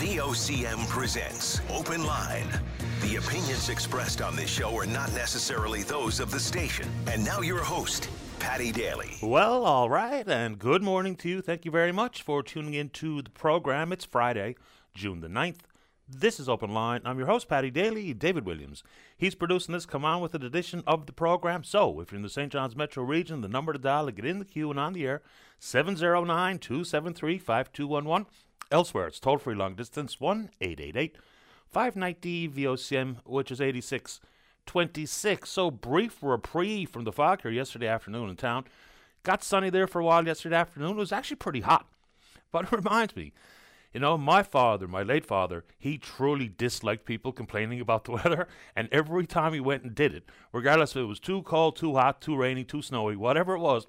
VOCM presents Open Line. The opinions expressed on this show are not necessarily those of the station. And now your host, Patty Daly. Well, all right, and good morning to you. Thank you very much for tuning in to the program. It's Friday, June the 9th. This is Open Line. I'm your host, Patty Daly, David Williams. He's producing this Come On with an edition of the program. So, if you're in the St. John's metro region, the number to dial to get in the queue and on the air, 709 273 5211. Elsewhere, it's toll free long distance 1 888 590 VOCM, which is 8626. So, brief reprieve from the fog here yesterday afternoon in town. Got sunny there for a while yesterday afternoon. It was actually pretty hot. But it reminds me, you know, my father, my late father, he truly disliked people complaining about the weather. And every time he went and did it, regardless if it was too cold, too hot, too rainy, too snowy, whatever it was,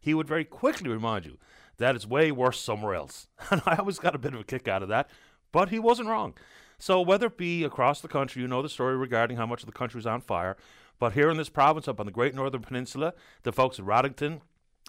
he would very quickly remind you that it's way worse somewhere else. And I always got a bit of a kick out of that. But he wasn't wrong. So whether it be across the country, you know the story regarding how much of the country is on fire. But here in this province, up on the Great Northern Peninsula, the folks at Roddickton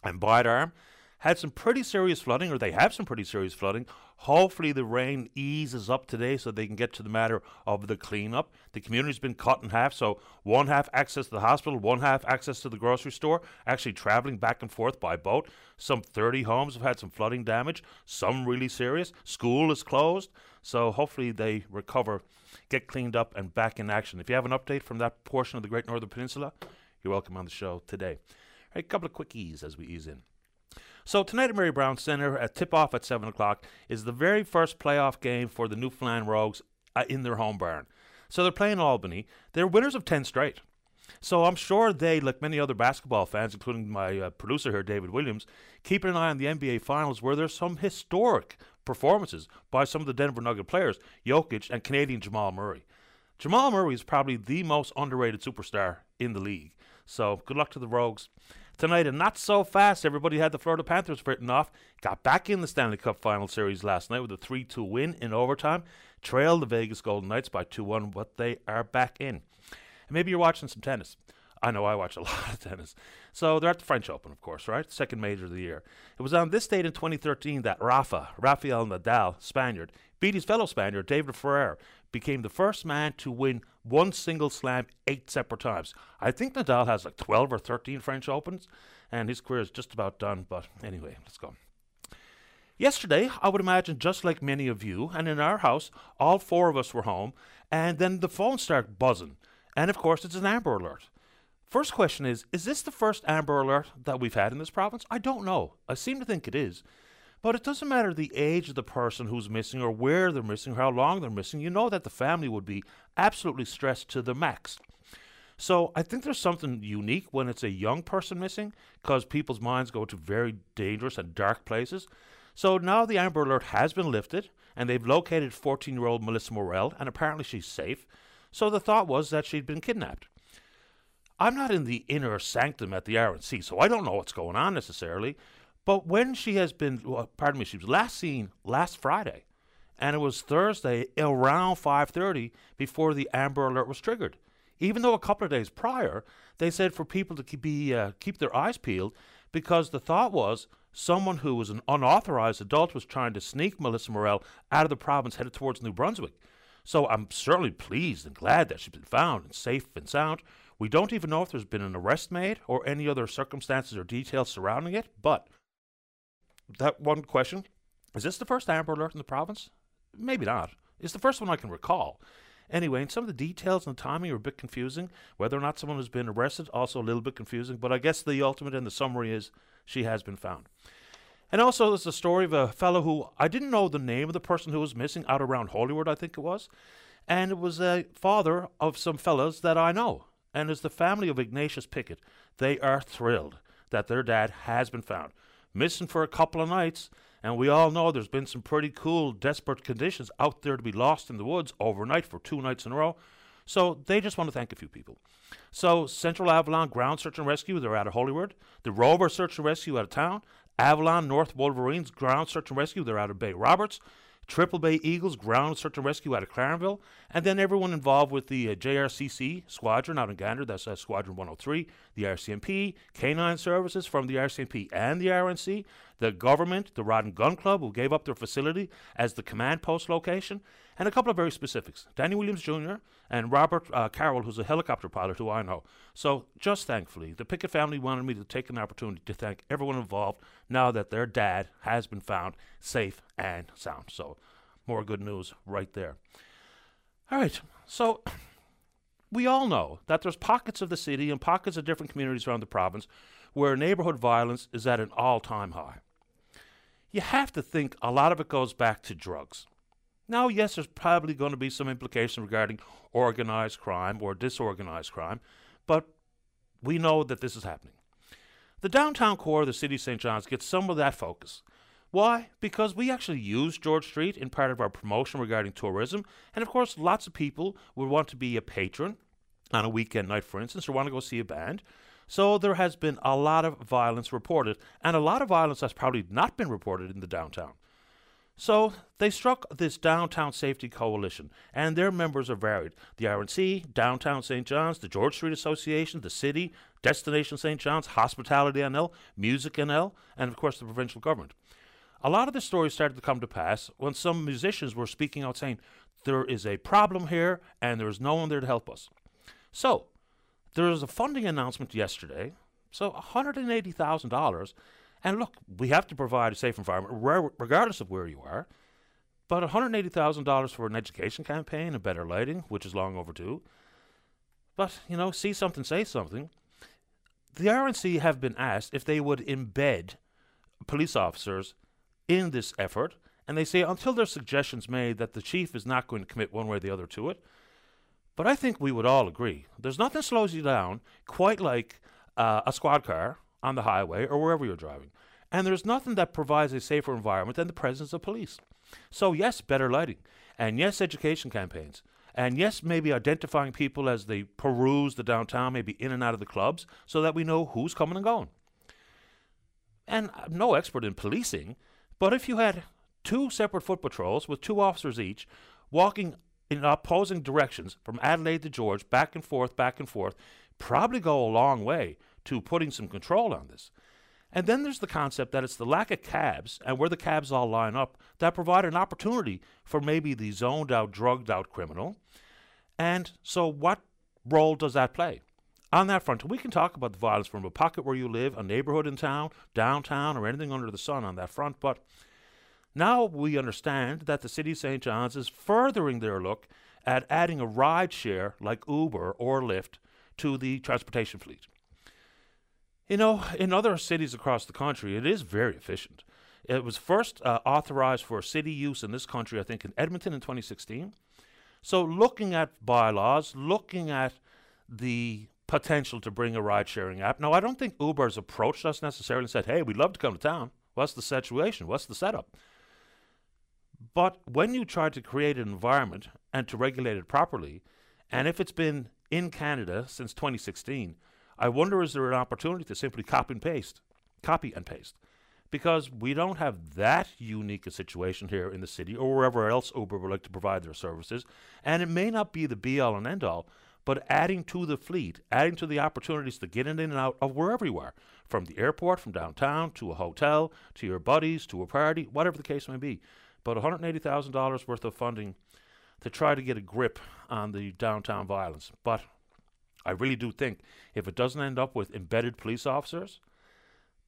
and Bide Arm, had some pretty serious flooding, or they have some pretty serious flooding. Hopefully, the rain eases up today so they can get to the matter of the cleanup. The community's been cut in half, so one half access to the hospital, one half access to the grocery store, actually traveling back and forth by boat. Some 30 homes have had some flooding damage, some really serious. School is closed, so hopefully they recover, get cleaned up, and back in action. If you have an update from that portion of the Great Northern Peninsula, you're welcome on the show today. a couple of quickies as we ease in. So tonight at Mary Brown Centre at tip-off at 7 o'clock is the very first playoff game for the Newfoundland Rogues uh, in their home barn. So they're playing Albany. They're winners of 10 straight. So I'm sure they, like many other basketball fans, including my uh, producer here, David Williams, keep an eye on the NBA Finals where there's some historic performances by some of the Denver Nugget players, Jokic and Canadian Jamal Murray. Jamal Murray is probably the most underrated superstar in the league. So good luck to the Rogues tonight. And not so fast. Everybody had the Florida Panthers written off. Got back in the Stanley Cup Final Series last night with a 3 2 win in overtime. Trailed the Vegas Golden Knights by 2 1, but they are back in. And maybe you're watching some tennis. I know I watch a lot of tennis. So they're at the French Open, of course, right? Second major of the year. It was on this date in 2013 that Rafa, Rafael Nadal, Spaniard, beat his fellow Spaniard, David Ferrer, became the first man to win one single slam eight separate times. I think Nadal has like 12 or 13 French Opens, and his career is just about done. But anyway, let's go. Yesterday, I would imagine just like many of you, and in our house, all four of us were home, and then the phone started buzzing. And of course, it's an Amber Alert. First question is Is this the first Amber Alert that we've had in this province? I don't know. I seem to think it is. But it doesn't matter the age of the person who's missing or where they're missing or how long they're missing. You know that the family would be absolutely stressed to the max. So I think there's something unique when it's a young person missing because people's minds go to very dangerous and dark places. So now the Amber Alert has been lifted and they've located 14 year old Melissa Morell and apparently she's safe. So the thought was that she'd been kidnapped. I'm not in the inner sanctum at the RNC, so I don't know what's going on necessarily. But when she has been, well, pardon me, she was last seen last Friday, and it was Thursday around 5:30 before the Amber Alert was triggered. Even though a couple of days prior they said for people to keep, be, uh, keep their eyes peeled because the thought was someone who was an unauthorized adult was trying to sneak Melissa Morell out of the province headed towards New Brunswick. So I'm certainly pleased and glad that she's been found and safe and sound. We don't even know if there's been an arrest made or any other circumstances or details surrounding it, but that one question is this the first Amber Alert in the province? Maybe not. It's the first one I can recall. Anyway, and some of the details and the timing are a bit confusing. Whether or not someone has been arrested, also a little bit confusing. But I guess the ultimate and the summary is she has been found. And also, there's a story of a fellow who I didn't know the name of the person who was missing out around Holyrood, I think it was. And it was a father of some fellows that I know. And it's the family of Ignatius Pickett. They are thrilled that their dad has been found missing for a couple of nights. And we all know there's been some pretty cool, desperate conditions out there to be lost in the woods overnight for two nights in a row. So they just want to thank a few people. So Central Avalon Ground Search and Rescue, they're out of Holyrood. The Rover Search and Rescue out of town. Avalon North Wolverines Ground Search and Rescue, they're out of Bay Roberts. Triple Bay Eagles Ground Search and Rescue out of Clarenville, and then everyone involved with the uh, JRCC squadron out in Gander, that's uh, Squadron 103, the RCMP, Canine Services from the RCMP and the RNC, the government, the Rod and Gun Club, who gave up their facility as the command post location, and a couple of very specifics Danny Williams Jr. and Robert uh, Carroll, who's a helicopter pilot who I know. So, just thankfully, the Pickett family wanted me to take an opportunity to thank everyone involved now that their dad has been found safe and sound. So, more good news right there. All right, so we all know that there's pockets of the city and pockets of different communities around the province where neighborhood violence is at an all time high. You have to think a lot of it goes back to drugs. Now, yes, there's probably going to be some implication regarding organized crime or disorganized crime, but we know that this is happening. The downtown core of the city of St. John's gets some of that focus. Why? Because we actually use George Street in part of our promotion regarding tourism, and of course, lots of people would want to be a patron on a weekend night, for instance, or want to go see a band. So there has been a lot of violence reported, and a lot of violence that's probably not been reported in the downtown. So they struck this downtown safety coalition, and their members are varied. The RNC, Downtown St. John's, the George Street Association, the city, Destination St. John's, Hospitality NL, Music NL, and of course the provincial government. A lot of the stories started to come to pass when some musicians were speaking out saying, There is a problem here, and there is no one there to help us. So, there was a funding announcement yesterday. So, $180,000 and look, we have to provide a safe environment regardless of where you are. But $180,000 for an education campaign and better lighting, which is long overdue. But, you know, see something, say something. The RNC have been asked if they would embed police officers in this effort, and they say until there's suggestions made that the chief is not going to commit one way or the other to it. But I think we would all agree there's nothing slows you down quite like uh, a squad car on the highway or wherever you're driving. And there's nothing that provides a safer environment than the presence of police. So, yes, better lighting. And yes, education campaigns. And yes, maybe identifying people as they peruse the downtown, maybe in and out of the clubs, so that we know who's coming and going. And I'm no expert in policing, but if you had two separate foot patrols with two officers each walking in opposing directions from Adelaide to George, back and forth, back and forth, probably go a long way to putting some control on this. And then there's the concept that it's the lack of cabs and where the cabs all line up that provide an opportunity for maybe the zoned out, drugged out criminal. And so, what role does that play? On that front, we can talk about the violence from a pocket where you live, a neighborhood in town, downtown, or anything under the sun on that front. But now we understand that the city of St. John's is furthering their look at adding a ride share like Uber or Lyft to the transportation fleet. You know, in other cities across the country, it is very efficient. It was first uh, authorized for city use in this country, I think, in Edmonton in 2016. So, looking at bylaws, looking at the potential to bring a ride sharing app. Now, I don't think Uber has approached us necessarily and said, hey, we'd love to come to town. What's the situation? What's the setup? But when you try to create an environment and to regulate it properly, and if it's been in Canada since 2016, I wonder is there an opportunity to simply copy and paste, copy and paste, because we don't have that unique a situation here in the city or wherever else Uber would like to provide their services, and it may not be the be all and end all. But adding to the fleet, adding to the opportunities to get in and out of wherever you are, from the airport, from downtown, to a hotel, to your buddies, to a party, whatever the case may be. But $180,000 worth of funding to try to get a grip on the downtown violence. But I really do think if it doesn't end up with embedded police officers,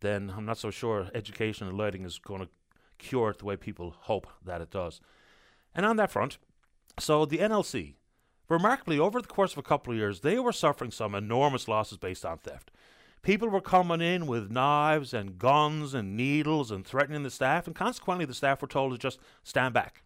then I'm not so sure education and lighting is going to cure it the way people hope that it does. And on that front, so the NLC, remarkably, over the course of a couple of years, they were suffering some enormous losses based on theft. People were coming in with knives and guns and needles and threatening the staff, and consequently, the staff were told to just stand back.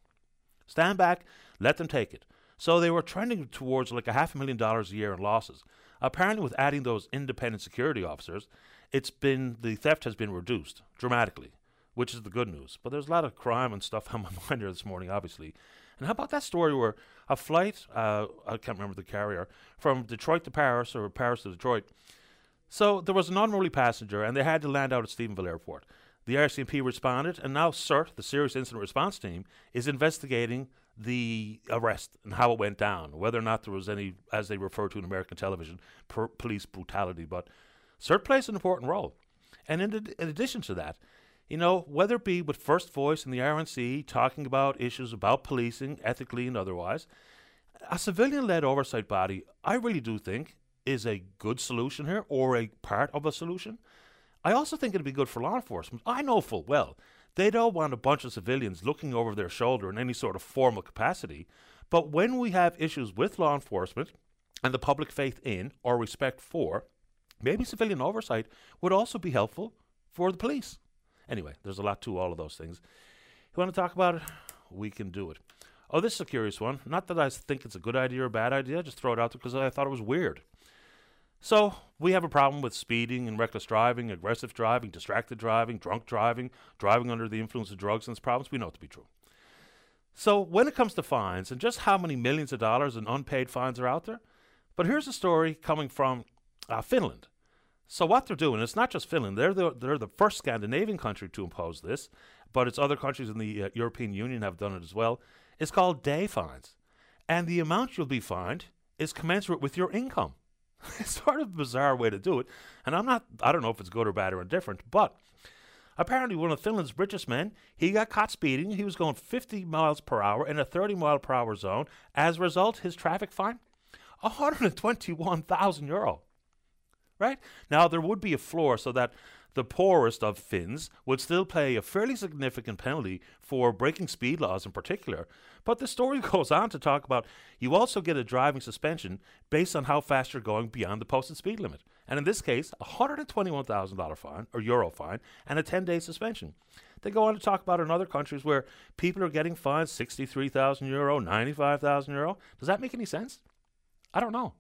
Stand back, let them take it. So they were trending towards like a half a million dollars a year in losses. Apparently, with adding those independent security officers, it's been the theft has been reduced dramatically, which is the good news. But there's a lot of crime and stuff on my mind here this morning, obviously. And how about that story where a flight, uh, I can't remember the carrier, from Detroit to Paris or Paris to Detroit. So there was an unruly passenger, and they had to land out at Stephenville Airport. The RCMP responded, and now SIRT, the Serious Incident Response Team, is investigating the arrest and how it went down, whether or not there was any, as they refer to in American television, per- police brutality. But SIRT plays an important role. And in, in addition to that, You know, whether it be with First Voice and the RNC talking about issues about policing, ethically and otherwise, a civilian led oversight body, I really do think, is a good solution here or a part of a solution. I also think it'd be good for law enforcement. I know full well they don't want a bunch of civilians looking over their shoulder in any sort of formal capacity. But when we have issues with law enforcement and the public faith in or respect for, maybe civilian oversight would also be helpful for the police. Anyway, there's a lot to all of those things. You want to talk about it? We can do it. Oh, this is a curious one. Not that I think it's a good idea or a bad idea, I just throw it out there because I thought it was weird. So, we have a problem with speeding and reckless driving, aggressive driving, distracted driving, drunk driving, driving under the influence of drugs and its problems. We know it to be true. So, when it comes to fines and just how many millions of dollars in unpaid fines are out there, but here's a story coming from uh, Finland. So, what they're doing, it's not just Finland, they're the, they're the first Scandinavian country to impose this, but it's other countries in the uh, European Union have done it as well. It's called day fines. And the amount you'll be fined is commensurate with your income. it's sort of a bizarre way to do it. And I'm not, I don't know if it's good or bad or indifferent, but apparently one of Finland's richest men, he got caught speeding. He was going 50 miles per hour in a 30 mile per hour zone. As a result, his traffic fine, 121,000 euro. Right? Now, there would be a floor so that the poorest of Finns would still pay a fairly significant penalty for breaking speed laws in particular. But the story goes on to talk about you also get a driving suspension based on how fast you're going beyond the posted speed limit. And in this case, a $121,000 fine or euro fine and a 10 day suspension. They go on to talk about in other countries where people are getting fined 63,000 euro, 95,000 euro. Does that make any sense? I don't know.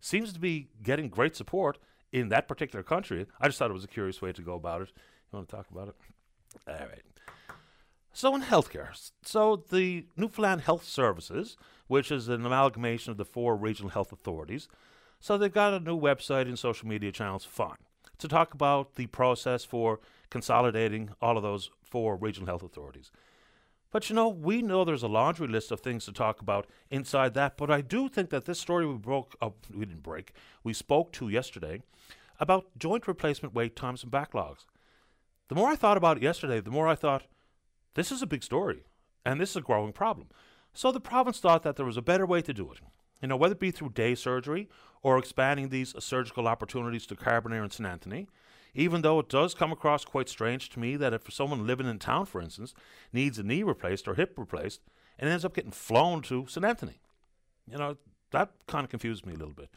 Seems to be getting great support in that particular country. I just thought it was a curious way to go about it. You want to talk about it? All right. So, in healthcare, so the Newfoundland Health Services, which is an amalgamation of the four regional health authorities, so they've got a new website and social media channels, fine, to talk about the process for consolidating all of those four regional health authorities. But you know, we know there's a laundry list of things to talk about inside that. But I do think that this story we broke up, we didn't break, we spoke to yesterday about joint replacement wait times and backlogs. The more I thought about it yesterday, the more I thought, this is a big story, and this is a growing problem. So the province thought that there was a better way to do it. You know, whether it be through day surgery or expanding these surgical opportunities to Carbonear and St. Anthony, even though it does come across quite strange to me that if someone living in town, for instance, needs a knee replaced or hip replaced and ends up getting flown to St. Anthony, you know, that kind of confuses me a little bit.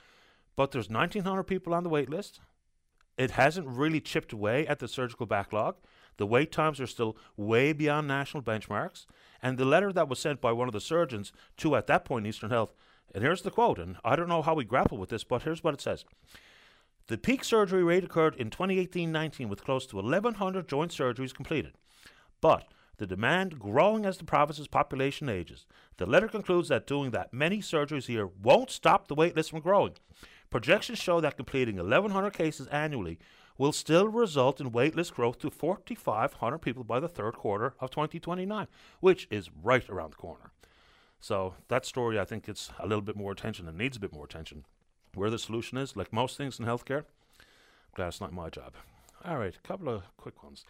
But there's 1,900 people on the wait list. It hasn't really chipped away at the surgical backlog. The wait times are still way beyond national benchmarks. And the letter that was sent by one of the surgeons to, at that point, Eastern Health, and here's the quote, and I don't know how we grapple with this, but here's what it says. The peak surgery rate occurred in 2018 19 with close to 1,100 joint surgeries completed. But the demand growing as the province's population ages. The letter concludes that doing that many surgeries here won't stop the wait list from growing. Projections show that completing 1,100 cases annually will still result in waitlist growth to 4,500 people by the third quarter of 2029, which is right around the corner. So that story, I think, gets a little bit more attention and needs a bit more attention where the solution is, like most things in healthcare. Glad it's not my job. All right, a couple of quick ones.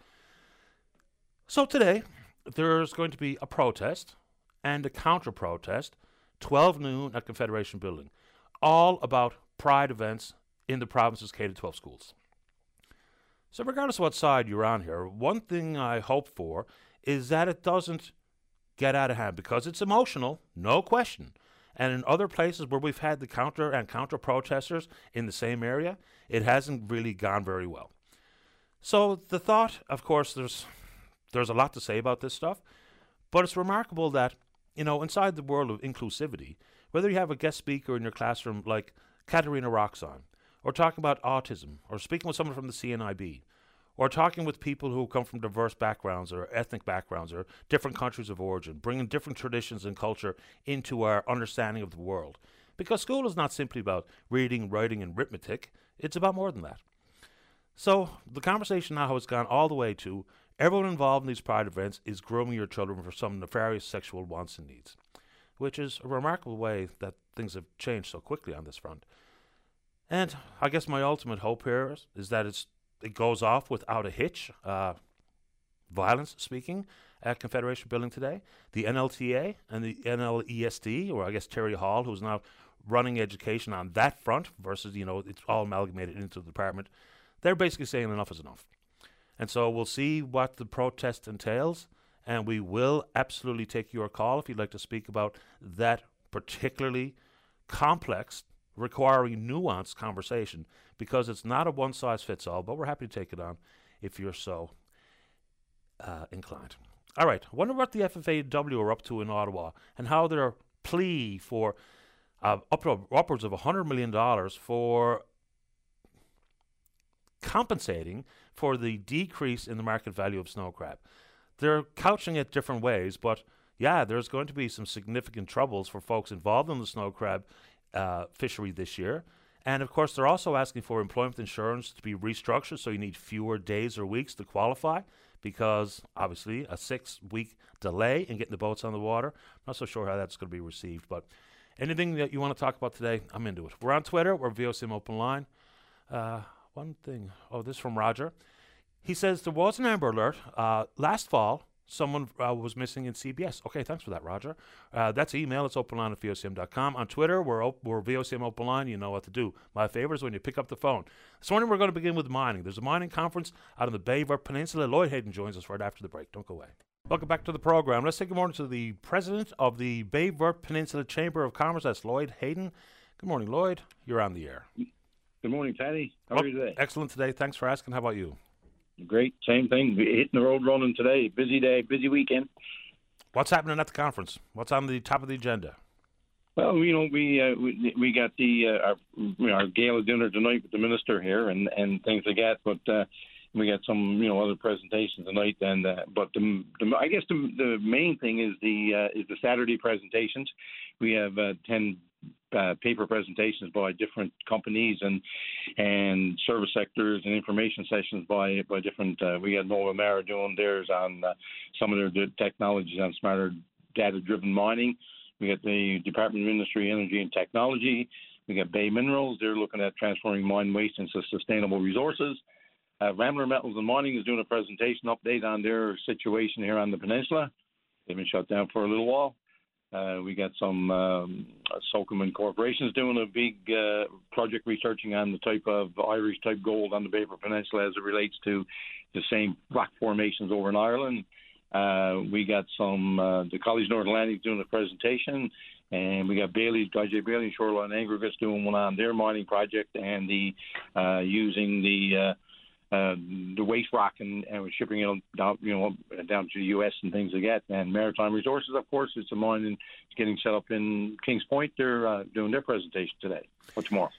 So today, there's going to be a protest and a counter protest, 12 noon at Confederation Building, all about pride events in the province's K 12 schools. So, regardless of what side you're on here, one thing I hope for is that it doesn't get out of hand because it's emotional, no question. And in other places where we've had the counter and counter protesters in the same area, it hasn't really gone very well. So the thought, of course, there's there's a lot to say about this stuff, but it's remarkable that you know inside the world of inclusivity, whether you have a guest speaker in your classroom like Katarina Roxon, or talking about autism, or speaking with someone from the CNIB, or talking with people who come from diverse backgrounds or ethnic backgrounds or different countries of origin, bringing different traditions and culture into our understanding of the world. Because school is not simply about reading, writing, and arithmetic, it's about more than that. So the conversation now has gone all the way to everyone involved in these pride events is grooming your children for some nefarious sexual wants and needs, which is a remarkable way that things have changed so quickly on this front. And I guess my ultimate hope here is, is that it's it goes off without a hitch. Uh, violence speaking at Confederation Building today. The NLTA and the NLESD, or I guess Terry Hall, who's now running education on that front versus, you know, it's all amalgamated into the department, they're basically saying enough is enough. And so we'll see what the protest entails, and we will absolutely take your call if you'd like to speak about that particularly complex, requiring nuanced conversation because it's not a one size fits all, but we're happy to take it on if you're so uh, inclined. All right, I wonder what the FFAW are up to in Ottawa and how their plea for uh, up to upwards of $100 million for compensating for the decrease in the market value of snow crab. They're couching it different ways, but yeah, there's going to be some significant troubles for folks involved in the snow crab uh, fishery this year. And of course, they're also asking for employment insurance to be restructured so you need fewer days or weeks to qualify because obviously a six week delay in getting the boats on the water. I'm not so sure how that's going to be received, but anything that you want to talk about today, I'm into it. We're on Twitter, we're VOCM Open Line. Uh, one thing, oh, this from Roger. He says there was an Amber Alert uh, last fall someone uh, was missing in CBS. Okay, thanks for that, Roger. Uh, that's email. It's openline at VOCM.com. On Twitter, we're, op- we're VOCM Open Line. You know what to do. My favorite is when you pick up the phone. This morning, we're going to begin with mining. There's a mining conference out on the Bay Peninsula. Lloyd Hayden joins us right after the break. Don't go away. Welcome back to the program. Let's say good morning to the president of the Bay Peninsula Chamber of Commerce. That's Lloyd Hayden. Good morning, Lloyd. You're on the air. Good morning, Patty. How well, are you today? Excellent today. Thanks for asking. How about you? Great, same thing. Hitting the road running today. Busy day, busy weekend. What's happening at the conference? What's on the top of the agenda? Well, you know, we uh, we, we got the uh, our, you know, our gala dinner tonight with the minister here and and things like that. But uh, we got some you know other presentations tonight. And uh, but the, the I guess the the main thing is the uh, is the Saturday presentations. We have uh, ten uh, paper presentations by different companies and and service sectors and information sessions by by different. Uh, we got Novamera doing theirs on uh, some of their technologies on smarter data-driven mining. We got the Department of Industry, Energy and Technology. We got Bay Minerals. They're looking at transforming mine waste into sustainable resources. Uh, Rambler Metals and Mining is doing a presentation update on their situation here on the peninsula. They've been shut down for a little while. Uh, we got some um, Sokoman corporations doing a big uh, project researching on the type of Irish type gold on the Bay Peninsula as it relates to the same rock formations over in Ireland. Uh, we got some uh, the College North Atlantic doing a presentation, and we got Bailey's Guy J. Bailey, Shoreline Aggregates doing one on their mining project and the uh, using the uh, the waste rock and, and shipping it down, you know, down to the U.S. and things like that. And Maritime Resources, of course, it's a mine and it's getting set up in Kings Point. They're uh, doing their presentation today or tomorrow.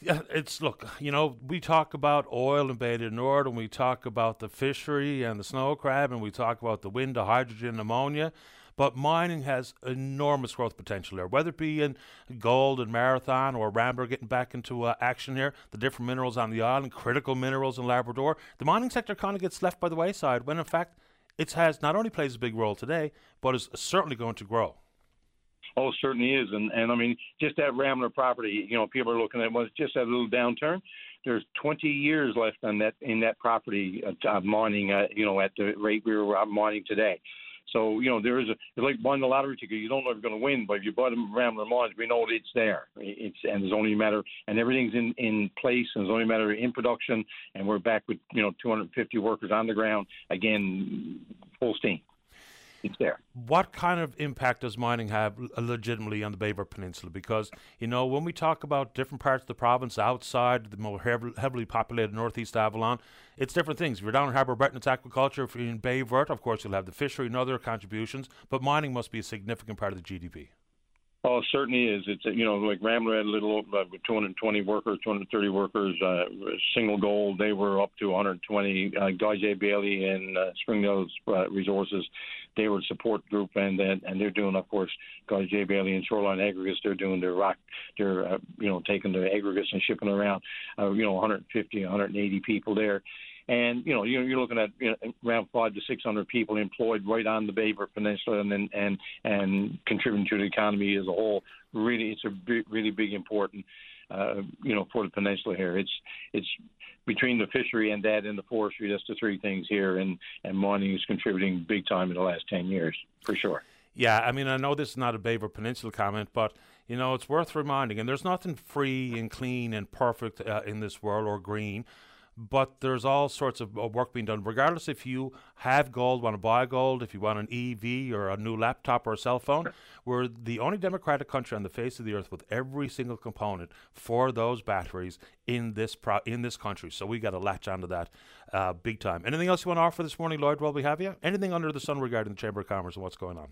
Yeah, it's look, you know, we talk about oil in Bay du Nord, and we talk about the fishery and the snow crab, and we talk about the wind, the hydrogen, ammonia. But mining has enormous growth potential there, whether it be in gold and marathon or Rambler getting back into uh, action here, the different minerals on the island, critical minerals in Labrador. The mining sector kind of gets left by the wayside when, in fact, it has not only plays a big role today, but is certainly going to grow. Oh, certainly is, and and I mean, just that Rambler property, you know, people are looking at was just that little downturn. There's 20 years left on that in that property uh, mining, uh, you know, at the rate we are mining today. So you know there is a it's like buying the lottery ticket. You don't know if you're going to win, but if you buy them Rambler Mines, we know it's there. It's and there's only a matter and everything's in in place, and it's only a matter of in production. And we're back with you know 250 workers on the ground again, full steam it's there. What kind of impact does mining have uh, legitimately on the Bay Peninsula? Because, you know, when we talk about different parts of the province outside the more heavily populated northeast Avalon, it's different things. If you're down in Harbour Breton, it's aquaculture. If you're in Baie Verte, of course, you'll have the fishery and other contributions, but mining must be a significant part of the GDP. Oh, it certainly is. It's you know like Rambler had a little uh, 220 workers, 230 workers. Uh, Signal Gold, they were up to 120. Uh, Guy J. Bailey and uh, Springdale uh, Resources, they were a support group, and and, and they're doing, of course, Guy J. Bailey and Shoreline Aggregates. They're doing their rock. They're uh, you know taking the aggregates and shipping around. Uh, you know 150, 180 people there and you know you're, you're looking at you know, around five to six hundred people employed right on the Baie Verte Peninsula and and and, and contributing to the economy as a whole. Really, it's a really big important. uh, you know, for the peninsula here. It's it's between the fishery and that and the forestry. That's the three things here, and and mining is contributing big time in the last ten years for sure. Yeah, I mean, I know this is not a Baie Verte Peninsula comment, but you know, it's worth reminding. And there's nothing free and clean and perfect uh, in this world or green but there's all sorts of work being done. Regardless if you have gold, want to buy gold, if you want an EV or a new laptop or a cell phone, we're the only democratic country on the face of the earth with every single component for those batteries in this pro- in this country. So we got to latch onto that uh, big time. Anything else you want to offer this morning, Lloyd? While we have you, anything under the sun regarding the Chamber of Commerce and what's going on?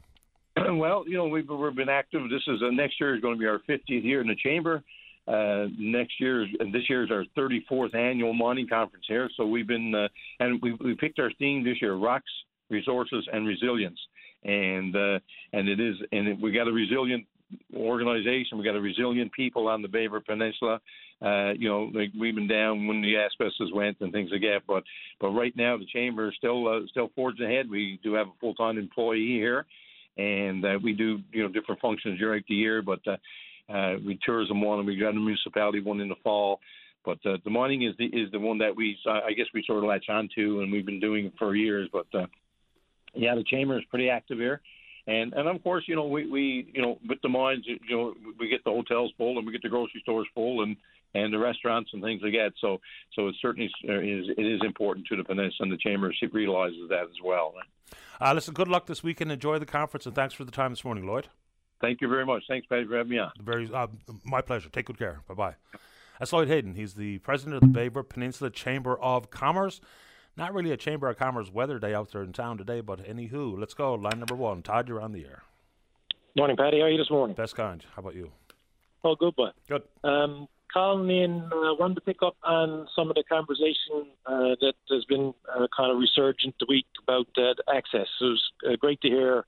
Well, you know, we've, we've been active. This is uh, next year is going to be our 50th year in the chamber. Uh, next year, and this year is our 34th annual mining conference here. So we've been, uh, and we, we picked our theme this year: rocks, resources, and resilience. And uh, and it is, and it, we got a resilient organization. We got a resilient people on the Baie Verte Peninsula. Uh, you know, like we've been down when the asbestos went and things like that. But but right now the chamber is still uh, still forging ahead. We do have a full time employee here, and uh, we do you know different functions during the year. But uh, uh, we tourism one, and we got a municipality one in the fall. But uh, the mining is the is the one that we I guess we sort of latch onto, and we've been doing it for years. But uh, yeah, the chamber is pretty active here, and and of course you know we we you know with the mines you know we get the hotels full and we get the grocery stores full and and the restaurants and things like that. So so it certainly is it is important to the peninsula, and the chamber realizes that as well. Uh, listen, good luck this weekend. Enjoy the conference, and thanks for the time this morning, Lloyd. Thank you very much. Thanks, Patty, for having me on. Very, uh, my pleasure. Take good care. Bye bye. That's Lloyd Hayden. He's the president of the Baie Verte Peninsula Chamber of Commerce. Not really a Chamber of Commerce weather day out there in town today, but anywho, let's go. Line number one. Todd, you're on the air. Morning, Patty. How are you this morning? Best kind. How about you? Oh, good, boy. Good. Um, calling in, uh, wanted to pick up on some of the conversation uh, that has been uh, kind of resurgent the week about uh, access. It was uh, great to hear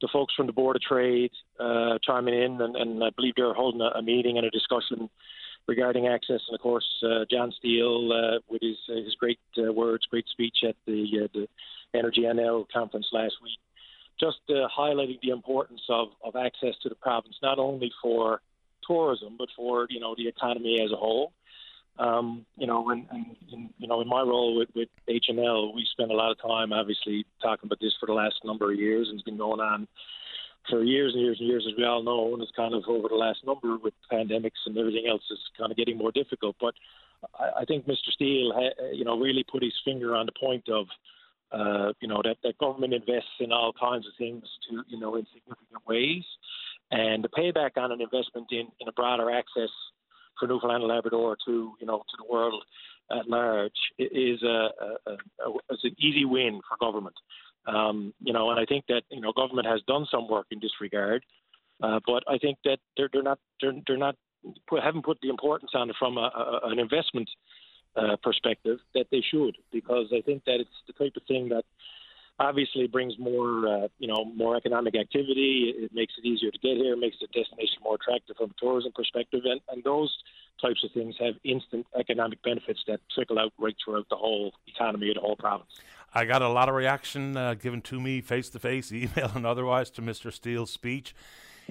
the folks from the Board of Trade uh, chiming in, and, and, I believe they're holding a, a, meeting and a discussion regarding access. And of course, uh, John Steele uh, with his uh, his great uh, words, great speech at the uh, the Energy NL conference last week, just highlighting the importance of, of access to the province, not only for tourism but for you know the economy as a whole. Um, you know, and, you know, in my role with, with HNL, we spend a lot of time, obviously, talking about this for the last number of years, and it's been going on for years and years and years, as we all know. And it's kind of over the last number with pandemics and everything else is kind of getting more difficult. But I, I think Mr. Steele, you know, really put his finger on the point of, uh, you know, that, that government invests in all kinds of things to, you know, in significant ways. And the payback on an investment in, in a broader access for Newfoundland and Labrador to you know to the world at large is a, a, a, is an easy win for government. Um, you know, and I think that you know government has done some work in this regard, uh, but I think that they're, they're not they're, they're not put, haven't put the importance on it from a, an investment uh, perspective that they should, because I think that it's the type of thing that obviously brings more, uh, you know, more economic activity. It makes it easier to get here, makes the destination more attractive from a tourism perspective, and, and those types of things have instant economic benefits that trickle out right throughout the whole economy of the whole province. I got a lot of reaction uh, given to me face to face, email and otherwise, to Mr. Steele's speech.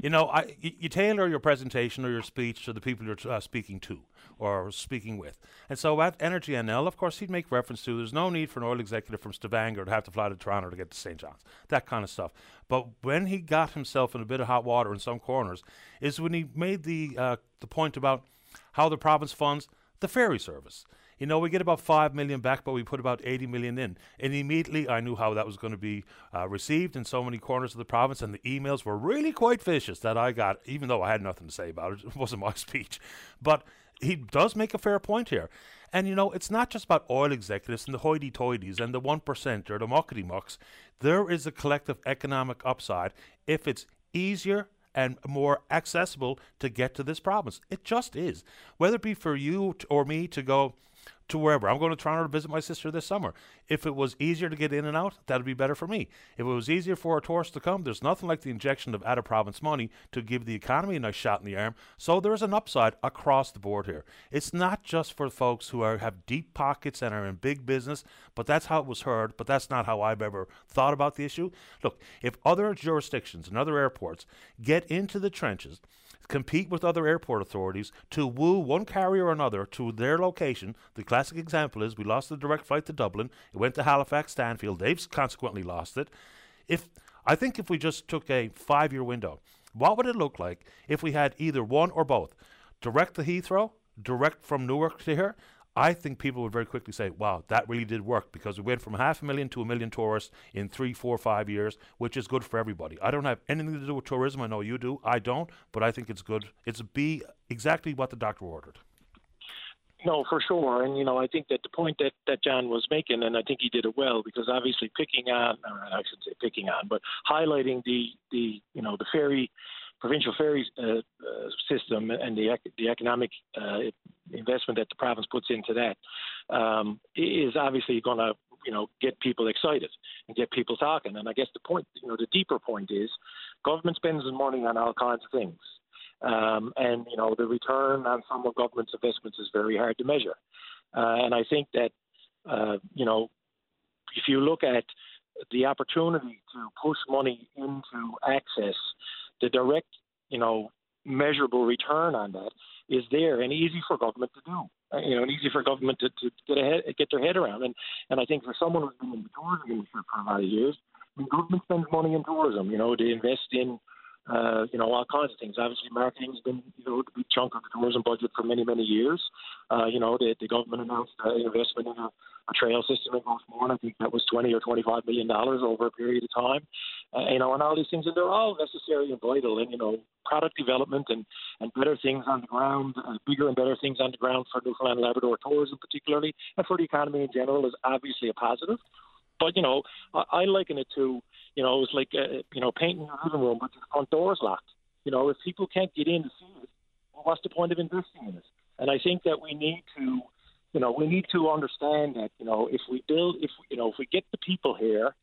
You know, I, you tailor your presentation or your speech to the people you're uh, speaking to or speaking with. And so at Energy NL, of course, he'd make reference to there's no need for an oil executive from Stavanger to have to fly to Toronto to get to St. John's, that kind of stuff. But when he got himself in a bit of hot water in some corners, is when he made the uh, the point about how the province funds the ferry service you know, we get about five million back, but we put about 80 million in. And immediately I knew how that was going to be uh, received in so many corners of the province. And the emails were really quite vicious that I got, even though I had nothing to say about it. It wasn't my speech. But he does make a fair point here. And you know, it's not just about oil executives and the hoity toities and the 1% or the muckety mucks. There is a collective economic upside if it's easier and more accessible to get to this province. It just is. Whether it be for you or me to go, to wherever. I'm going to Toronto to visit my sister this summer. If it was easier to get in and out, that'd be better for me. If it was easier for a tourist to come, there's nothing like the injection of out of province money to give the economy a nice shot in the arm. So there's an upside across the board here. It's not just for folks who are have deep pockets and are in big business, but that's how it was heard. But that's not how I've ever thought about the issue. Look, if other jurisdictions and other airports get into the trenches compete with other airport authorities to woo one carrier or another to their location. The classic example is we lost the direct flight to Dublin. It went to Halifax, Stanfield. They've consequently lost it. If I think if we just took a five-year window, what would it look like if we had either one or both? Direct to Heathrow, direct from Newark to here, I think people would very quickly say, wow, that really did work because we went from half a million to a million tourists in three, four, five years, which is good for everybody. I don't have anything to do with tourism. I know you do. I don't, but I think it's good. It's be exactly what the doctor ordered. No, for sure. And, you know, I think that the point that, that John was making, and I think he did it well, because obviously picking on, or I shouldn't say picking on, but highlighting the, the you know, the ferry provincial ferry uh, uh, system and the the economic uh, investment that the province puts into that um, is obviously going to you know get people excited and get people talking. And I guess the point, you know, the deeper point is government spends money on all kinds of things. Um, and you know the return on some of government's investments is very hard to measure. Uh, and I think that uh, you know if you look at the opportunity to push money into access the direct, you know, measurable return on that is there and easy for government to do. Uh, you know, and easy for government to, to get ahead, get their head around. And and I think for someone who's been in the tourism industry for a lot of years, I mean, government spends money in tourism. You know, to invest in uh, you know, all kinds of things. Obviously, marketing has been, you know, a big chunk of the tourism budget for many, many years. Uh, you know, the, the government announced uh, investment in a, a trail system in Gros Morne. I think that was 20 or 25 million dollars over a period of time. Uh, you know, and all these things, and they're all necessary and vital. And you know, product development and and better things on the ground, uh, bigger and better things on the ground for Newfoundland and Labrador tourism, particularly, and for the economy in general, is obviously a positive. But you know, I, I liken it to you know, it's like uh, you know painting your living room, but the front door is locked. You know, if people can't get in to see it, well, what's the point of investing in it? And I think that we need to, you know, we need to understand that you know if we build, if you know, if we get the people here,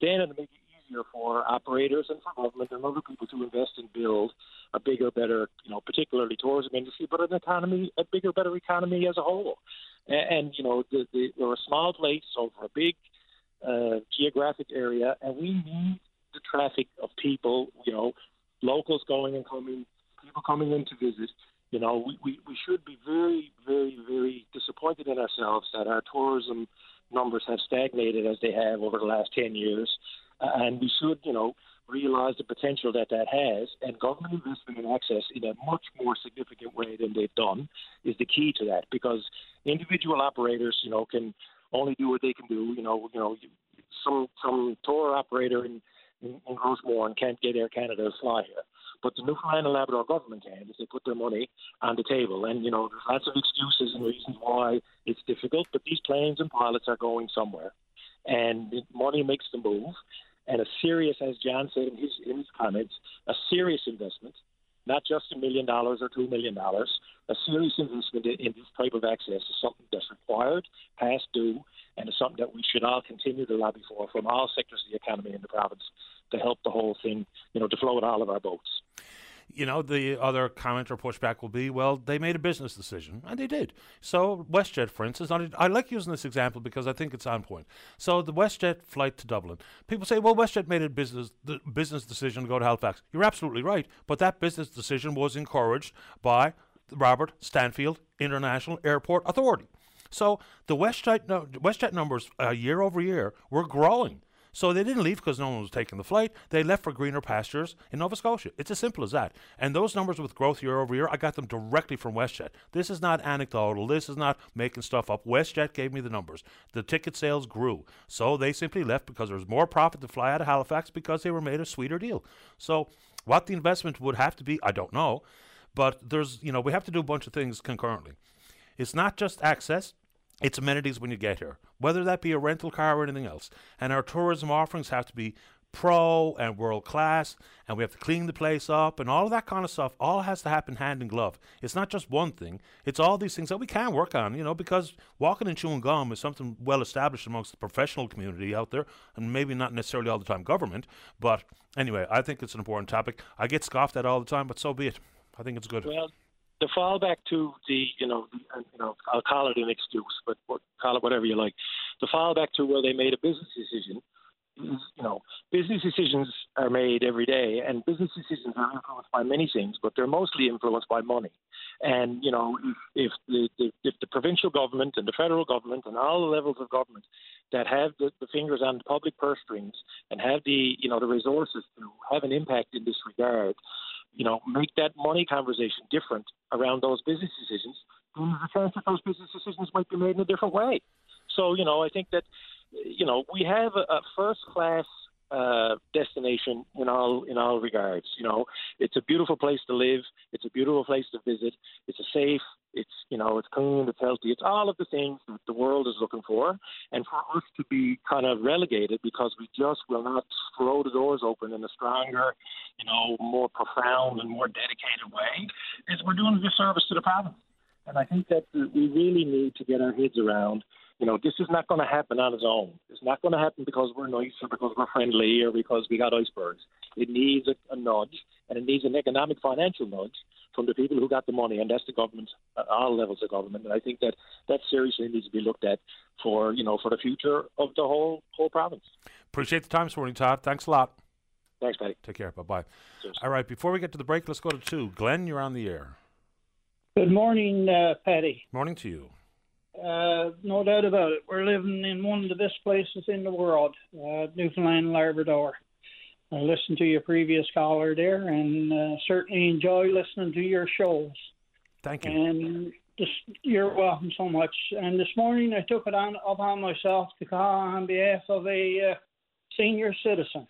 then it'll make it easier for operators and for government and other people to invest and build a bigger, better, you know, particularly tourism industry, but an economy, a bigger, better economy as a whole. And, and you know, the, the, we're a small place over a big uh, geographic area, and we need the traffic of people, you know, locals going and coming, people coming in to visit. You know, we, we, we should be very, very, very disappointed in ourselves that our tourism numbers have stagnated as they have over the last 10 years. Uh, and we should, you know, realize the potential that that has. And government investment in access in a much more significant way than they've done is the key to that because individual operators, you know, can only do what they can do. You know, you know, some some tour operator in in, in Gros Morne can't get Air Canada to fly here. But the Newfoundland and Labrador government can if they put their money on the table. And, you know, there's lots of excuses and reasons why it's difficult, but these planes and pilots are going somewhere. And money makes the move. And a serious, as John said in his, in his comments, a serious investment not just a million dollars or two million dollars. A serious investment in this type of access is something that's required, past due, and is something that we should all continue to lobby for from all sectors of the economy in the province to help the whole thing, you know, to float all of our boats you know, the other comment or pushback will be, well, they made a business decision, and they did. So WestJet, for instance, I like using this example because I think it's on point. So the WestJet flight to Dublin, people say, well, WestJet made a business the business decision to go to Halifax. You're absolutely right, but that business decision was encouraged by Robert Stanfield International Airport Authority. So the WestJet, WestJet numbers uh, year over year were growing. So they didn't leave because no one was taking the flight. They left for greener pastures in Nova Scotia. It's as simple as that. And those numbers with growth year over year, I got them directly from WestJet. This is not anecdotal. This is not making stuff up. WestJet gave me the numbers. The ticket sales grew. So they simply left because there was more profit to fly out of Halifax because they were made a sweeter deal. So what the investment would have to be, I don't know. But there's, you know, we have to do a bunch of things concurrently. It's not just access, it's amenities when you get here, whether that be a rental car or anything else. And our tourism offerings have to be pro and world class, and we have to clean the place up and all of that kind of stuff. All has to happen hand in glove. It's not just one thing, it's all these things that we can work on, you know, because walking and chewing gum is something well established amongst the professional community out there, and maybe not necessarily all the time government. But anyway, I think it's an important topic. I get scoffed at all the time, but so be it. I think it's good. Well, the fallback to the, you know, the, uh, you know, I'll call it an excuse, but call it whatever you like. The fallback to where they made a business decision is, you know, business decisions are made every day, and business decisions are influenced by many things, but they're mostly influenced by money. And you know, if, if the, the if the provincial government and the federal government and all the levels of government that have the, the fingers on the public purse strings and have the you know the resources to have an impact in this regard, you know, make that money conversation different around those business decisions, then there's a chance that those business decisions might be made in a different way. So, you know, I think that, you know, we have a, a first class uh, destination in all in all regards. You know, it's a beautiful place to live. It's a beautiful place to visit. It's a safe. It's you know, it's clean. It's healthy. It's all of the things that the world is looking for. And for us to be kind of relegated because we just will not throw the doors open in a stronger, you know, more profound and more dedicated way, is we're doing a disservice to the province. And I think that we really need to get our heads around you know, this is not going to happen on its own. It's not going to happen because we're nice or because we're friendly or because we got icebergs. It needs a, a nudge, and it needs an economic financial nudge from the people who got the money, and that's the government, uh, all levels of government. And I think that that seriously needs to be looked at for you know for the future of the whole whole province. Appreciate the time this morning, Todd. Thanks a lot. Thanks, Paddy. Take care. Bye bye. All right, before we get to the break, let's go to two. Glenn, you're on the air. Good morning, uh, Paddy. Morning to you. Uh, no doubt about it. We're living in one of the best places in the world, uh, Newfoundland, Labrador. I listened to your previous caller there, and uh, certainly enjoy listening to your shows. Thank you. And just, you're welcome so much. And this morning, I took it on upon myself to call on behalf of a uh, senior citizen,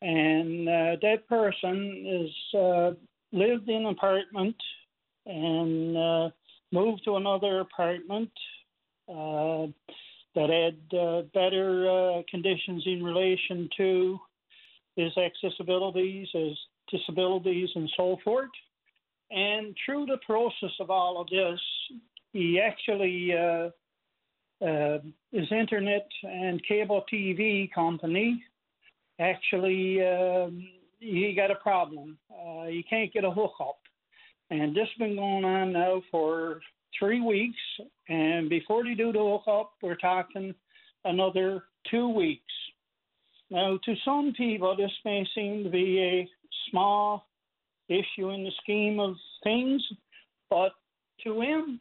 and uh, that person is uh, lived in an apartment and uh, moved to another apartment uh, that had uh, better uh, conditions in relation to his accessibilities, his disabilities, and so forth. And through the process of all of this, he actually uh, uh, his internet and cable TV company actually um, he got a problem. Uh, he can't get a hookup and this has been going on now for three weeks. And before they do the hookup, we're talking another two weeks. Now, to some people, this may seem to be a small issue in the scheme of things, but to him,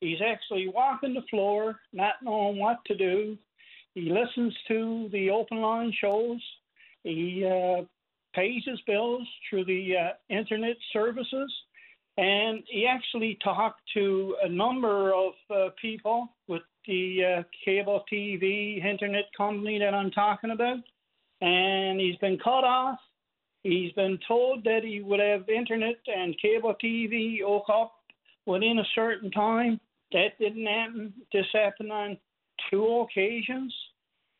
he's actually walking the floor, not knowing what to do. He listens to the open line shows. He uh, pays his bills through the uh, internet services. And he actually talked to a number of uh, people with the uh, cable TV internet company that I'm talking about. And he's been cut off. He's been told that he would have internet and cable TV hook up within a certain time. That didn't happen. This happened on two occasions.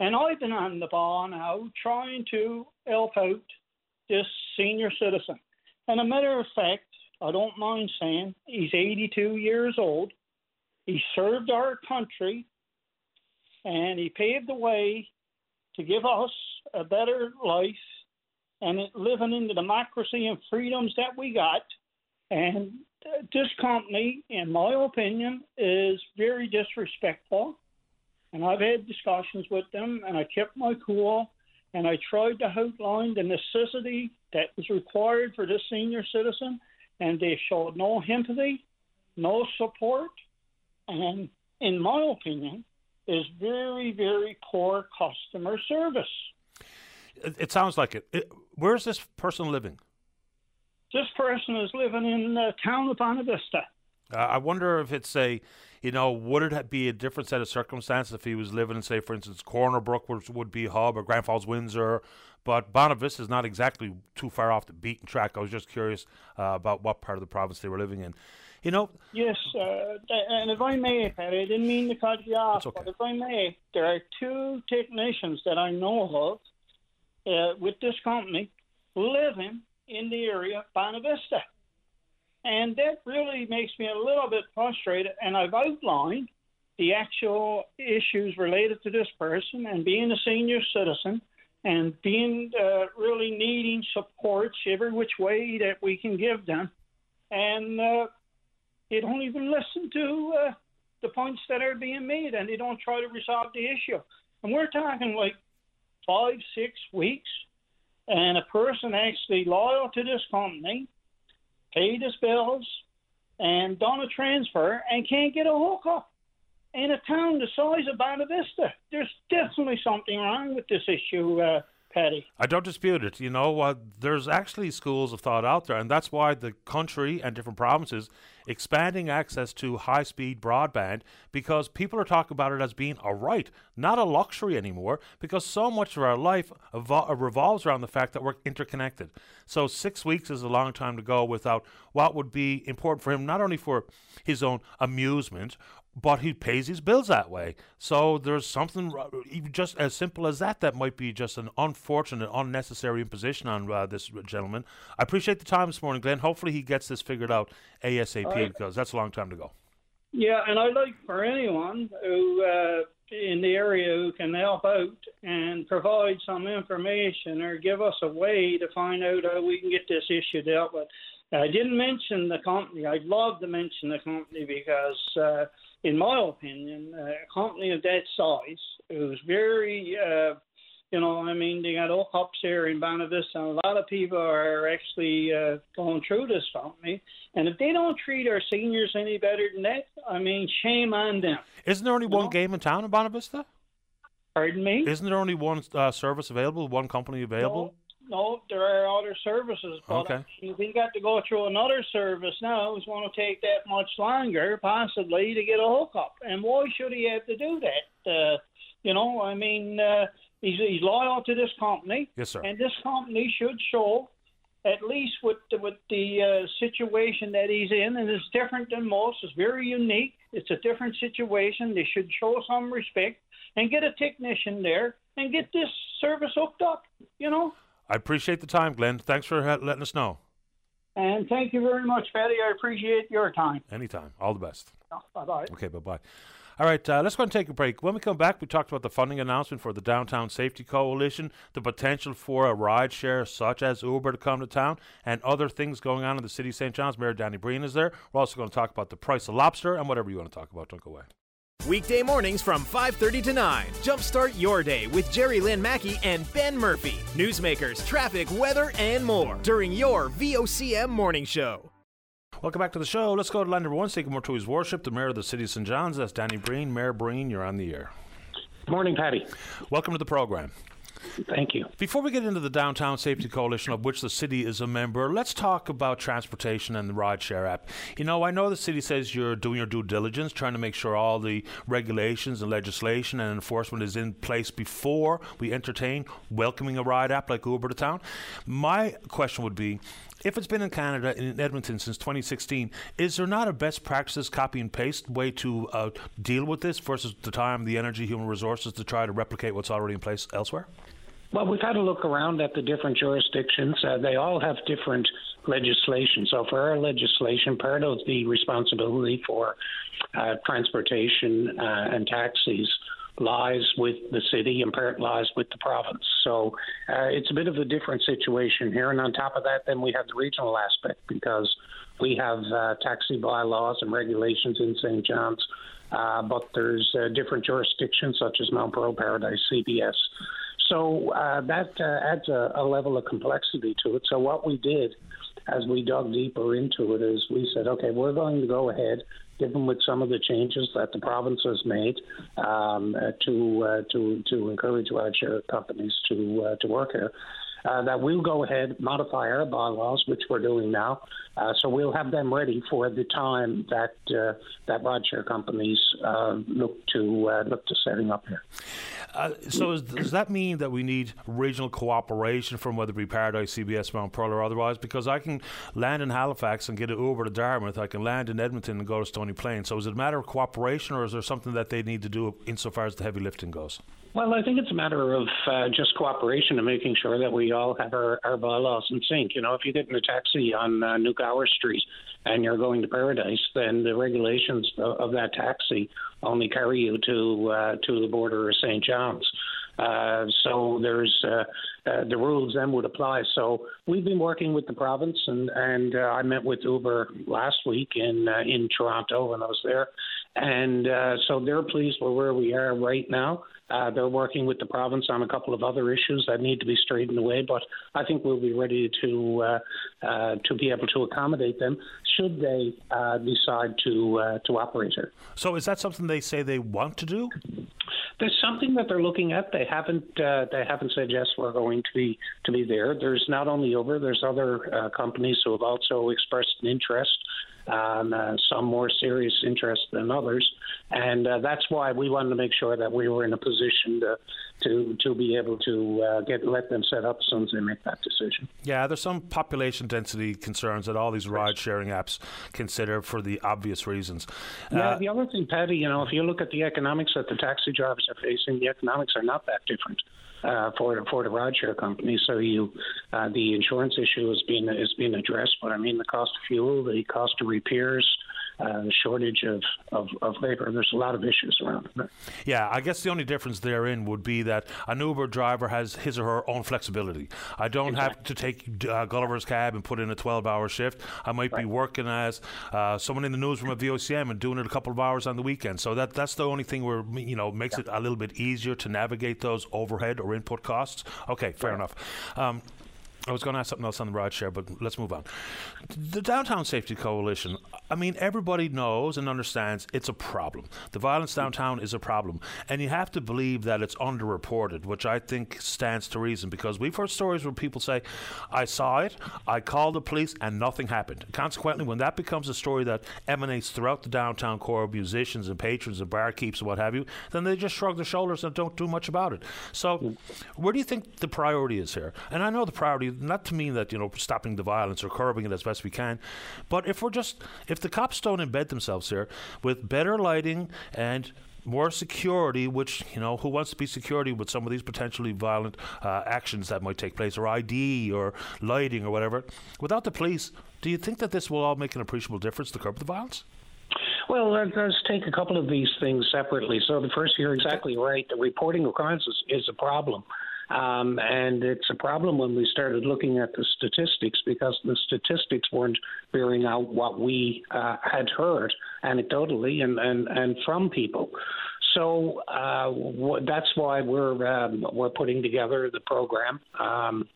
And I've been on the ball now trying to help out this senior citizen. And a matter of fact, I don't mind saying he's 82 years old. He served our country and he paved the way to give us a better life and living in the democracy and freedoms that we got. And this company, in my opinion, is very disrespectful. And I've had discussions with them, and I kept my cool, and I tried to outline the necessity that was required for this senior citizen and they showed no empathy, no support, and in my opinion, is very, very poor customer service. It, it sounds like it. it. Where's this person living? This person is living in the town of Bonavista. Uh, I wonder if it's a, you know, would it be a different set of circumstances if he was living in, say, for instance, Corner Brook, which would be Hub, or Grand Falls, Windsor, but Bonavista is not exactly too far off the beaten track. I was just curious uh, about what part of the province they were living in. You know. Yes, uh, and if I may, Paddy, I didn't mean to cut you off, okay. but if I may, there are two technicians that I know of uh, with this company living in the area of Bonavista. And that really makes me a little bit frustrated. And I've outlined the actual issues related to this person and being a senior citizen and being uh, really needing supports every which way that we can give them. And uh, they don't even listen to uh, the points that are being made and they don't try to resolve the issue. And we're talking like five, six weeks, and a person actually loyal to this company, paid his bills, and done a transfer and can't get a hookup in a town the size of Bonavista. There's definitely something wrong with this issue. Uh, Paddy. I don't dispute it. You know, uh, there's actually schools of thought out there, and that's why the country and different provinces expanding access to high speed broadband because people are talking about it as being a right, not a luxury anymore, because so much of our life evol- revolves around the fact that we're interconnected. So, six weeks is a long time to go without what would be important for him, not only for his own amusement but he pays his bills that way. So there's something just as simple as that that might be just an unfortunate, unnecessary imposition on uh, this gentleman. I appreciate the time this morning, Glenn. Hopefully he gets this figured out ASAP right. because that's a long time to go. Yeah, and I'd like for anyone who uh, in the area who can help out and provide some information or give us a way to find out how we can get this issue dealt with. I didn't mention the company. I'd love to mention the company because uh, in my opinion, a company of that size who's very, uh, you know, I mean, they got hookups here in Bonavista, and a lot of people are actually uh, going through this company. And if they don't treat our seniors any better than that, I mean, shame on them. Isn't there only you one know? game in town in Bonavista? Pardon me? Isn't there only one uh, service available, one company available? No there are other services, but okay. if we got to go through another service now, it's going to take that much longer, possibly, to get a hookup. And why should he have to do that? Uh, you know, I mean, uh, he's, he's loyal to this company. Yes, sir. And this company should show, at least with the, with the uh, situation that he's in, and it's different than most. It's very unique. It's a different situation. They should show some respect and get a technician there and get this service hooked up. You know. I appreciate the time, Glenn. Thanks for letting us know. And thank you very much, Paddy. I appreciate your time. Anytime. All the best. bye bye. Okay, bye bye. All right, uh, let's go and take a break. When we come back, we talked about the funding announcement for the Downtown Safety Coalition, the potential for a ride share such as Uber to come to town, and other things going on in the city of St. John's. Mayor Danny Breen is there. We're also going to talk about the price of lobster and whatever you want to talk about. Don't go away. Weekday mornings from 5:30 to 9. Jumpstart your day with Jerry Lynn Mackey and Ben Murphy. Newsmakers, traffic, weather, and more during your VOCM morning show. Welcome back to the show. Let's go to line number one. Say more to his worship, the mayor of the city of St. John's. That's Danny Breen. Mayor Breen, you're on the air. Good morning, Paddy. Welcome to the program. Thank you. Before we get into the Downtown Safety Coalition, of which the city is a member, let's talk about transportation and the rideshare app. You know, I know the city says you're doing your due diligence, trying to make sure all the regulations and legislation and enforcement is in place before we entertain welcoming a ride app like Uber to town. My question would be if it's been in Canada in Edmonton since 2016, is there not a best practices copy and paste way to uh, deal with this versus the time, the energy, human resources to try to replicate what's already in place elsewhere? Well, we've had a look around at the different jurisdictions. Uh, they all have different legislation. So, for our legislation, part of the responsibility for uh, transportation uh, and taxis lies with the city and part lies with the province. So uh, it's a bit of a different situation here. And on top of that, then we have the regional aspect because we have uh, taxi bylaws and regulations in St. John's, uh, but there's different jurisdictions such as Mount Pearl, Paradise, CBS. So uh, that uh, adds a, a level of complexity to it. So what we did as we dug deeper into it is we said, okay, we're going to go ahead given with some of the changes that the province has made um, uh, to uh, to to encourage rideshare companies to uh, to work here. Uh, that we'll go ahead modify our bylaws, which we're doing now. Uh, so we'll have them ready for the time that uh, that rideshare companies uh, look to uh, look to setting up here. Uh, so is, does that mean that we need regional cooperation from whether it be Paradise, CBS, Mount Pearl, or otherwise? Because I can land in Halifax and get an Uber to Dartmouth. I can land in Edmonton and go to Stony Plain. So is it a matter of cooperation, or is there something that they need to do insofar as the heavy lifting goes? Well, I think it's a matter of uh, just cooperation and making sure that we all have our, our bylaws in sync. You know, if you get in a taxi on uh, New Gower Street and you're going to Paradise, then the regulations of, of that taxi only carry you to uh, to the border of St. John's. Uh, so there's uh, uh, the rules then would apply. So we've been working with the province, and and uh, I met with Uber last week in uh, in Toronto when I was there, And uh, so they're pleased with where we are right now. Uh, they're working with the province on a couple of other issues that need to be straightened away, but I think we'll be ready to uh, uh, to be able to accommodate them should they uh, decide to uh, to operate here. So, is that something they say they want to do? There's something that they're looking at. They haven't uh, they haven't said yes. We're going to be to be there. There's not only Uber. There's other companies who have also expressed an interest um, uh, some more serious interest than others, and uh, that's why we wanted to make sure that we were in a position to to to be able to uh, get let them set up as soon as they make that decision. Yeah, there's some population density concerns that all these ride sharing apps consider for the obvious reasons. Yeah, uh, the other thing, Paddy, you know, if you look at the economics that the taxi drivers are facing, the economics are not that different uh, for for the rideshare company. So you, uh, the insurance issue has been is being addressed, but I mean the cost of fuel, the cost of repairs, uh, shortage of, of, of, labor. There's a lot of issues around it. Yeah, I guess the only difference therein would be that an Uber driver has his or her own flexibility. I don't exactly. have to take uh, Gulliver's cab and put in a 12-hour shift. I might right. be working as uh, someone in the newsroom at VOCM and doing it a couple of hours on the weekend. So that that's the only thing where you know makes yeah. it a little bit easier to navigate those overhead or input costs. Okay, fair right. enough. Um, I was going to ask something else on the ride share, but let's move on. The Downtown Safety Coalition, I mean, everybody knows and understands it's a problem. The violence downtown is a problem. And you have to believe that it's underreported, which I think stands to reason because we've heard stories where people say, I saw it, I called the police, and nothing happened. Consequently, when that becomes a story that emanates throughout the downtown core of musicians and patrons and barkeeps and what have you, then they just shrug their shoulders and don't do much about it. So, where do you think the priority is here? And I know the priority not to mean that you know stopping the violence or curbing it as best we can, but if we're just if the cops don't embed themselves here with better lighting and more security, which, you know, who wants to be security with some of these potentially violent uh, actions that might take place, or ID, or lighting, or whatever. Without the police, do you think that this will all make an appreciable difference to curb the violence? Well, let's take a couple of these things separately. So, the first, you're exactly right. The reporting of crimes is, is a problem. Um, and it's a problem when we started looking at the statistics because the statistics weren't bearing out what we uh, had heard anecdotally and, and, and from people. So uh, w- that's why we're um, we're putting together the program. Um,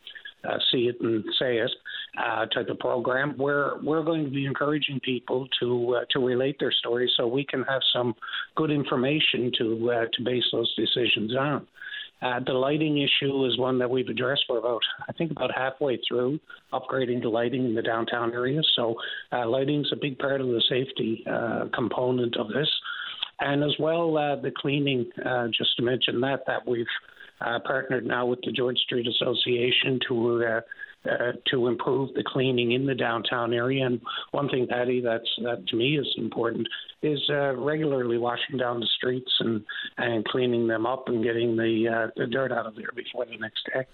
uh, see it and say it uh, type of program where we're going to be encouraging people to uh, to relate their stories so we can have some good information to uh, to base those decisions on. Uh, the lighting issue is one that we've addressed for about, I think, about halfway through upgrading the lighting in the downtown area. So, uh, lighting is a big part of the safety uh, component of this, and as well uh, the cleaning. Uh, just to mention that that we've uh, partnered now with the George Street Association to uh, to improve the cleaning in the downtown area. And one thing, Paddy, that's that to me is important is uh, regularly washing down the streets and and cleaning them up and getting the uh, the dirt out of there before the next day.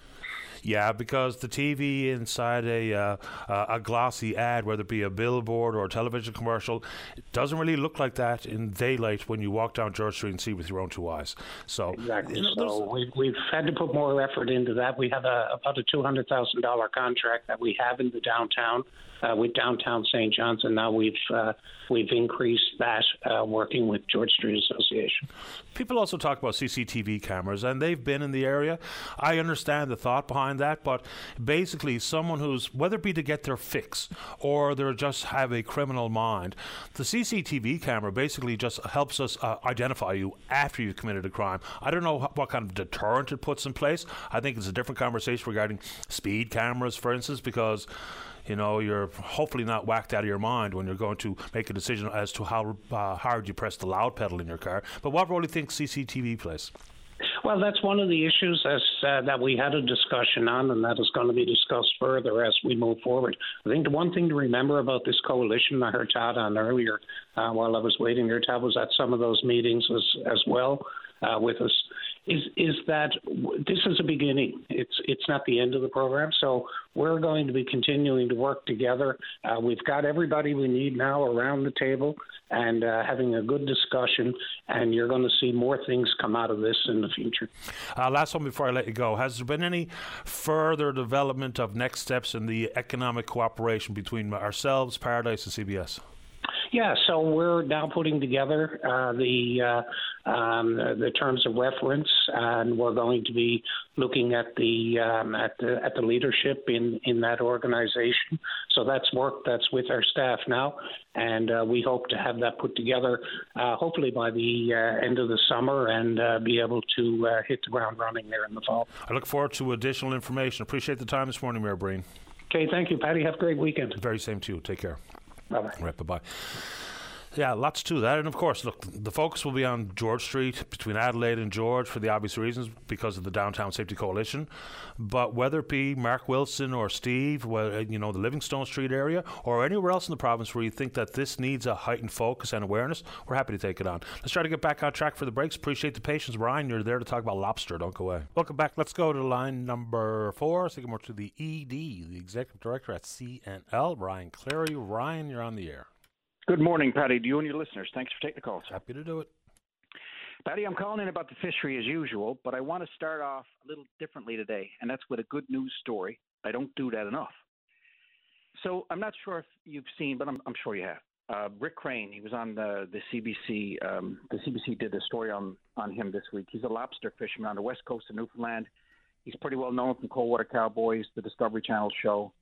Yeah, because the TV inside a uh, a glossy ad, whether it be a billboard or a television commercial, it doesn't really look like that in daylight when you walk down George Street and see with your own two eyes. So exactly. You know, so we've, we've had to put more effort into that. We have a, about a two hundred thousand dollar contract that we have in the downtown uh, with downtown St. John's, and now we've uh, we've increased that uh, working with George Street Association. People also talk about CCTV cameras, and they've been in the area. I understand the thought behind that, but basically, someone who's whether it be to get their fix or they're just have a criminal mind, the CCTV camera basically just helps us uh, identify you after you've committed a crime. I don't know what kind of deterrent it puts in place. I think it's a different conversation regarding speed cameras, for instance, because you know, you're hopefully not whacked out of your mind when you're going to make a decision as to how uh, hard you press the loud pedal in your car. But what role do you think CCTV plays? Well, that's one of the issues as, uh, that we had a discussion on, and that is going to be discussed further as we move forward. I think the one thing to remember about this coalition, I heard Todd on earlier uh, while I was waiting there, Todd was at some of those meetings as, as well uh, with us is is that this is a beginning. It's it's not the end of the program. So we're going to be continuing to work together. Uh, we've got everybody we need now around the table and uh, having a good discussion. And you're going to see more things come out of this in the future. Uh, last one before I let you go: Has there been any further development of next steps in the economic cooperation between ourselves, Paradise, and CBS? Yeah, so we're now putting together uh, the uh, um, the terms of reference, and we're going to be looking at the um, at the at the leadership in in that organization. So that's work that's with our staff now, and uh, we hope to have that put together uh, hopefully by the uh, end of the summer and uh, be able to hit the ground running there in the fall. I look forward to additional information. Appreciate the time this morning, Mayor Breen. Okay, thank you, Paddy. Have a great weekend. Very same to you. Take care. Bye bye. Bye bye. Yeah, lots to that. And of course, look, the focus will be on George Street between Adelaide and George for the obvious reasons because of the Downtown Safety Coalition. But whether it be Mark Wilson or Steve, you know, the Livingstone Street area or anywhere else in the province where you think that this needs a heightened focus and awareness, we're happy to take it on. Let's try to get back on track for the breaks. Appreciate the patience. Ryan, you're there to talk about lobster. Don't go away. Welcome back. Let's go to line number four. Say more to the ED, the Executive Director at CNL, Ryan Cleary. Ryan, you're on the air. Good morning, Paddy. To you and your listeners. Thanks for taking the call. Happy to do it. Paddy, I'm calling in about the fishery as usual, but I want to start off a little differently today, and that's with a good news story. I don't do that enough. So I'm not sure if you've seen, but I'm, I'm sure you have. Uh, Rick Crane, he was on the, the CBC. Um, the CBC did a story on, on him this week. He's a lobster fisherman on the west coast of Newfoundland. He's pretty well known from Coldwater Cowboys, the Discovery Channel show.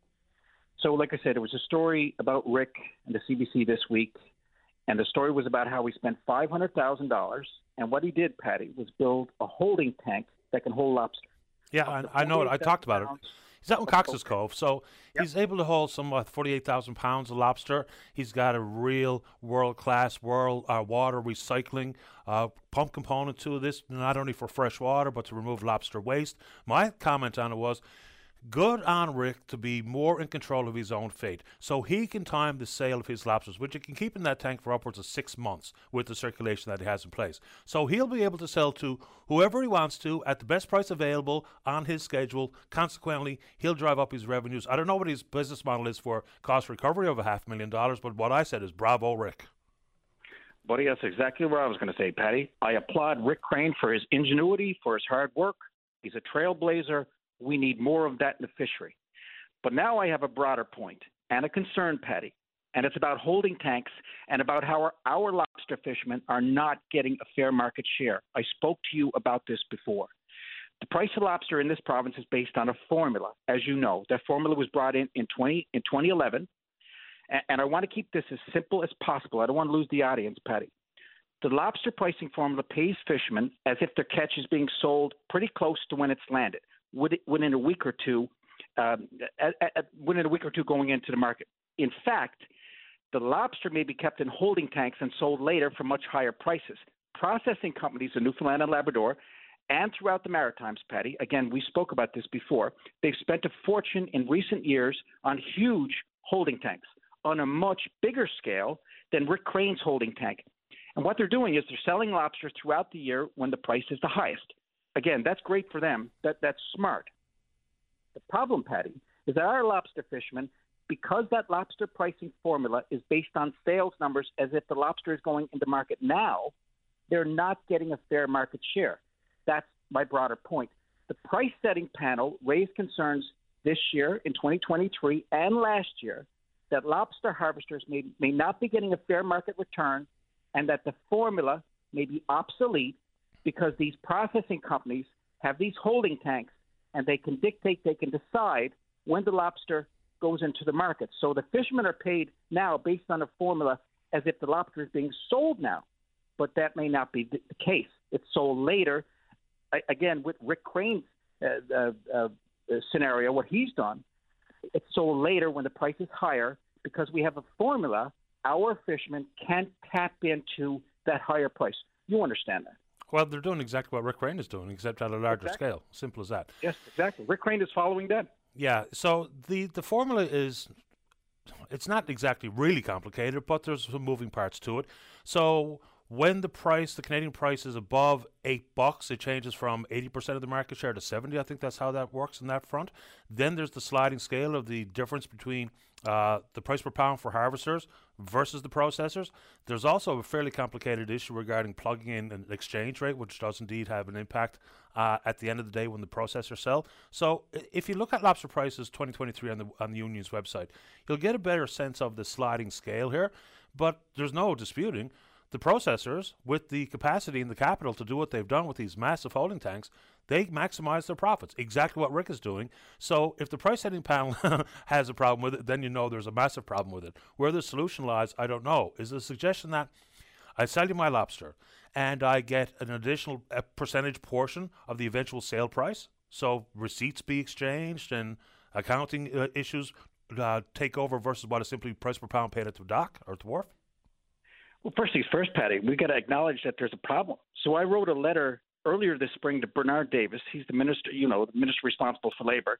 So, like I said, it was a story about Rick and the CBC this week, and the story was about how he spent five hundred thousand dollars, and what he did, Paddy, was build a holding tank that can hold lobster. Yeah, I, I know it. I talked about it. He's out in Cox's Cove, so yep. he's able to hold some uh, forty-eight thousand pounds of lobster. He's got a real world-class world uh, water recycling uh, pump component to this, not only for fresh water but to remove lobster waste. My comment on it was Good on Rick to be more in control of his own fate, so he can time the sale of his lobsters, which he can keep in that tank for upwards of six months with the circulation that he has in place. So he'll be able to sell to whoever he wants to at the best price available on his schedule. Consequently, he'll drive up his revenues. I don't know what his business model is for cost recovery of a half million dollars, but what I said is bravo, Rick. Buddy, that's exactly what I was going to say, Paddy. I applaud Rick Crane for his ingenuity, for his hard work. He's a trailblazer we need more of that in the fishery. But now I have a broader point and a concern, Paddy, and it's about holding tanks and about how our, our lobster fishermen are not getting a fair market share. I spoke to you about this before. The price of lobster in this province is based on a formula, as you know. That formula was brought in in, 20, in 2011, and, and I want to keep this as simple as possible. I don't want to lose the audience, Paddy. The lobster pricing formula pays fishermen as if their catch is being sold pretty close to when it's landed within a week or two, um, at, at, within a week or two going into the market. In fact, the lobster may be kept in holding tanks and sold later for much higher prices. Processing companies in Newfoundland and Labrador and throughout the Maritimes, Paddy, again, we spoke about this before, they've spent a fortune in recent years on huge holding tanks on a much bigger scale than Rick Crane's holding tank. And what they're doing is they're selling lobster throughout the year when the price is the highest. Again, that's great for them. That that's smart. The problem, Paddy, is that our lobster fishermen, because that lobster pricing formula is based on sales numbers as if the lobster is going into market now, they're not getting a fair market share. That's my broader point. The price setting panel raised concerns this year in 2023 and last year that lobster harvesters may, may not be getting a fair market return and that the formula may be obsolete because these processing companies have these holding tanks and they can dictate, they can decide when the lobster goes into the market. So the fishermen are paid now based on a formula as if the lobster is being sold now, but that may not be the case. It's sold later. Again, with Rick Crane's uh, uh, uh, scenario, what he's done, it's sold later when the price is higher because we have a formula. Our fishermen can't tap into that higher price. You understand that? Well, they're doing exactly what Rick Crane is doing, except at a larger exactly. scale. Simple as that. Yes, exactly. Rick Crane is following that. Yeah. So the the formula is, it's not exactly really complicated, but there's some moving parts to it. So when the price, the Canadian price, is above eight bucks, it changes from 80% of the market share to 70. I think that's how that works in that front. Then there's the sliding scale of the difference between uh, the price per pound for harvesters versus the processors. There's also a fairly complicated issue regarding plugging in an exchange rate, which does indeed have an impact uh, at the end of the day when the processors sell. So if you look at lobster prices 2023 on the on the union's website, you'll get a better sense of the sliding scale here. But there's no disputing the processors with the capacity and the capital to do what they've done with these massive holding tanks, they maximize their profits. Exactly what Rick is doing. So if the price setting panel has a problem with it, then you know there's a massive problem with it. Where the solution lies, I don't know. Is the suggestion that I sell you my lobster and I get an additional percentage portion of the eventual sale price? So receipts be exchanged and accounting uh, issues uh, take over versus what is simply price per pound paid at the dock or the wharf? Well, first things first, Paddy, we got to acknowledge that there's a problem. So I wrote a letter earlier this spring to Bernard Davis. He's the minister, you know, the minister responsible for labor.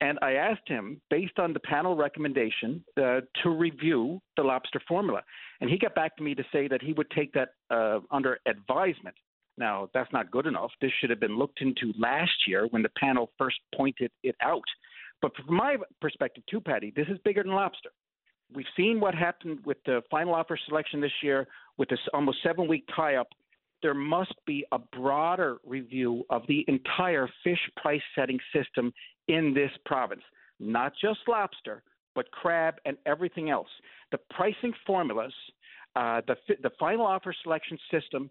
And I asked him, based on the panel recommendation, uh, to review the lobster formula. And he got back to me to say that he would take that uh, under advisement. Now, that's not good enough. This should have been looked into last year when the panel first pointed it out. But from my perspective, too, Paddy, this is bigger than lobster. We've seen what happened with the final offer selection this year with this almost seven week tie up. There must be a broader review of the entire fish price setting system in this province, not just lobster, but crab and everything else. The pricing formulas, uh, the, the final offer selection system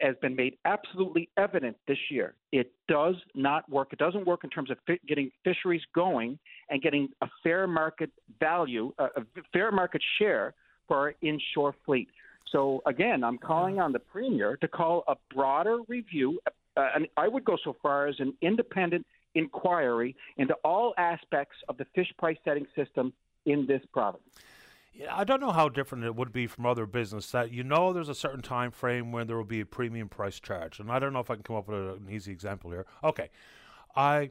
has been made absolutely evident this year. It does not work. It doesn't work in terms of getting fisheries going and getting a fair market value, a fair market share for our inshore fleet. So again, I'm calling on the premier to call a broader review, uh, and I would go so far as an independent inquiry into all aspects of the fish price setting system in this province. Yeah, I don't know how different it would be from other business that you know there's a certain time frame when there will be a premium price charge. And I don't know if I can come up with an easy example here. Okay. I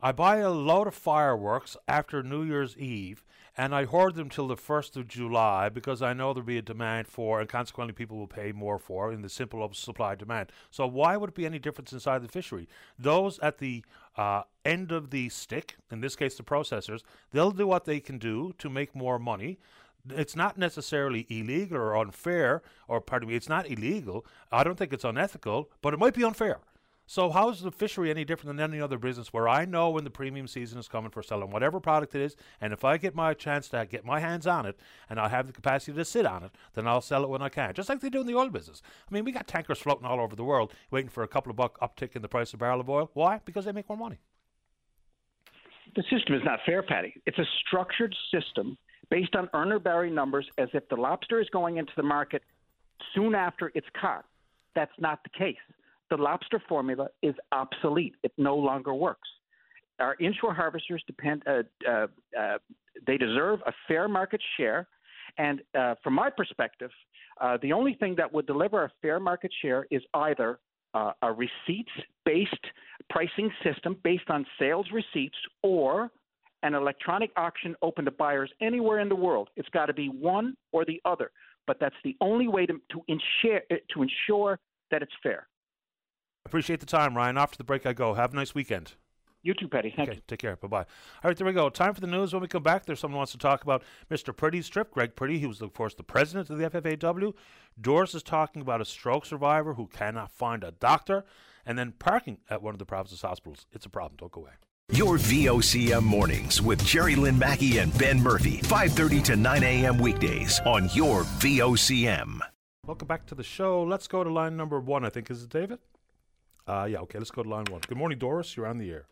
I buy a load of fireworks after New Year's Eve and I hoard them till the 1st of July because I know there'll be a demand for and consequently people will pay more for in the simple of supply demand. So why would it be any difference inside the fishery? Those at the uh, end of the stick, in this case the processors, they'll do what they can do to make more money it's not necessarily illegal or unfair, or pardon me, it's not illegal. I don't think it's unethical, but it might be unfair. So how is the fishery any different than any other business where I know when the premium season is coming for selling whatever product it is, and if I get my chance to get my hands on it and I have the capacity to sit on it, then I'll sell it when I can, just like they do in the oil business. I mean, we got tankers floating all over the world waiting for a couple of buck uptick in the price of barrel of oil. Why? Because they make more money. The system is not fair, Paddy. It's a structured system based on Urner Barry numbers as if the lobster is going into the market soon after it's caught. That's not the case. The lobster formula is obsolete. It no longer works. Our inshore harvesters depend. Uh, uh, uh, they deserve a fair market share, and uh, from my perspective, uh, the only thing that would deliver a fair market share is either uh, a receipts-based pricing system based on sales receipts, or an electronic auction open to buyers anywhere in the world. It's got to be one or the other. But that's the only way to, to, ensure, eh, to ensure that it's fair. Appreciate the time, Ryan. After the break, I go. Have a nice weekend. You too, Petty. Thank okay, you. Take care. Bye bye. All right, there we go. Time for the news. When we come back, there's someone who wants to talk about Mr. Pretty's trip. Greg Priddy, he was, of course, the president of the FFAW. Doris is talking about a stroke survivor who cannot find a doctor. And then parking at one of the province's hospitals. It's a problem. Don't go away. Your VOCM mornings with Jerry Lynn Mackey and Ben Murphy, 5:30 to 9 a.m. weekdays on your VOCM. Welcome back to the show. Let's go to line number one. I think is it David. Uh, yeah. Okay. Let's go to line one. Good morning, Doris. You're on the air.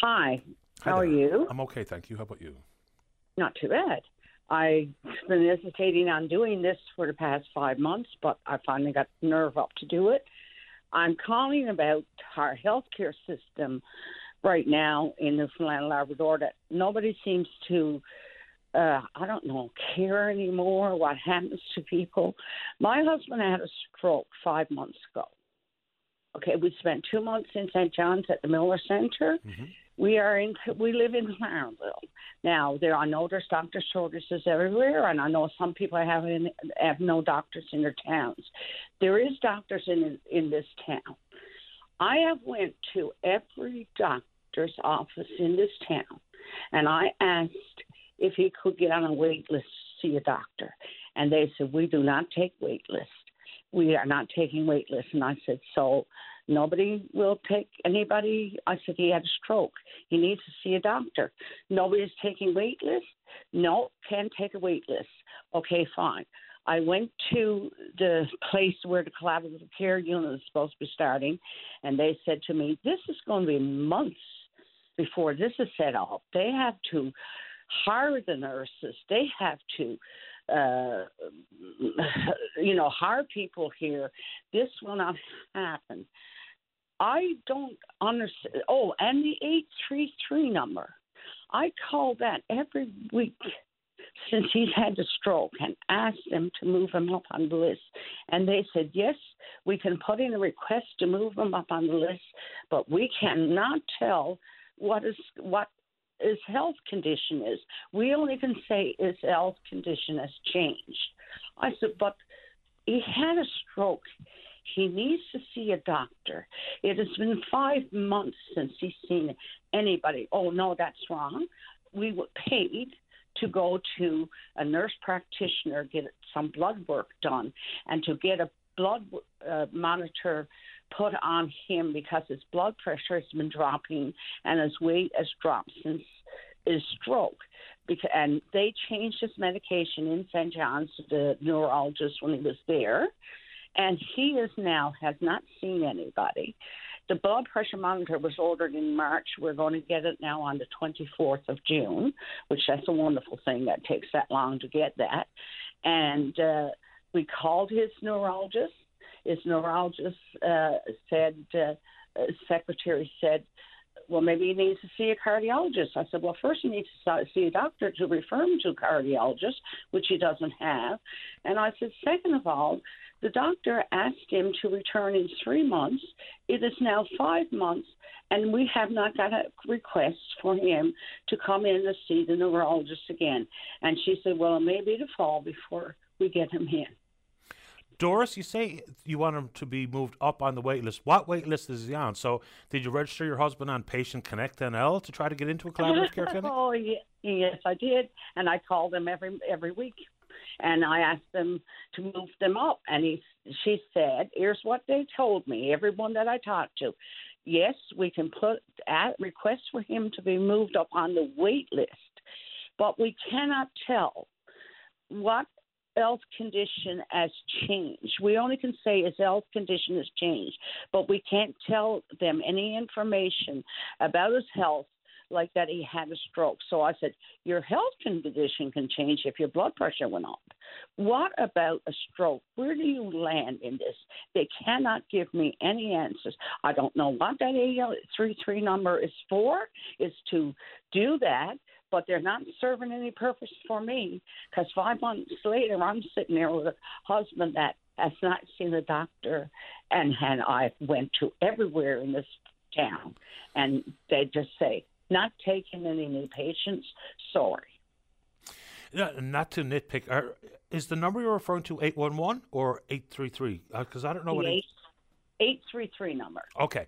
Hi. Hi How there. are you? I'm okay, thank you. How about you? Not too bad. I've been hesitating on doing this for the past five months, but I finally got the nerve up to do it. I'm calling about our healthcare system right now in Newfoundland and Labrador that nobody seems to, uh, I don't know, care anymore what happens to people. My husband had a stroke five months ago. Okay, we spent two months in St. John's at the Miller Center. Mm-hmm. We are in. We live in Clareville. Now there, I know there's doctor shortages everywhere, and I know some people have in, have no doctors in their towns. There is doctors in in this town. I have went to every doctor's office in this town, and I asked if he could get on a wait list to see a doctor, and they said we do not take wait lists. We are not taking wait lists, and I said so. Nobody will take anybody. I said he had a stroke. He needs to see a doctor. Nobody's taking wait lists. No, can't take a wait list. Okay, fine. I went to the place where the collaborative care unit is supposed to be starting, and they said to me, This is going to be months before this is set up. They have to hire the nurses, they have to. Uh, you know, hire people here. This will not happen. I don't understand. Oh, and the 833 number. I call that every week since he's had the stroke and asked them to move him up on the list. And they said, yes, we can put in a request to move him up on the list, but we cannot tell what is what his health condition is. We only can say his health condition has changed. I said, but he had a stroke. He needs to see a doctor. It has been five months since he's seen anybody. Oh, no, that's wrong. We were paid to go to a nurse practitioner, get some blood work done, and to get a blood uh, monitor put on him because his blood pressure has been dropping and his weight has dropped since his stroke. Because, and they changed his medication in St. John's to the neurologist when he was there. And he is now has not seen anybody. The blood pressure monitor was ordered in March. We're going to get it now on the 24th of June, which that's a wonderful thing that takes that long to get that. And uh, we called his neurologist. His neurologist uh, said, uh, secretary said, well, maybe he needs to see a cardiologist. I said, well, first he needs to see a doctor to refer him to a cardiologist, which he doesn't have. And I said, second of all, the doctor asked him to return in three months. It is now five months, and we have not got a request for him to come in to see the neurologist again. And she said, Well, it may be the fall before we get him in. Doris, you say you want him to be moved up on the wait list. What wait list is he on? So, did you register your husband on Patient Connect NL to try to get into a collaborative care clinic? oh, yes, I did, and I called him every every week and I asked them to move them up. And he, she said, "Here's what they told me. Everyone that I talked to, yes, we can put a request for him to be moved up on the wait list, but we cannot tell what health condition has changed. We only can say his health condition has changed, but we can't tell them any information about his health like that he had a stroke. So I said, Your health condition can change if your blood pressure went up. What about a stroke? Where do you land in this? They cannot give me any answers. I don't know what that 833 number is for, is to do that. But they're not serving any purpose for me because five months later, I'm sitting there with a husband that has not seen a doctor, and and I went to everywhere in this town, and they just say not taking any new patients. Sorry. Not to nitpick, are, is the number you're referring to 811 or 833? Because uh, I don't know the what. Eight, 833 number. Okay.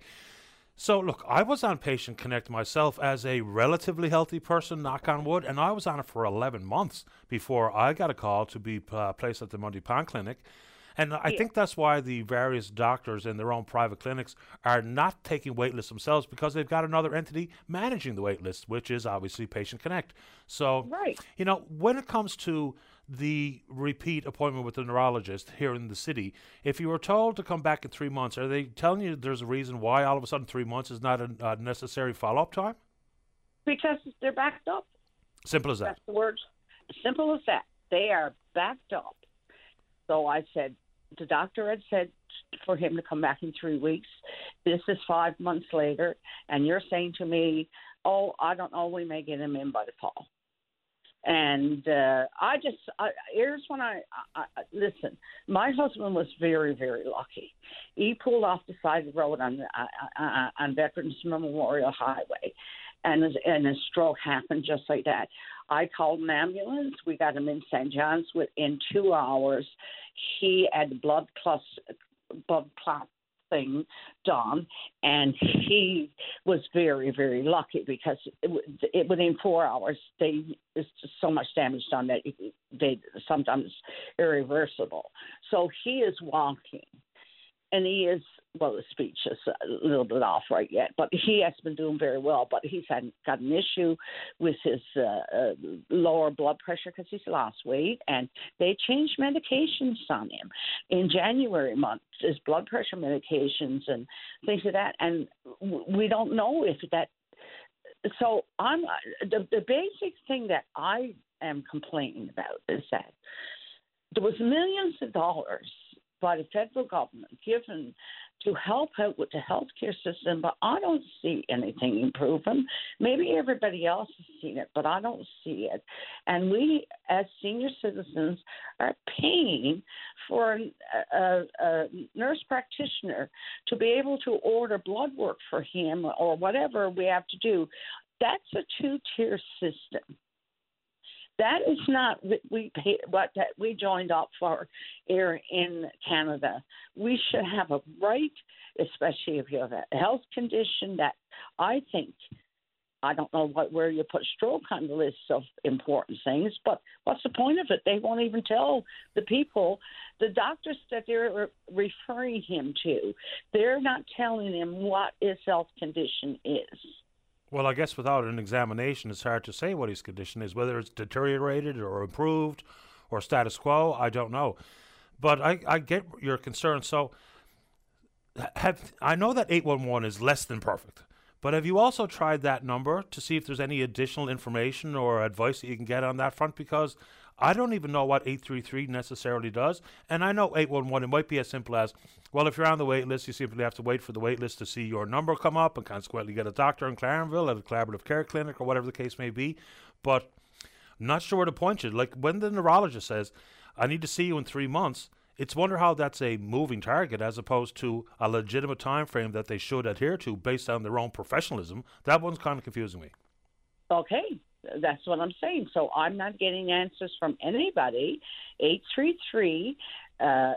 So, look, I was on Patient Connect myself as a relatively healthy person, knock on wood, and I was on it for 11 months before I got a call to be uh, placed at the Mundy Pond Clinic. And I yeah. think that's why the various doctors in their own private clinics are not taking waitlists themselves because they've got another entity managing the waitlist, which is obviously Patient Connect. So, right. you know, when it comes to the repeat appointment with the neurologist here in the city, if you were told to come back in three months, are they telling you there's a reason why all of a sudden three months is not a, a necessary follow up time? Because they're backed up. Simple as that. That's the words. Simple as that. They are backed up. So I said, the doctor had said for him to come back in three weeks. This is five months later, and you're saying to me, "Oh, I don't know. We may get him in by the fall." And uh, I just I, here's when I, I, I listen. My husband was very very lucky. He pulled off the side of the road on uh, uh, on Veterans Memorial Highway, and and a stroke happened just like that. I called an ambulance. We got him in St. John's within two hours. He had blood clot, blood clot thing done, and he was very, very lucky because it, it, within four hours, they so much damage done that they sometimes irreversible. So he is walking. And he is well, the speech is a little bit off right yet, but he has been doing very well. But he's had got an issue with his uh, uh, lower blood pressure because he's lost weight, and they changed medications on him in January month. His blood pressure medications and things like that, and we don't know if that. So I'm the the basic thing that I am complaining about is that there was millions of dollars by the federal government given to help out with the healthcare system, but I don't see anything improving. Maybe everybody else has seen it, but I don't see it. And we, as senior citizens, are paying for a, a, a nurse practitioner to be able to order blood work for him or whatever we have to do. That's a two tier system. That is not we pay, what that we joined up for here in Canada. We should have a right, especially if you have a health condition that I think I don't know what where you put stroke on the list of important things, but what's the point of it? They won't even tell the people, the doctors that they're referring him to. They're not telling him what his health condition is. Well, I guess without an examination, it's hard to say what his condition is, whether it's deteriorated or improved or status quo. I don't know. But I, I get your concern. So, have I know that 811 is less than perfect, but have you also tried that number to see if there's any additional information or advice that you can get on that front? Because I don't even know what 833 necessarily does. And I know 811, it might be as simple as, well, if you're on the wait list, you simply have to wait for the wait list to see your number come up and consequently get a doctor in Clarenville at a collaborative care clinic or whatever the case may be. But not sure where to point you. Like when the neurologist says, I need to see you in three months, it's wonder how that's a moving target as opposed to a legitimate time frame that they should adhere to based on their own professionalism. That one's kind of confusing me. Okay, that's what I'm saying. So I'm not getting answers from anybody. 833 uh, uh,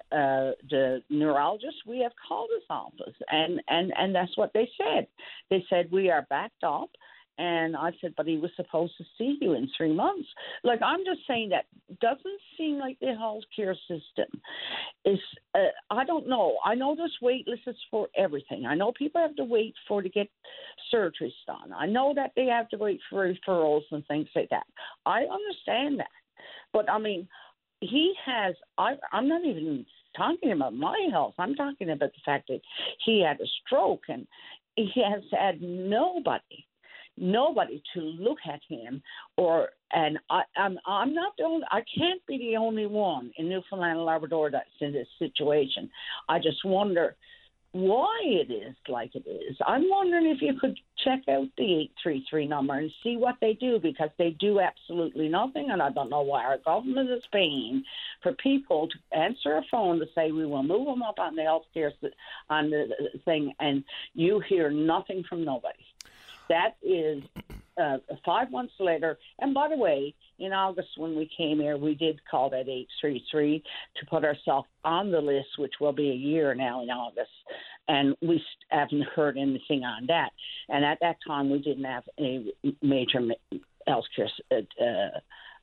the neurologist, we have called his office, and, and, and that's what they said. They said we are backed up. And I said, but he was supposed to see you in three months. Like I'm just saying that doesn't seem like the healthcare system is. Uh, I don't know. I know there's wait lists for everything. I know people have to wait for to get surgeries done. I know that they have to wait for referrals and things like that. I understand that, but I mean, he has. I, I'm not even talking about my health. I'm talking about the fact that he had a stroke and he has had nobody nobody to look at him or and I, I'm I'm not the only I can't be the only one in Newfoundland and Labrador that's in this situation. I just wonder why it is like it is. I'm wondering if you could check out the 833 number and see what they do because they do absolutely nothing. And I don't know why our government is paying for people to answer a phone to say we will move them up on the healthcare on the uh, thing, and you hear nothing from nobody. That is uh, five months later. And by the way, in August when we came here, we did call that 833 to put ourselves on the list, which will be a year now in August. And we haven't heard anything on that. And at that time, we didn't have any major healthcare uh, uh,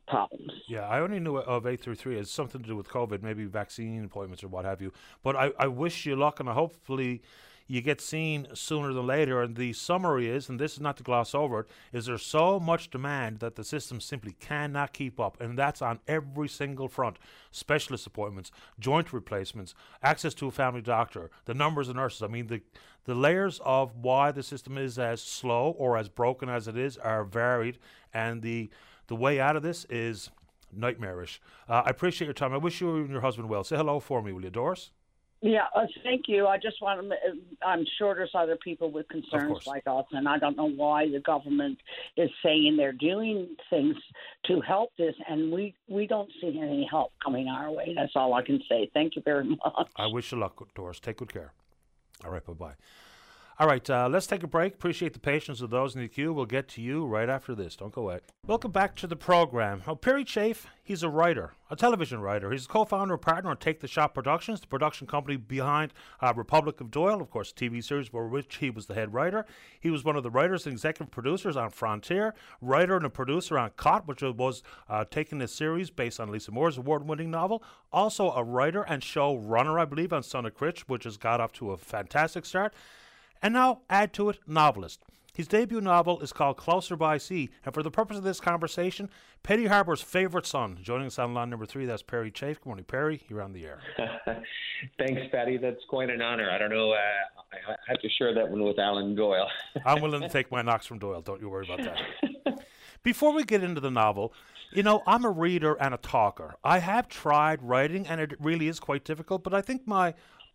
problems. Yeah, I only knew of 833 as something to do with COVID, maybe vaccine appointments or what have you. But I, I wish you luck, and hopefully you get seen sooner than later. And the summary is, and this is not to gloss over it, is there's so much demand that the system simply cannot keep up. And that's on every single front specialist appointments, joint replacements, access to a family doctor, the numbers of nurses. I mean, the, the layers of why the system is as slow or as broken as it is are varied. And the, the way out of this is nightmarish. Uh, I appreciate your time. I wish you and your husband well. Say hello for me, will you, Doris? Yeah, uh, thank you. I just want to. Uh, I'm sure there's other people with concerns like us, and I don't know why the government is saying they're doing things to help this, and we we don't see any help coming our way. That's all I can say. Thank you very much. I wish you luck, Doris. Take good care. All right, bye bye. All right, uh, let's take a break. Appreciate the patience of those in the queue. We'll get to you right after this. Don't go away. Welcome back to the program. Oh, Perry Chafe, he's a writer, a television writer. He's a co-founder and partner on Take the Shot Productions, the production company behind uh, Republic of Doyle, of course, TV series for which he was the head writer. He was one of the writers and executive producers on Frontier, writer and a producer on Caught, which was uh, taking a series based on Lisa Moore's award-winning novel. Also a writer and show runner, I believe, on Son of Critch, which has got off to a fantastic start. And now add to it novelist. His debut novel is called Closer by Sea, and for the purpose of this conversation, Petty Harbour's favorite son, joining us on line number three, that's Perry Chafe. Good morning, Perry. You're on the air. Thanks, Paddy. That's quite an honor. I don't know. Uh, I have to share that one with Alan Doyle. I'm willing to take my knocks from Doyle. Don't you worry about that. Before we get into the novel, you know, I'm a reader and a talker. I have tried writing, and it really is quite difficult, but I think my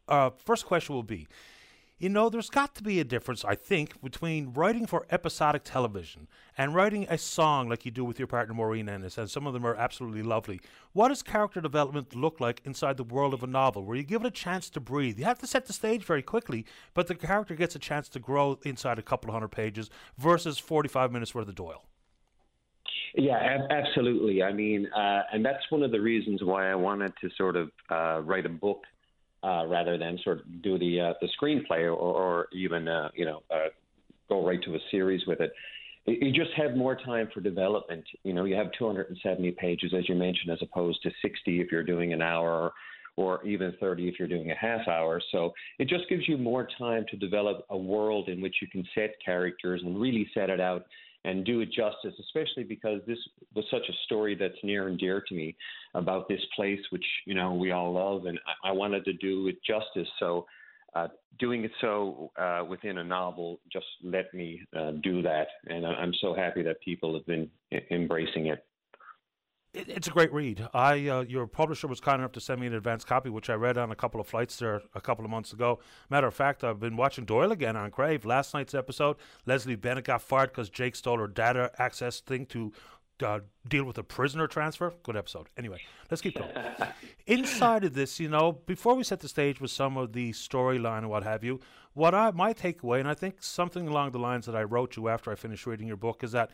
uh, first question will be you know, there's got to be a difference, I think, between writing for episodic television and writing a song like you do with your partner Maureen Ennis, and some of them are absolutely lovely. What does character development look like inside the world of a novel, where you give it a chance to breathe? You have to set the stage very quickly, but the character gets a chance to grow inside a couple hundred pages versus 45 minutes worth of Doyle. Yeah, ab- absolutely. I mean, uh, and that's one of the reasons why I wanted to sort of uh, write a book uh, rather than sort of do the uh, the screenplay or, or even uh, you know uh, go right to a series with it. You just have more time for development. You know, you have 270 pages, as you mentioned, as opposed to 60 if you're doing an hour, or even 30 if you're doing a half hour. So it just gives you more time to develop a world in which you can set characters and really set it out and do it justice, especially because this was such a story that's near and dear to me about this place, which you know we all love, and I, I wanted to do it justice. So, uh, doing it so uh, within a novel just let me uh, do that, and I'm so happy that people have been embracing it it, it's a great read. I uh, your publisher was kind enough to send me an advance copy, which I read on a couple of flights there a couple of months ago. Matter of fact, I've been watching Doyle again on Crave. Last night's episode, Leslie Bennett got fired because Jake stole her data access thing to uh, deal with a prisoner transfer. Good episode. Anyway, let's keep going. Inside of this, you know, before we set the stage with some of the storyline and what have you, what I my takeaway, and I think something along the lines that I wrote you after I finished reading your book, is that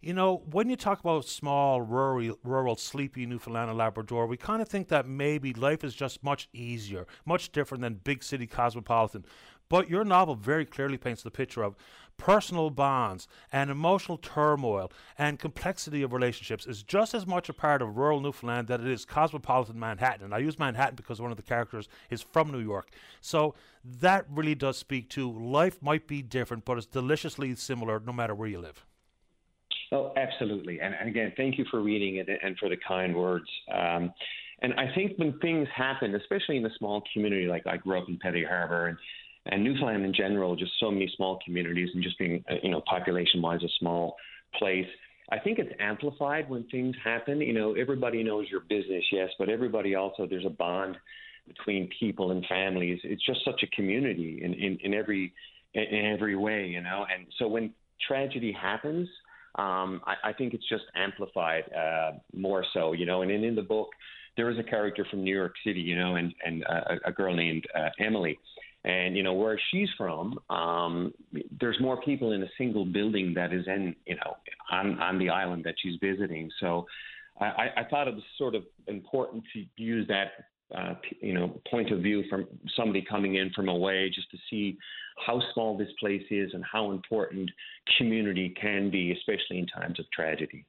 you know, when you talk about small, rural, rural, sleepy Newfoundland and Labrador, we kind of think that maybe life is just much easier, much different than big city cosmopolitan. But your novel very clearly paints the picture of personal bonds and emotional turmoil and complexity of relationships is just as much a part of rural Newfoundland that it is cosmopolitan Manhattan. And I use Manhattan because one of the characters is from New York. So that really does speak to life might be different, but it's deliciously similar no matter where you live. Oh, absolutely. And, and again, thank you for reading it and for the kind words. Um, and I think when things happen, especially in a small community like I grew up in Petty Harbour and, and Newfoundland in general, just so many small communities and just being, uh, you know, population wise, a small place. I think it's amplified when things happen. You know, everybody knows your business, yes, but everybody also, there's a bond between people and families. It's just such a community in, in, in every in every way, you know. And so when tragedy happens, um, I, I, think it's just amplified uh, more so, you know. And in, the book, there is a character from New York City, you know, and and uh, a girl named uh, Emily, and you know where she's from. Um, there's more people in a single building that is in, you know, on on the island that she's visiting. So. I, I thought it was sort of important to use that uh, you know point of view from somebody coming in from away just to see how small this place is and how important community can be, especially in times of tragedy.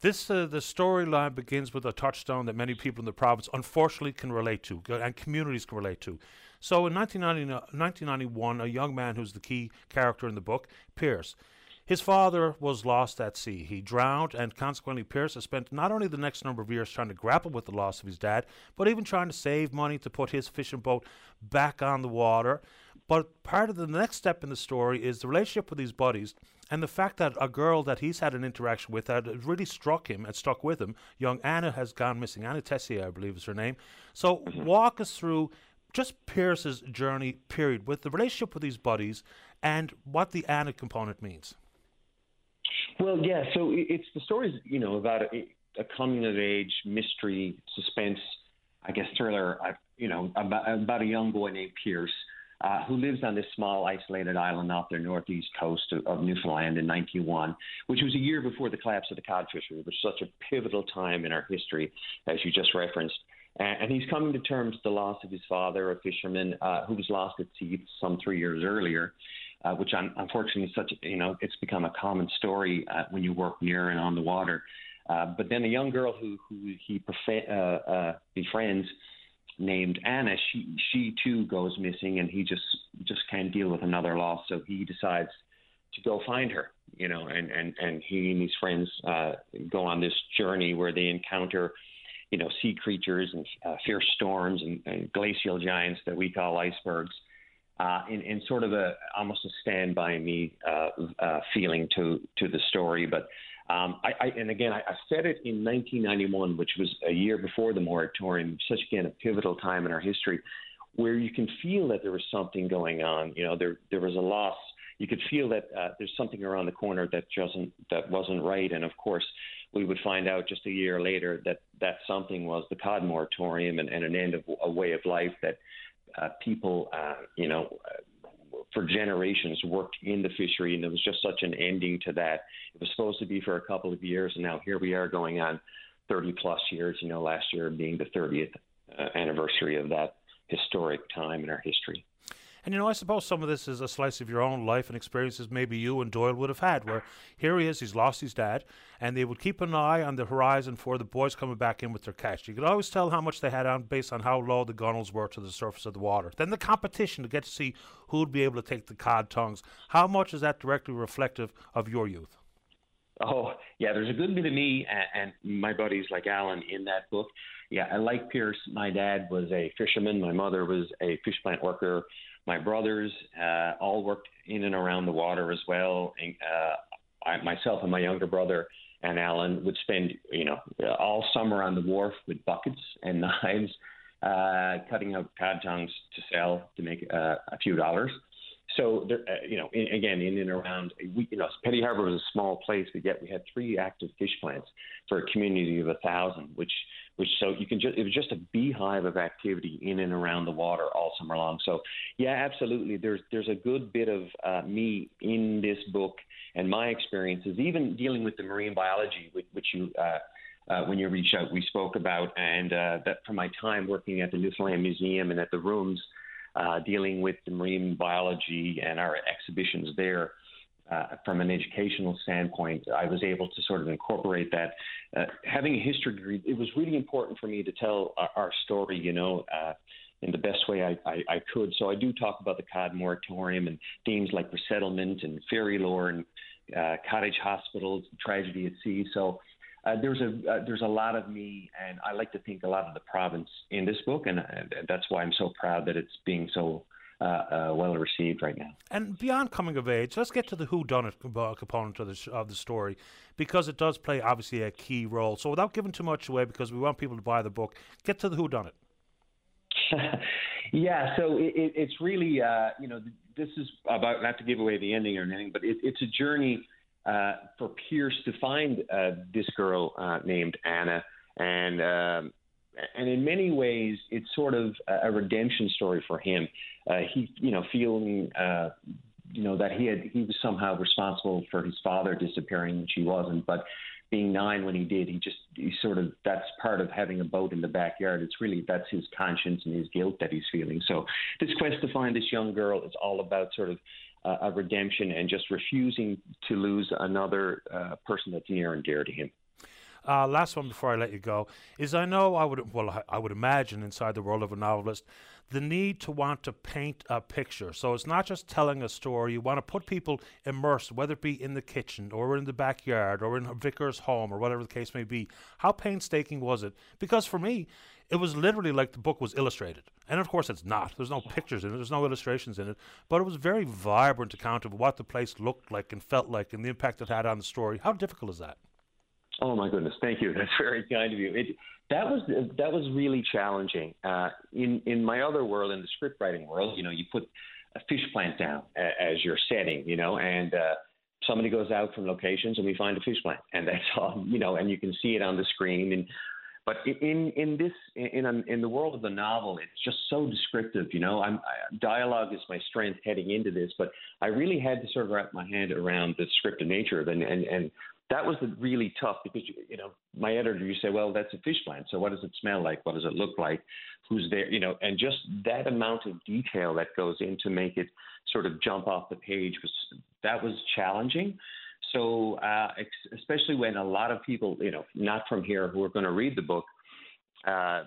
This uh, the storyline begins with a touchstone that many people in the province unfortunately can relate to and communities can relate to. So in 1990, 1991, a young man who's the key character in the book, Pierce, his father was lost at sea. He drowned, and consequently, Pierce has spent not only the next number of years trying to grapple with the loss of his dad, but even trying to save money to put his fishing boat back on the water. But part of the next step in the story is the relationship with these buddies and the fact that a girl that he's had an interaction with that really struck him and stuck with him, young Anna, has gone missing. Anna Tessier, I believe is her name. So walk us through just Pierce's journey, period, with the relationship with these buddies and what the Anna component means. Well, yeah. So it's the stories, you know, about a, a coming of age mystery, suspense, I guess thriller. You know, about, about a young boy named Pierce, uh, who lives on this small isolated island off the northeast coast of, of Newfoundland in 1901, which was a year before the collapse of the cod fishery, which was such a pivotal time in our history, as you just referenced. And, he's coming to terms with the loss of his father, a fisherman uh, who was lost at sea some three years earlier. Uh, which unfortunately is such you know it's become a common story uh, when you work near and on the water. Uh, but then a young girl who who he uh, uh, befriends named Anna, she she too goes missing, and he just just can't deal with another loss, so he decides to go find her. You know, and and and he and his friends uh, go on this journey where they encounter, you know, sea creatures and fierce storms and, and glacial giants that we call icebergs. Uh, in, in sort of a almost a stand by me uh, uh, feeling to to the story, but um, I, I, and again, I, I said it in 1991, which was a year before the moratorium, such again a pivotal time in our history, where you can feel that there was something going on. You know, there there was a loss. You could feel that uh, there's something around the corner that wasn't that wasn't right. And of course, we would find out just a year later that that something was the cod moratorium and, and an end of a way of life that uh, people, uh, you know, for generations worked in the fishery, and there was just such an ending to that. It was supposed to be for a couple of years, and now here we are going on 30 plus years. You know, last year being the 30th uh, anniversary of that historic time in our history. And you know, I suppose some of this is a slice of your own life and experiences maybe you and Doyle would have had, where here he is, he's lost his dad, and they would keep an eye on the horizon for the boys coming back in with their catch. You could always tell how much they had on based on how low the gunnels were to the surface of the water. Then the competition to get to see who'd be able to take the cod tongues. How much is that directly reflective of your youth? Oh, yeah, there's a good bit of me and, and my buddies like Alan in that book. Yeah, I like Pierce. My dad was a fisherman. My mother was a fish plant worker. My brothers uh, all worked in and around the water as well. And, uh, I, myself and my younger brother and Alan would spend, you know, all summer on the wharf with buckets and knives, uh, cutting out cod tongues to sell to make uh, a few dollars. So, there, uh, you know, in, again, in and around, we, you know, Petty Harbour was a small place, but yet we had three active fish plants for a community of a thousand, which which so you can just it was just a beehive of activity in and around the water all summer long. So yeah, absolutely. There's there's a good bit of uh, me in this book and my experiences, even dealing with the marine biology, which, which you. Uh, uh, when you reached out, we spoke about, and uh, that from my time working at the Newfoundland Museum and at the rooms, uh, dealing with the marine biology and our exhibitions there, uh, from an educational standpoint, I was able to sort of incorporate that. Uh, having a history degree, it was really important for me to tell our, our story, you know, uh, in the best way I, I, I, could. So I do talk about the cod moratorium and themes like resettlement and fairy lore and uh, cottage hospitals, tragedy at sea. So uh, there's a uh, there's a lot of me, and I like to think a lot of the province in this book, and, and that's why I'm so proud that it's being so uh, uh, well received right now. And beyond coming of age, let's get to the who done it component of the, of the story because it does play obviously a key role. So without giving too much away, because we want people to buy the book, get to the who done it. yeah, so it, it, it's really uh, you know this is about not to give away the ending or anything, but it, it's a journey uh, for Pierce to find uh, this girl uh, named Anna, and um, and in many ways, it's sort of a redemption story for him. Uh, he, you know, feeling, uh, you know, that he had he was somehow responsible for his father disappearing, which he wasn't. But being nine when he did, he just he sort of that's part of having a boat in the backyard. It's really that's his conscience and his guilt that he's feeling. So this quest to find this young girl is all about sort of uh, a redemption and just refusing to lose another uh, person that's near and dear to him. Uh, last one before I let you go is I know I would well I would imagine inside the world of a novelist the need to want to paint a picture. So it's not just telling a story. You want to put people immersed, whether it be in the kitchen or in the backyard or in a vicar's home or whatever the case may be. How painstaking was it? Because for me, it was literally like the book was illustrated. And of course, it's not. There's no pictures in it, there's no illustrations in it. But it was a very vibrant account of what the place looked like and felt like and the impact it had on the story. How difficult is that? Oh my goodness, thank you. That's very kind of you. It, that was that was really challenging. Uh, in in my other world, in the script writing world, you know, you put a fish plant down as your setting, you know, and uh, somebody goes out from locations and we find a fish plant, and that's all, you know, and you can see it on the screen. And But in in this in a, in the world of the novel, it's just so descriptive. You know, I'm I, dialogue is my strength heading into this, but I really had to sort of wrap my hand around the descriptive nature of it, and and, and that was really tough because you know my editor you say well that's a fish plant so what does it smell like what does it look like who's there you know and just that amount of detail that goes in to make it sort of jump off the page was that was challenging so uh, especially when a lot of people, you know, not from here who are going to read the book, uh,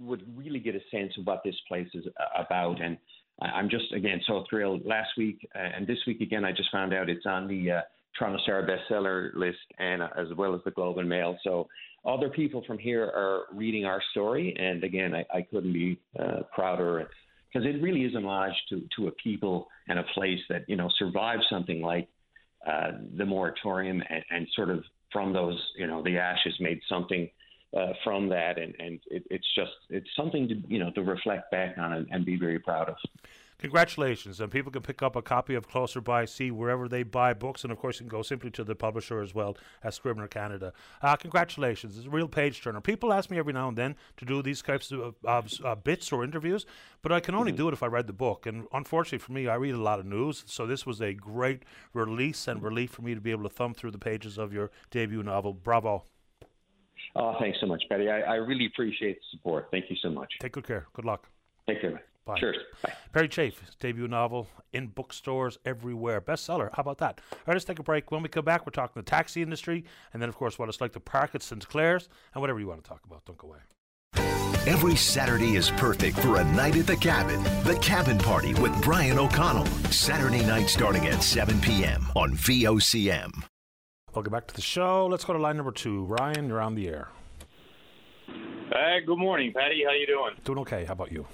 would really get a sense of what this place is about. And I'm just again so thrilled. Last week uh, and this week again, I just found out it's on the uh, Toronto Star bestseller list and uh, as well as the Globe and Mail. So other people from here are reading our story, and again, I, I couldn't be uh, prouder because it really is an homage to to a people and a place that you know survived something like uh, the moratorium and, and, sort of from those, you know, the ashes made something uh, from that, and and it, it's just it's something to you know to reflect back on and, and be very proud of. Congratulations. And people can pick up a copy of Closer by Sea wherever they buy books. And of course, you can go simply to the publisher as well as Scribner Canada. Uh, congratulations. It's a real page turner. People ask me every now and then to do these types of uh, bits or interviews, but I can only mm-hmm. do it if I read the book. And unfortunately for me, I read a lot of news. So this was a great release and relief for me to be able to thumb through the pages of your debut novel. Bravo. Oh, thanks so much, Paddy. I, I really appreciate the support. Thank you so much. Take good care. Good luck. Take care. Bye. Cheers. Bye. Perry Chafe, debut novel in bookstores everywhere. Bestseller. How about that? All right, let's take a break. When we come back, we're talking the taxi industry and then, of course, what it's like to park at St. Clair's and whatever you want to talk about. Don't go away. Every Saturday is perfect for a night at the cabin. The Cabin Party with Brian O'Connell. Saturday night starting at 7 p.m. on VOCM. Welcome back to the show. Let's go to line number two. Ryan, you're on the air. Hey, good morning, Paddy. How you doing? Doing okay. How about you?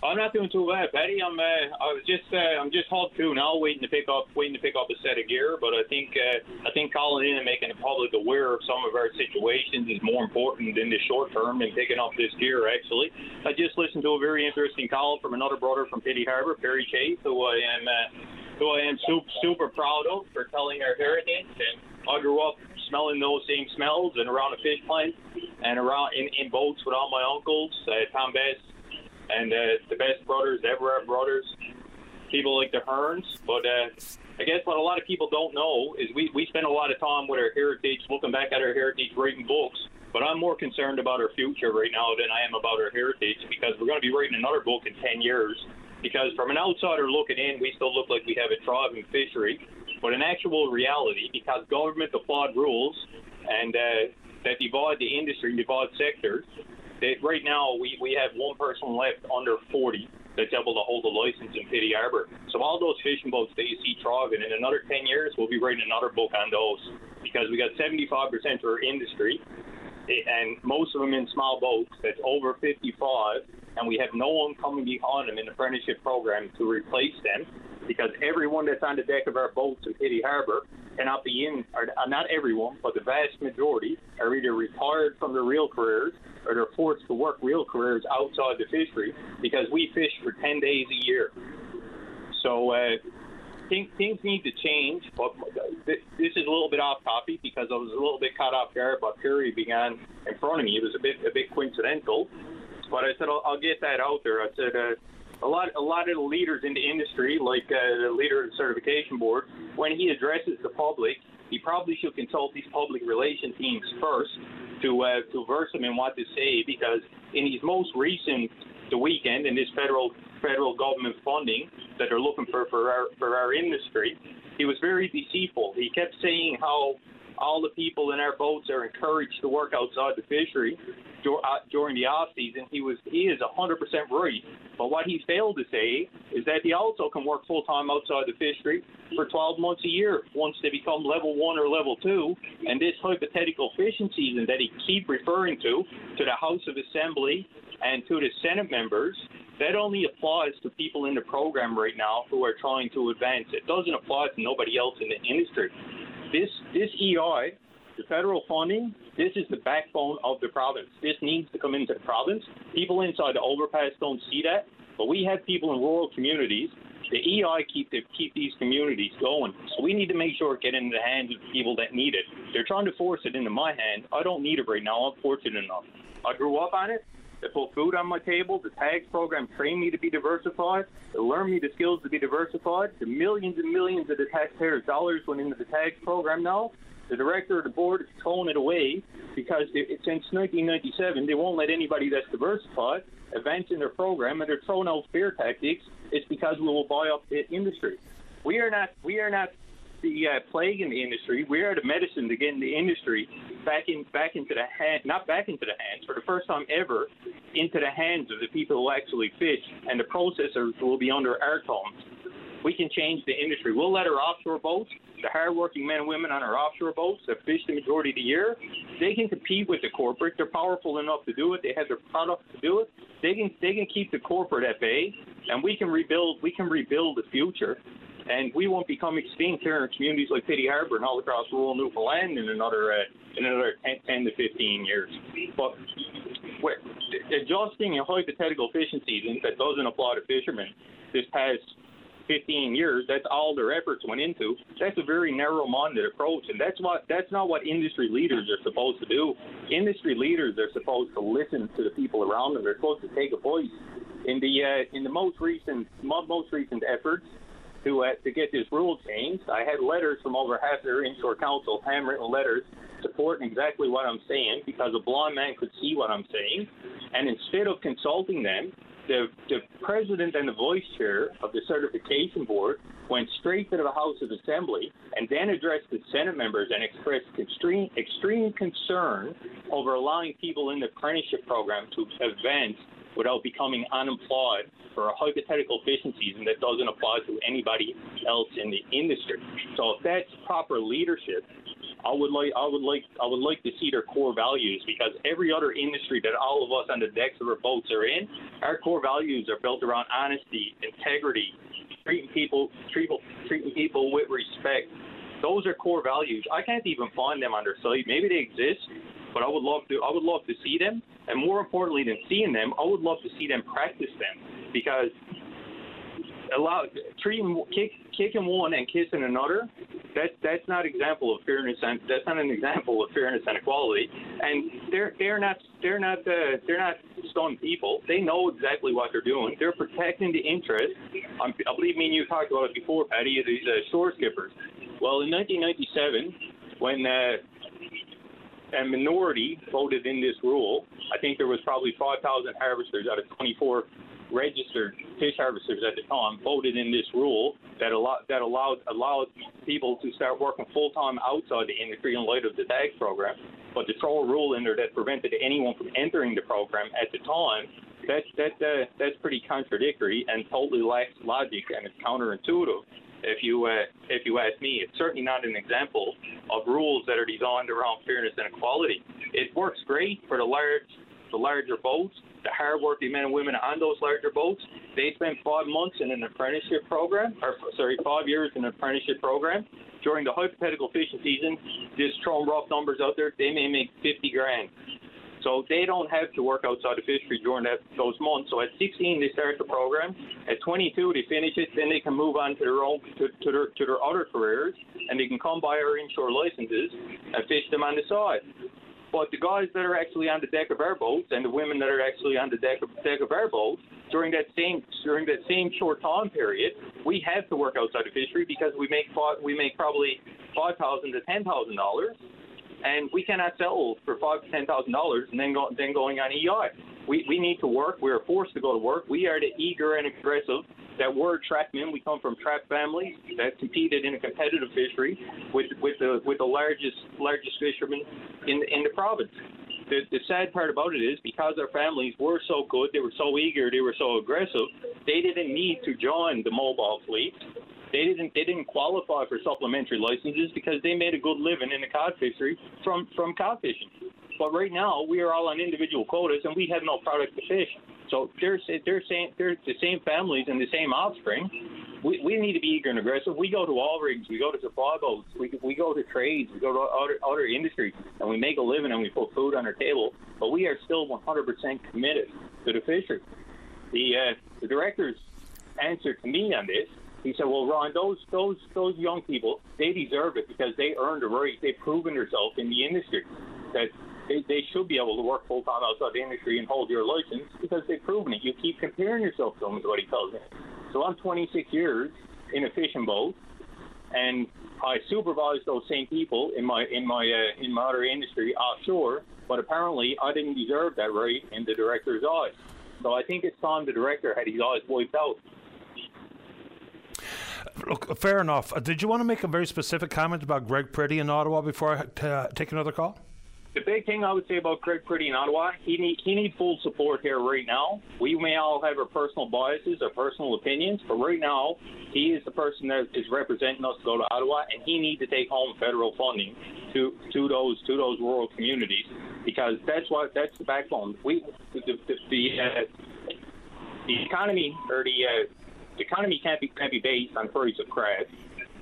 I'm not doing too bad, Paddy. I'm uh, I was just uh, I'm just hauled through now, waiting to pick up waiting to pick up a set of gear. But I think uh, I think calling in and making the public aware of some of our situations is more important in the short term than picking up this gear. Actually, I just listened to a very interesting call from another brother from Petty Harbour, Perry Chafe, who I am uh, who I am super super proud of for telling our heritage. And I grew up smelling those same smells and around a fish plant and around in, in boats with all my uncles, uh, Tom Best and uh, the best brothers ever are brothers. People like the Hearns, but uh, I guess what a lot of people don't know is we we spend a lot of time with our heritage, looking back at our heritage, writing books. But I'm more concerned about our future right now than I am about our heritage because we're going to be writing another book in 10 years. Because from an outsider looking in, we still look like we have a thriving fishery. But in actual reality, because government applied rules and uh, that divide the industry, divide sectors, they, right now, we, we have one person left under 40 that's able to hold a license in Petty Harbour. So all those fishing boats that you see trawling in another 10 years, we'll be writing another book on those because we got 75% of our industry, eh, and most of them in small boats that's over 55, and we have no one coming behind them in apprenticeship program to replace them because everyone that's on the deck of our boats in Petty Harbour cannot be in, or not everyone, but the vast majority are either retired from their real careers or they're forced to work real careers outside the fishery because we fish for 10 days a year. So uh, things, things need to change, but this is a little bit off topic because I was a little bit caught off guard by Perry began in front of me. It was a bit a bit coincidental, but I said I'll, I'll get that out there. I said. Uh, a lot, a lot of the leaders in the industry, like uh, the leader of the certification board, when he addresses the public, he probably should consult these public relation teams first to uh, to verse them in what to say because in his most recent the weekend in this federal federal government funding that they're looking for for our for our industry, he was very deceitful. He kept saying how all the people in our boats are encouraged to work outside the fishery uh, during the off season. He was he is 100% right. But what he failed to say is that he also can work full time outside the fishery for 12 months a year once they become level one or level two. And this hypothetical fishing season that he keep referring to to the House of Assembly and to the Senate members that only applies to people in the program right now who are trying to advance. It doesn't apply to nobody else in the industry. This this EI, the federal funding, this is the backbone of the province. This needs to come into the province. People inside the overpass don't see that, but we have people in rural communities. The EI keep the, keep these communities going, so we need to make sure it get into the hands of the people that need it. They're trying to force it into my hand. I don't need it right now. I'm fortunate enough. I grew up on it. They put food on my table. The TAGS program trained me to be diversified. They learned me the skills to be diversified. The millions and millions of the taxpayers' dollars went into the TAGS program now. The director of the board is throwing it away because it, since 1997 they won't let anybody that's diversified advance in their program, and they're throwing out fear tactics. It's because we will buy up the industry. We are not. We are not the uh, plague in the industry. We are the medicine to get in the industry back in back into the hand, not back into the hands for the first time ever, into the hands of the people who actually fish, and the processors will be under our thumbs. We can change the industry. We'll let our offshore boats, the hardworking men and women on our offshore boats that fish the majority of the year, they can compete with the corporate. They're powerful enough to do it. They have their products to do it. They can they can keep the corporate at bay, and we can rebuild. We can rebuild the future and we won't become extinct here in communities like Petty Harbour and all across rural Newfoundland in another uh, in another 10, 10 to 15 years. But adjusting a hypothetical season that doesn't apply to fishermen this past 15 years, that's all their efforts went into. That's a very narrow-minded approach, and that's what that's not what industry leaders are supposed to do. Industry leaders are supposed to listen to the people around them. They're supposed to take a voice. In the uh, in the most recent most recent efforts, to uh, to get this rule changed. I had letters from over half their inshore council, handwritten letters, supporting exactly what I'm saying because a blind man could see what I'm saying. And instead of consulting them, the, the president and the vice chair of the certification board went straight to the House of Assembly and then addressed the Senate members and expressed extreme extreme concern over allowing people in the apprenticeship program to advance without becoming unemployed for a hypothetical fishing season that doesn't apply to anybody else in the industry. So if that's proper leadership, I would like I would like I would like to see their core values because every other industry that all of us on the decks of our boats are in, our core values are built around honesty, integrity, treating people treating treating people with respect. Those are core values. I can't even find them on their site. Maybe they exist, but I would love to I would love to see them. And more importantly than seeing them, I would love to see them practice them because allow treating kick, kicking one and kissing another that that's not example of fairness and that's not an example of fairness and equality. And they're they're not they're not uh, they're not stone people. They know exactly what they're doing. They're protecting the interest. Um, I believe me and you talked about it before Paddy these uh, shore skippers. Well in 1997 when uh, a minority voted in this rule. I think there was probably 5,000 harvesters out of 24 registered fish harvesters at the time voted in this rule that allowed that allowed allowed people to start working full time outside the industry in light of the TAGS program. But throw a rule in there that prevented anyone from entering the program at the time, that's that uh, that's pretty contradictory and totally lacks logic and it's counterintuitive. If you uh, if you ask me, it's certainly not an example of rules that are designed around fairness and equality. It works great for the large the larger boats the hardworking men and women on those larger boats, they spend five months in an apprenticeship program, or sorry, five years in an apprenticeship program. During the hypothetical fishing season, just throwing rough numbers out there, they may make 50 grand. So they don't have to work outside the fishery during that, those months. So at 16 they start the program. At 22 they finish it. Then they can move on to their own to, to their to their other careers, and they can come by our inshore licenses and fish them on the side. But the guys that are actually on the deck of our boats and the women that are actually on the deck of, deck of our boats during that same during that same short time period, we have to work outside the fishery because we make we make probably five thousand to ten thousand dollars, and we cannot sell for five to ten thousand dollars and then go, then going on EI. We we need to work. We are forced to go to work. We are the eager and aggressive that word trackmen. We come from track families that competed in a competitive fishery with with the with the largest largest fishermen in in the province. The, the sad part about it is because our families were so good, they were so eager, they were so aggressive, they didn't need to join the mobile fleet. They didn't they didn't qualify for supplementary licenses because they made a good living in the cod fishery from from cod fishing. But right now we are all on individual quotas and we have no product to fish. So they're they're they're the same families and the same offspring. We, we need to be eager and aggressive. We go to all rigs, we go to supply boats, we, we go to trades, we go to other other industries, and we make a living and we put food on our table. But we are still 100% committed to the fishery. The uh, the director's answer to me on this, he said, "Well, Ron, those those those young people, they deserve it because they earned a right. They've proven themselves in the industry. That they, they should be able to work full time outside the industry and hold your license because they've proven it. You keep comparing yourself to them, is what he tells me. So I'm 26 years in a fishing boat, and I supervise those same people in my in my uh, in my other industry offshore. But apparently, I didn't deserve that right in the director's eyes. So I think it's time the director had his eyes wiped out. Look, fair enough. Uh, did you want to make a very specific comment about Greg Pretty in Ottawa before I t- uh, take another call? The big thing I would say about Greg Pretty in Ottawa, he need he needs full support here right now. We may all have our personal biases, our personal opinions, but right now he is the person that is representing us to go to Ottawa, and he needs to take home federal funding to to those to those rural communities because that's what that's the backbone. We the the, the, uh, the economy or the uh, the economy can't be can't be based on price of crab.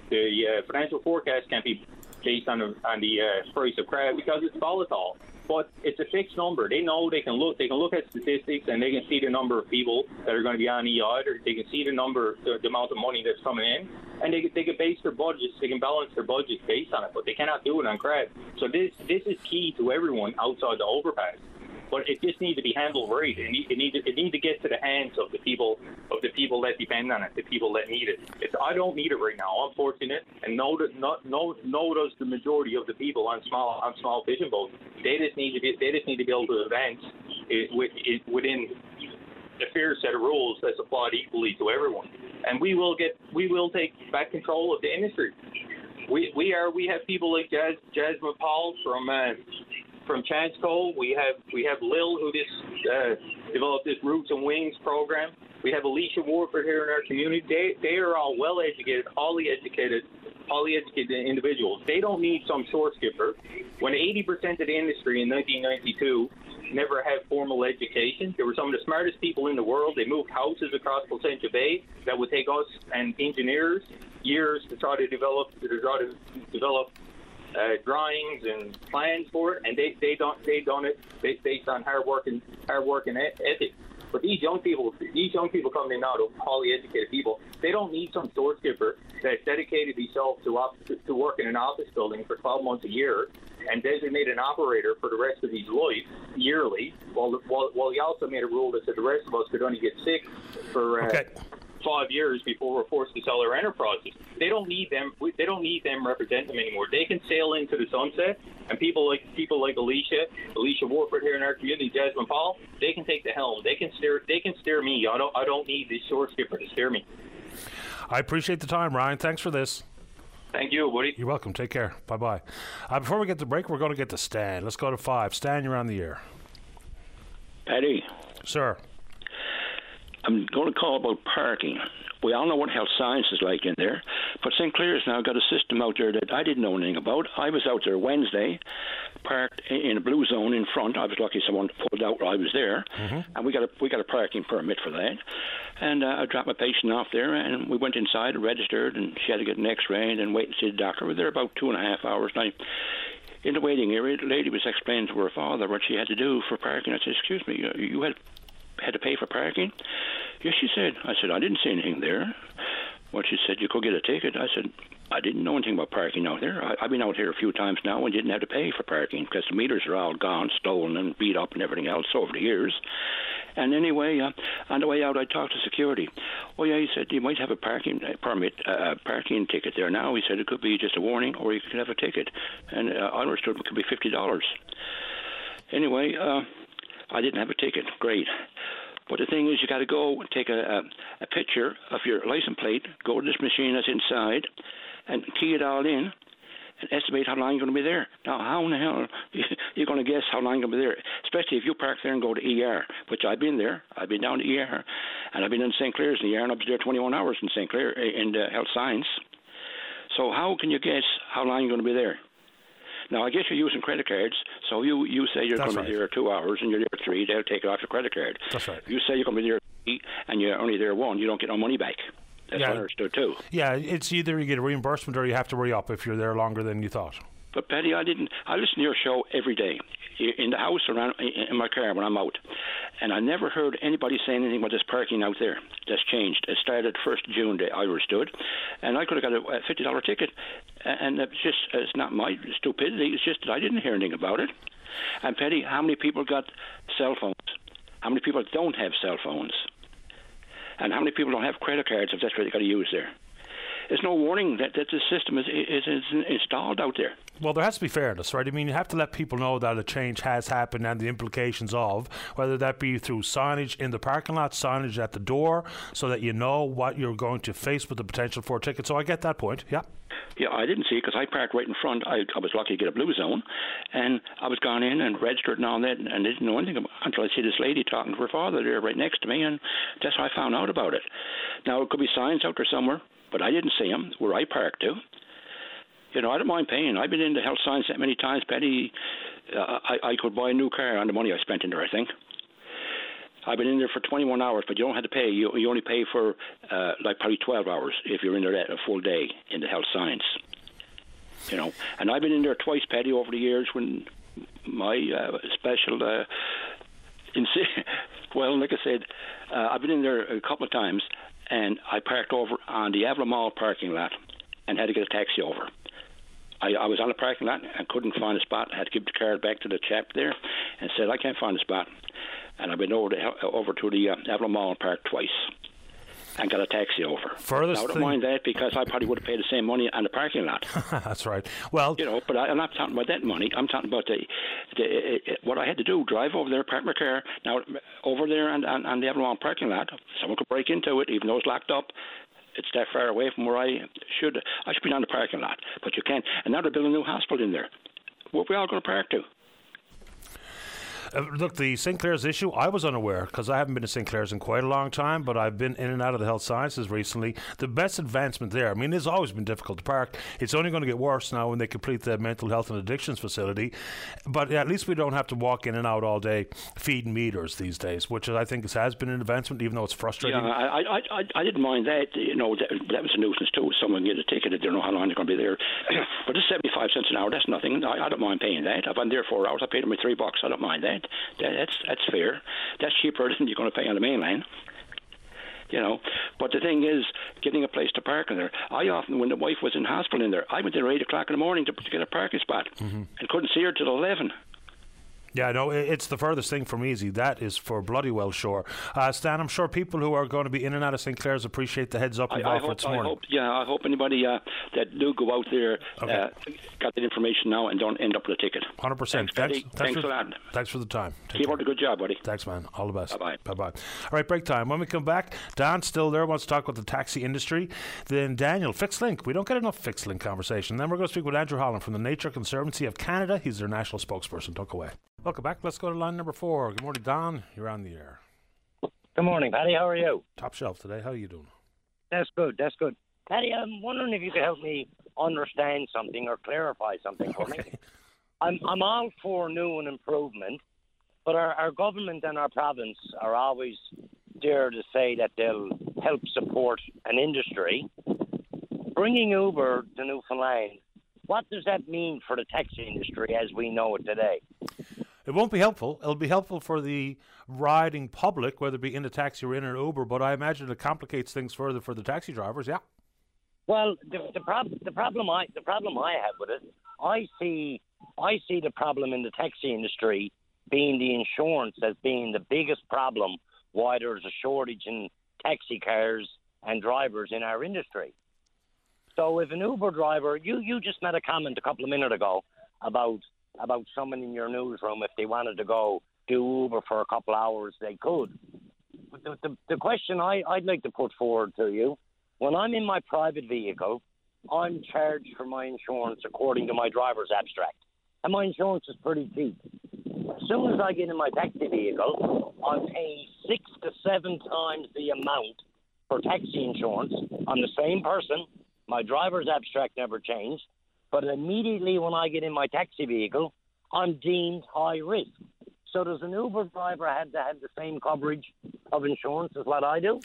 The uh, financial forecast can't be based on the, on the uh, price of crab because it's volatile. But it's a fixed number. They know they can look. They can look at statistics and they can see the number of people that are going to be on EI, or they can see the number, the, the amount of money that's coming in, and they they can base their budgets. They can balance their budgets based on it. But they cannot do it on crab. So this this is key to everyone outside the overpass but it just needs to be handled right. It need, it need, to, it need to get to the hands of the people of the people that depend on it, the people that need it. It's, I don't need it right now. I'm fortunate, and that not no no does the majority of the people on small on small fishing boats. They just need to be they just need to be able to advance it, with, it, within a fair set of rules that's applied equally to everyone. And we will get we will take back control of the industry. We we are we have people like Jas, Jasmine Paul from uh, from Transco. We have we have Lil who just uh, developed this Roots and Wings program. We have Alicia Warford here in our community. They they are all well educated, highly educated, highly educated individuals. They don't need some shore skipper. When 80% of the industry in 1992 never had formal education, they were some of the smartest people in the world. They moved houses across Placentia Bay that would take us and engineers years to try to develop to try to develop uh, drawings and plans for it, and they they don't they don't it based on hard work and hard work and ethic. But these young people, these young people coming in now, to highly educated people, they don't need some shore skipper that dedicated himself to op- to work in an office building for 12 months a year and designate an operator for the rest of his life yearly. While while, while he also made a rule that said the rest of us could only get sick for. Uh, okay five years before we're forced to sell our enterprises. They don't need them. They don't need them represent them anymore. They can sail into the sunset, and people like people like Alicia, Alicia Warford here in our community, Jasmine Paul, they can take the helm. They can steer. They can steer me. I don't. I don't need this shore skipper to steer me. I appreciate the time, Ryan. Thanks for this. Thank you, Woody. You're welcome. Take care. Bye bye. Uh, before we get to break, we're going to get to Stan. Let's go to five. Stan, you're on the air. Paddy. Sir. I'm going to call about parking. We all know what health science is like in there, but St. Clair's now got a system out there that I didn't know anything about. I was out there Wednesday, parked in a blue zone in front. I was lucky someone pulled out while I was there, mm-hmm. and we got a we got a parking permit for that. And uh, I dropped my patient off there, and we went inside, registered, and she had to get an X-ray and wait and see the doctor. We were there about two and a half hours. And I, in the waiting area, the lady was explaining to her father what she had to do for parking. I said, "Excuse me, you had had to pay for parking?" Yes, she said. I said, I didn't see anything there. Well, she said, you could get a ticket. I said, I didn't know anything about parking out there. I, I've been out here a few times now and didn't have to pay for parking because the meters are all gone, stolen, and beat up and everything else over the years. And anyway, uh, on the way out, I talked to security. Oh yeah, he said you might have a parking uh, permit, uh, parking ticket there now. He said it could be just a warning, or you could have a ticket. And uh, I understood it could be fifty dollars. Anyway, uh, I didn't have a ticket. Great. But the thing is, you got to go and take a, a, a picture of your license plate, go to this machine that's inside, and key it all in, and estimate how long you're going to be there. Now, how in the hell you're going to guess how long you're going to be there? Especially if you park there and go to ER, which I've been there. I've been down to ER, and I've been in St. Clair's in the ER, and I was there 21 hours in St. Clair in uh, health science. So how can you guess how long you're going to be there? Now, I guess you're using credit cards, so you, you say you're That's be right. there two hours and you're there three, they'll take it off your credit card. That's right. You say you're be there three and you're only there one, you don't get no money back. That's Yeah. what I understood too. Yeah, it's either you get a reimbursement or you have to re up if you're there longer than you thought. But Paddy, I didn't. I listen to your show every day, in the house, around in my car when I'm out. and I never heard anybody say anything about this parking out there. That's changed. It started first June day I stood, and I could have got a fifty dollar ticket, and it's just it's not my stupidity. It's just that I didn't hear anything about it. And Paddy, how many people got cell phones? How many people don't have cell phones? And how many people don't have credit cards if that's what they got to use there? There's no warning that, that the system is, is, is installed out there. Well, there has to be fairness, right? I mean, you have to let people know that a change has happened and the implications of, whether that be through signage in the parking lot, signage at the door, so that you know what you're going to face with the potential for a ticket. So I get that point. Yeah. Yeah, I didn't see it because I parked right in front. I, I was lucky to get a blue zone, and I was gone in and registered and all that, and didn't know anything about, until I see this lady talking to her father there right next to me, and that's how I found out about it. Now it could be signs out there somewhere, but I didn't see them where I parked to. You know, I don't mind paying. I've been into health science that many times, Paddy. Uh, I, I could buy a new car on the money I spent in there. I think. I've been in there for 21 hours, but you don't have to pay. You you only pay for uh, like probably 12 hours if you're in there a full day in the health science. You know, and I've been in there twice, Paddy, over the years when my uh, special. Uh, well, like I said, uh, I've been in there a couple of times, and I parked over on the Avalon Mall parking lot, and had to get a taxi over. I, I was on the parking lot and couldn't find a spot. I had to give the card back to the chap there, and said I can't find a spot and I've been over to, over to the uh, Avalon Mall Park twice and got a taxi over. Furthest now, I don't thing... mind that because I probably would have paid the same money on the parking lot. That's right. Well, you know, but I, am not talking about that money. I'm talking about the, the uh, what I had to do: drive over there, park my car. Now over there on, on, on the Avalon parking lot, someone could break into it, even though it's locked up. It's that far away from where I should. I should be down the parking lot, but you can't. And now they're building a new hospital in there. Where are we all going to park to? Uh, look, the St. Clare's issue, I was unaware because I haven't been to St. Clare's in quite a long time, but I've been in and out of the health sciences recently. The best advancement there, I mean, it's always been difficult to park. It's only going to get worse now when they complete the mental health and addictions facility. But at least we don't have to walk in and out all day feeding meters these days, which I think has been an advancement, even though it's frustrating. Yeah, I, I, I, I didn't mind that. You know, that, that was a nuisance too. Someone get a ticket, they don't know how long they're going to be there. but it's 75 cents an hour, that's nothing. I, I don't mind paying that. I've been there four hours, I paid them three bucks. I don't mind that. That that's that's fair. That's cheaper than you're going to pay on the main line. You know, but the thing is, getting a place to park in there. I often, when the wife was in hospital in there, I went there at eight o'clock in the morning to, to get a parking spot, mm-hmm. and couldn't see her till eleven. Yeah, no, it's the furthest thing from easy. That is for bloody well sure. Uh, Stan, I'm sure people who are going to be in and out of St. Clare's appreciate the heads up hope, this morning. I hope, yeah, I hope anybody uh, that do go out there okay. uh, got that information now and don't end up with a ticket. 100%. Thanks, thanks, thanks, thanks for, that. Thanks for the time. Take Keep up a good job, buddy. Thanks, man. All the best. Bye bye. Bye bye. All right, break time. When we come back, Don's still there, wants to talk about the taxi industry. Then Daniel, Fixed Link. We don't get enough Fixed Link conversation. Then we're going to speak with Andrew Holland from the Nature Conservancy of Canada. He's their national spokesperson. Don't go away. Welcome back. Let's go to line number four. Good morning, Don. You're on the air. Good morning, Paddy. How are you? Top shelf today. How are you doing? That's good. That's good. Paddy, I'm wondering if you could help me understand something or clarify something for okay. me. I'm I'm all for new and improvement, but our, our government and our province are always there to say that they'll help support an industry. Bringing Uber to Newfoundland what does that mean for the taxi industry as we know it today? It won't be helpful. It'll be helpful for the riding public, whether it be in a taxi or in an Uber, but I imagine it complicates things further for the taxi drivers, yeah. Well, the, the, prob- the problem I the problem I have with it, I see I see the problem in the taxi industry being the insurance as being the biggest problem why there's a shortage in taxi cars and drivers in our industry. So if an Uber driver, you you just made a comment a couple of minutes ago about about someone in your newsroom if they wanted to go do Uber for a couple hours, they could. But the, the, the question I, I'd like to put forward to you, when I'm in my private vehicle, I'm charged for my insurance according to my driver's abstract, and my insurance is pretty cheap. As soon as I get in my taxi vehicle, I'm paying six to seven times the amount for taxi insurance. I'm the same person, my driver's abstract never changed, but immediately when I get in my taxi vehicle, I'm deemed high risk. So does an Uber driver have to have the same coverage of insurance as what I do.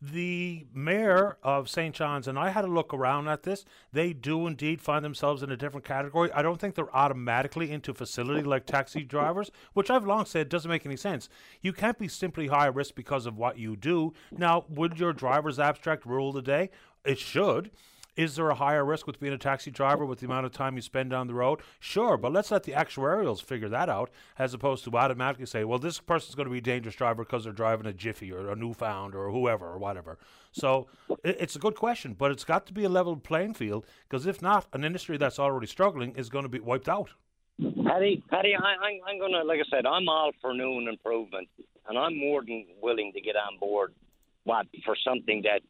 The mayor of St. John's, and I had a look around at this, they do indeed find themselves in a different category. I don't think they're automatically into facility like taxi drivers, which I've long said doesn't make any sense. You can't be simply high risk because of what you do. Now, would your driver's abstract rule the day? It should. Is there a higher risk with being a taxi driver with the amount of time you spend down the road? Sure, but let's let the actuarials figure that out as opposed to automatically say, well, this person's going to be a dangerous driver because they're driving a Jiffy or a Newfound or whoever or whatever. So it, it's a good question, but it's got to be a level playing field because if not, an industry that's already struggling is going to be wiped out. Paddy, Paddy, I, I'm, I'm going to, like I said, I'm all for new and improvement, and I'm more than willing to get on board what for something that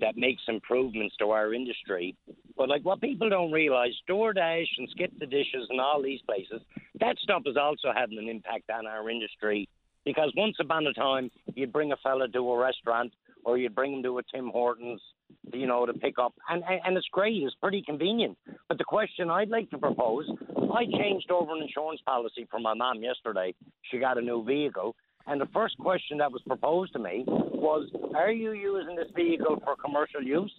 that makes improvements to our industry. But like what people don't realize, DoorDash and Skip the Dishes and all these places, that stuff is also having an impact on our industry. Because once upon a time, you'd bring a fella to a restaurant or you'd bring him to a Tim Hortons, you know, to pick up, and and it's great, it's pretty convenient. But the question I'd like to propose, I changed over an insurance policy for my mom yesterday. She got a new vehicle, and the first question that was proposed to me was, Are you using this vehicle for commercial use?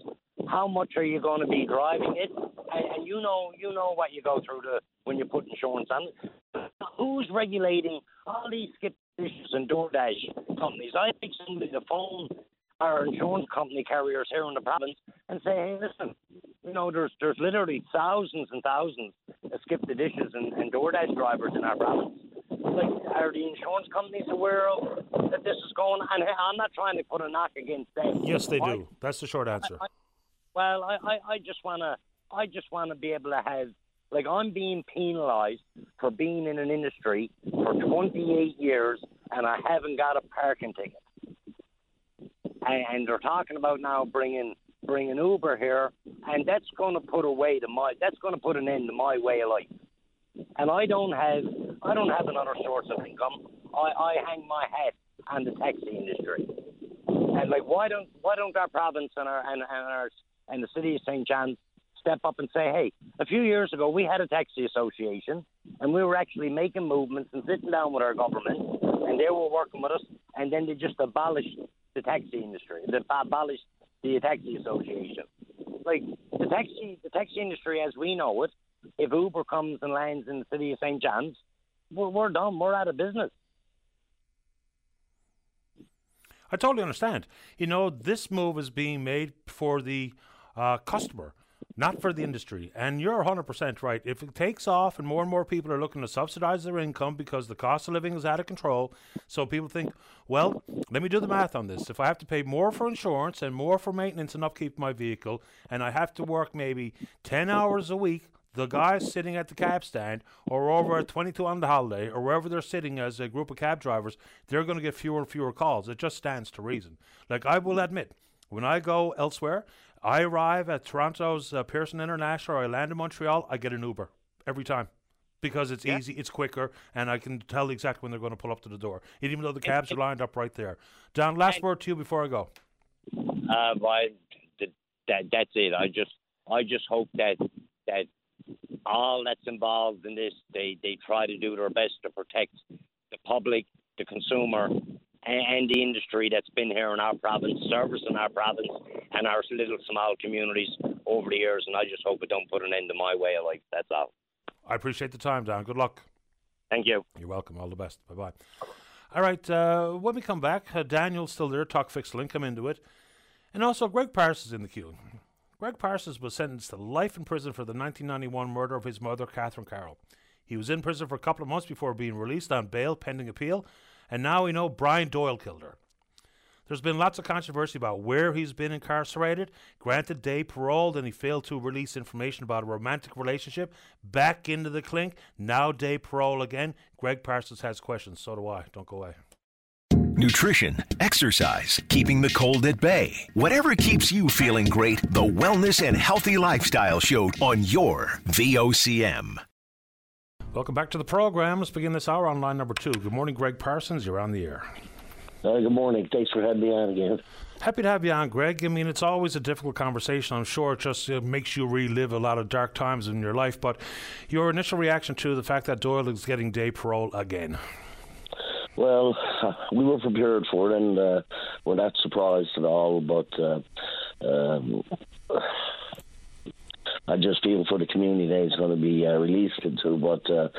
How much are you going to be driving it? And, and you know, you know what you go through to when you put insurance on it. Who's regulating all these skip dishes and DoorDash companies? I think somebody to phone our insurance company carriers here in the province and say, hey, listen, you know, there's there's literally thousands and thousands of skip the dishes and, and DoorDash drivers in our province like are the insurance companies aware of that this is going? And I'm not trying to put a knock against them. Yes, they do. That's the short answer. I, I, well, I, I, I just wanna I just wanna be able to have like I'm being penalised for being in an industry for 28 years and I haven't got a parking ticket. And, and they're talking about now bringing bringing Uber here, and that's going to put away to my that's going to put an end to my way of life and I don't have I don't have another source of income. I, I hang my hat on the taxi industry, and like why don't why don't our province and our and, and our and the city of St. John's step up and say, hey, a few years ago we had a taxi association, and we were actually making movements and sitting down with our government, and they were working with us, and then they just abolished the taxi industry, they abolished the taxi association. Like the taxi the taxi industry as we know it if Uber comes and lands in the city of St. John's, we're, we're done. We're out of business. I totally understand. You know, this move is being made for the uh, customer, not for the industry. And you're 100% right. If it takes off and more and more people are looking to subsidize their income because the cost of living is out of control, so people think, well, let me do the math on this. If I have to pay more for insurance and more for maintenance and upkeep my vehicle, and I have to work maybe 10 hours a week the guys sitting at the cab stand or over at 22 on the holiday or wherever they're sitting as a group of cab drivers, they're going to get fewer and fewer calls. It just stands to reason. Like I will admit, when I go elsewhere, I arrive at Toronto's uh, Pearson International or I land in Montreal, I get an Uber every time because it's yeah. easy, it's quicker, and I can tell exactly when they're going to pull up to the door, even though the cabs are lined up right there. Don, last word to you before I go. Uh, I, that, that's it. I just I just hope that that all that's involved in this, they, they try to do their best to protect the public, the consumer, and, and the industry that's been here in our province, servicing our province and our little small communities over the years. And I just hope it don't put an end to my way of life. That's all. I appreciate the time, Dan. Good luck. Thank you. You're welcome. All the best. Bye bye. All right. Uh, when we come back, uh, Daniel's still there. Talk Fixed Link. Come into it. And also, Greg Parsons in the queue. Greg Parsons was sentenced to life in prison for the 1991 murder of his mother, Catherine Carroll. He was in prison for a couple of months before being released on bail pending appeal, and now we know Brian Doyle killed her. There's been lots of controversy about where he's been incarcerated. Granted day parole, then he failed to release information about a romantic relationship. Back into the clink, now day parole again. Greg Parsons has questions, so do I. Don't go away nutrition, exercise, keeping the cold at bay. Whatever keeps you feeling great, the Wellness and Healthy Lifestyle Show on your VOCM. Welcome back to the program. Let's begin this hour on line number two. Good morning, Greg Parsons. You're on the air. Uh, good morning. Thanks for having me on again. Happy to have you on, Greg. I mean, it's always a difficult conversation. I'm sure it just uh, makes you relive a lot of dark times in your life. But your initial reaction to the fact that Doyle is getting day parole again? Well, we were prepared for it, and uh, we're not surprised at all. But uh, um, I just feel for the community that he's going to be uh, released into. But uh,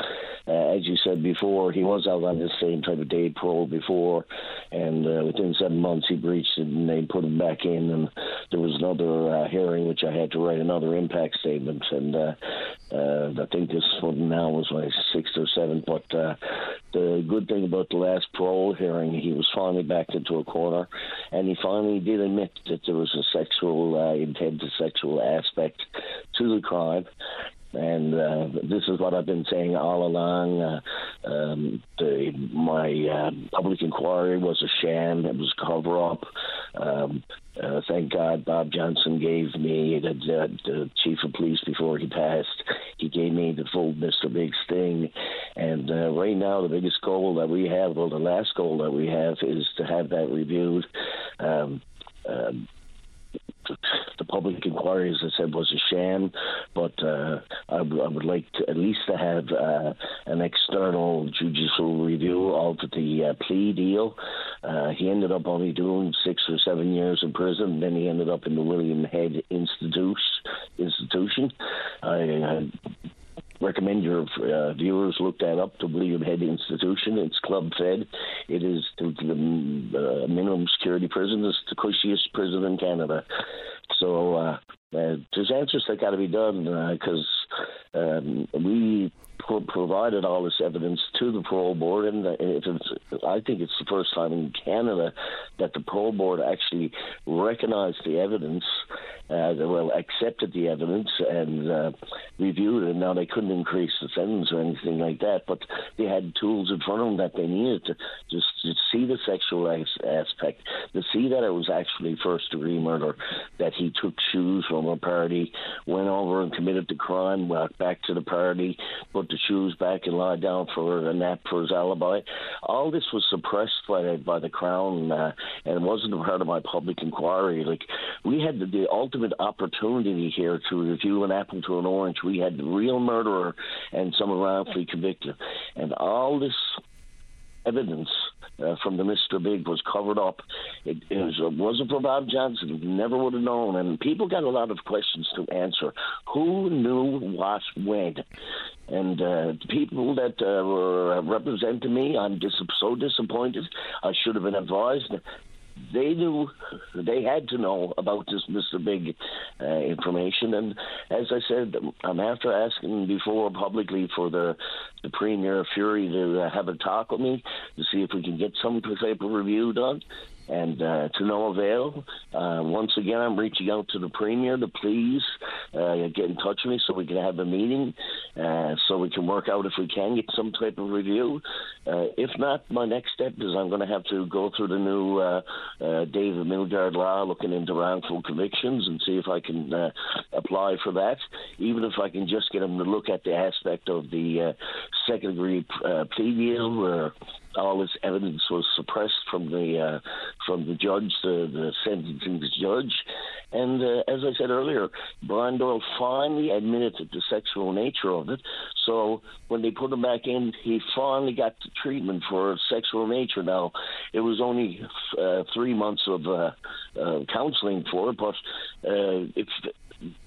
uh, as you said before, he was out on the same type of day parole before, and uh, within seven months he breached it, and they put him back in. And there was another hearing which I had to write another impact statement, and I think this one now was my sixth or seventh. But the good thing about the last parole hearing, he was finally backed into a corner, and he finally did admit that there was a sexual uh, intent, a sexual aspect to the crime. And uh, this is what I've been saying all along. Uh, um, the, my uh, public inquiry was a sham. It was a cover up. Um, uh, thank God Bob Johnson gave me the, the, the, chief of police before he passed. He gave me the full Mr. Big Sting. And uh, right now, the biggest goal that we have, well, the last goal that we have, is to have that reviewed. Um, um, the public inquiry, as I said, was a sham. But uh, I, w- I would like to, at least to have uh, an external judicial review of the uh, plea deal. Uh, he ended up only doing six or seven years in prison. Then he ended up in the William Head Institute. Institution. I, I recommend your uh, viewers look that up. The William Head Institution. It's club fed. It is the, the uh, minimum security prison. It's the cushiest prison in Canada. So uh, there's answers that got to be done because uh, um, we pro- provided all this evidence to the parole board, and I think it's the first time in Canada that the parole board actually recognized the evidence, uh, well, accepted the evidence and uh, reviewed it. Now they couldn't increase the sentence or anything like that, but they had tools in front of them that they needed to just to see the sexual aspect, to see that it was actually first degree murder, that he took shoes from a party, went over and committed the crime, walked back to the party, put the shoes back and lie down for a nap for his alibi. All this was suppressed by the, by the Crown, uh, and wasn't a part of my public inquiry. Like we had the, the ultimate opportunity here to review an apple to an orange. We had the real murderer and someone wrongfully convicted, and all this evidence uh, from the Mr. Big was covered up. It, it was, it wasn't for Bob Johnson. Never would have known. And people got a lot of questions to answer. Who knew what when? And uh, people that uh, were representing me, I'm dis- so disappointed. I should have been advised they knew they had to know about this Mr. Big uh, information. And as I said, I'm after asking before publicly for the the Premier Furey to uh, have a talk with me to see if we can get some type of review done and uh, to no avail. Uh, once again, I'm reaching out to the premier to please uh, get in touch with me so we can have a meeting, uh, so we can work out if we can get some type of review. Uh, if not, my next step is I'm going to have to go through the new David Milgaard law, looking into wrongful convictions, and see if I can apply for that. Even if I can just get them to look at the aspect of the second degree plea deal where all this evidence was suppressed from the uh, from the judge, the, the sentencing judge, and uh, as I said earlier, Brian Doyle finally admitted the sexual nature of it. So when they put him back in, he finally got the treatment for sexual nature. Now it was only uh, three months of uh, uh, counseling for it, but uh, if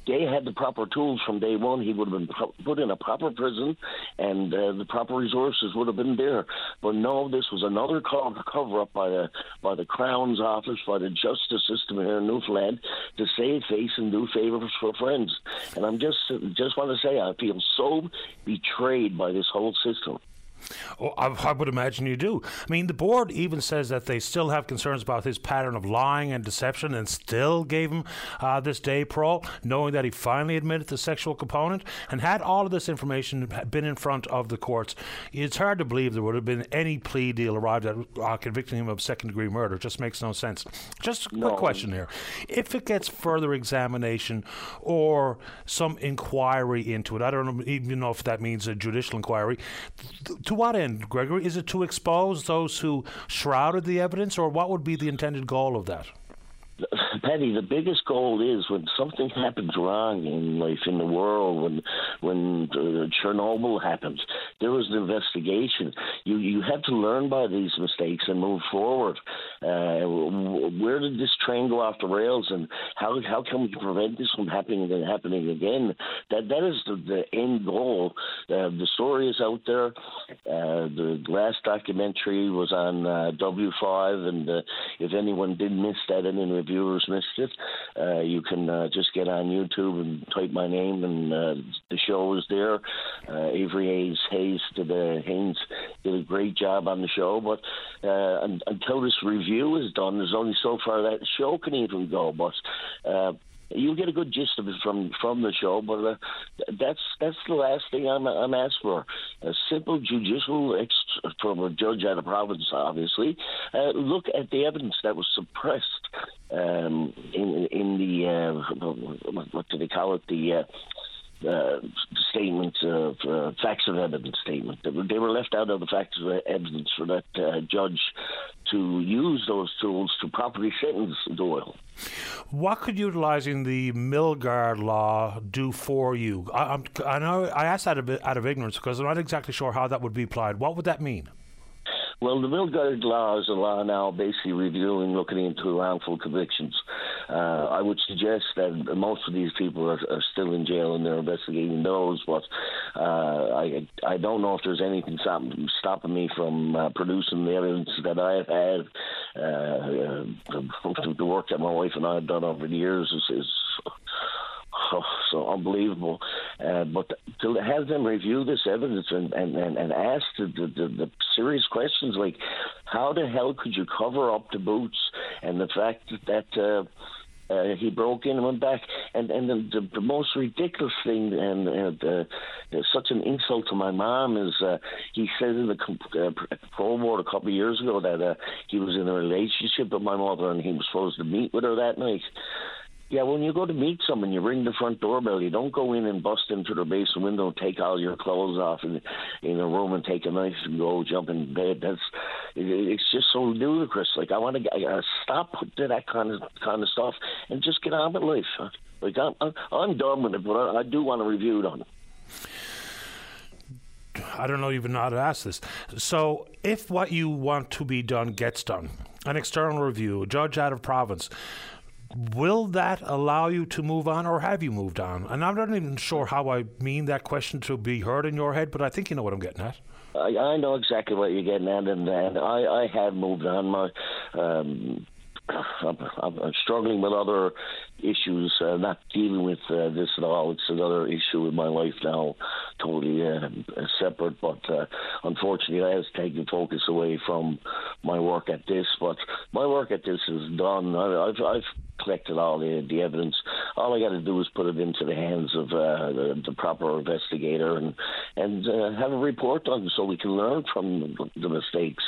they had the proper tools from day one, he would have been put in a proper prison, and uh, the proper resources would have been there. But no, this was another cover up by the by the Crown's office, by the justice system here in Newfoundland, to save face and do favors for friends. And I'm just just want to say I feel so betrayed by this whole system. Oh, I, I, would imagine you do. I mean, the board even says that they still have concerns about his pattern of lying and deception and still gave him uh, this day parole, knowing that he finally admitted the sexual component. And had all of this information been in front of the courts, it's hard to believe there would have been any plea deal arrived at uh, convicting him of second degree murder. It just makes no sense. Just a quick no. question here. If it gets further examination or some inquiry into it, I don't even know if that means a judicial inquiry, to to what end, Gregory? Is it to expose those who shrouded the evidence, or what would be the intended goal of that? Paddy, the biggest goal is when something happens wrong in life, in the world, when when uh, Chernobyl happens, there was an investigation. You you have to learn by these mistakes and move forward. Uh, where did this train go off the rails, and how how can we prevent this from happening and happening again? That that is the, the end goal. Uh, the story is out there. Uh, the last documentary was on uh, W5, and uh, if anyone did miss that, any reviewers uh, you can uh, just get on YouTube and type my name, and uh, the show is there. Uh, Avery Haines Haines did Haines did a great job on the show, but uh, until this review is done, there's only so far that show can even go. But uh, you get a good gist of it from from the show, but uh, that's that's the last thing I'm I'm asked for. A simple judicial ex- from a judge out of province, obviously. Uh, look at the evidence that was suppressed um, in in the uh, what do they call it the uh, statement of uh, facts of evidence statement. They were left out of the facts of evidence for that uh, judge to use those tools to properly sentence Doyle. What could utilising the Milgaard law do for you? I, I know I asked that bit out of ignorance because I'm not exactly sure how that would be applied. What would that mean? Well, the Milgaard law is a law now basically reviewing, looking into wrongful convictions. Uh, I would suggest that most of these people are, are, still in jail and they're investigating those, but uh, I I don't know if there's anything stopping, stopping me from uh, producing the evidence that I have had. Uh, the, the work that my wife and I have done over the years is, is so, so unbelievable. Uh, but to have them review this evidence and, and, and, and ask the, the, the, serious questions like, how the hell could you cover up the boots and the fact that. Uh, uh, he broke in and went back. And and the, the, the most ridiculous thing and uh, uh, such an insult to my mom is uh, he said in the uh, pro board a couple of years ago that uh, he was in a relationship with my mother and he was supposed to meet with her that night. Yeah, when you go to meet someone, you ring the front doorbell. You don't go in and bust into their basement window, take all your clothes off in in a room and take a knife and go jump in bed. That's it, it's just so ludicrous. Like I want to uh, stop doing that kind of kind of stuff and just get on with life. Like I'm I'm, I'm done with it, but I, I do want to review it on. it. I don't know even how to ask this. So, if what you want to be done gets done, an external review, a judge out of province, will that allow you to move on or have you moved on? And I'm not even sure how I mean that question to be heard in your head, but I think you know what I'm getting at. I, I know exactly what you're getting at, and, and I, I have moved on. My um, I'm, I'm, struggling with other issues, uh, not dealing with uh, this at all. It's another issue in my life now, totally uh, separate. But uh, unfortunately, that has taken focus away from my work at this. But my work at this is done. I, I've, I've collected all the, the evidence. All I got to do is put it into the hands of uh, the, the, proper investigator and and uh, have a report on so we can learn from the mistakes.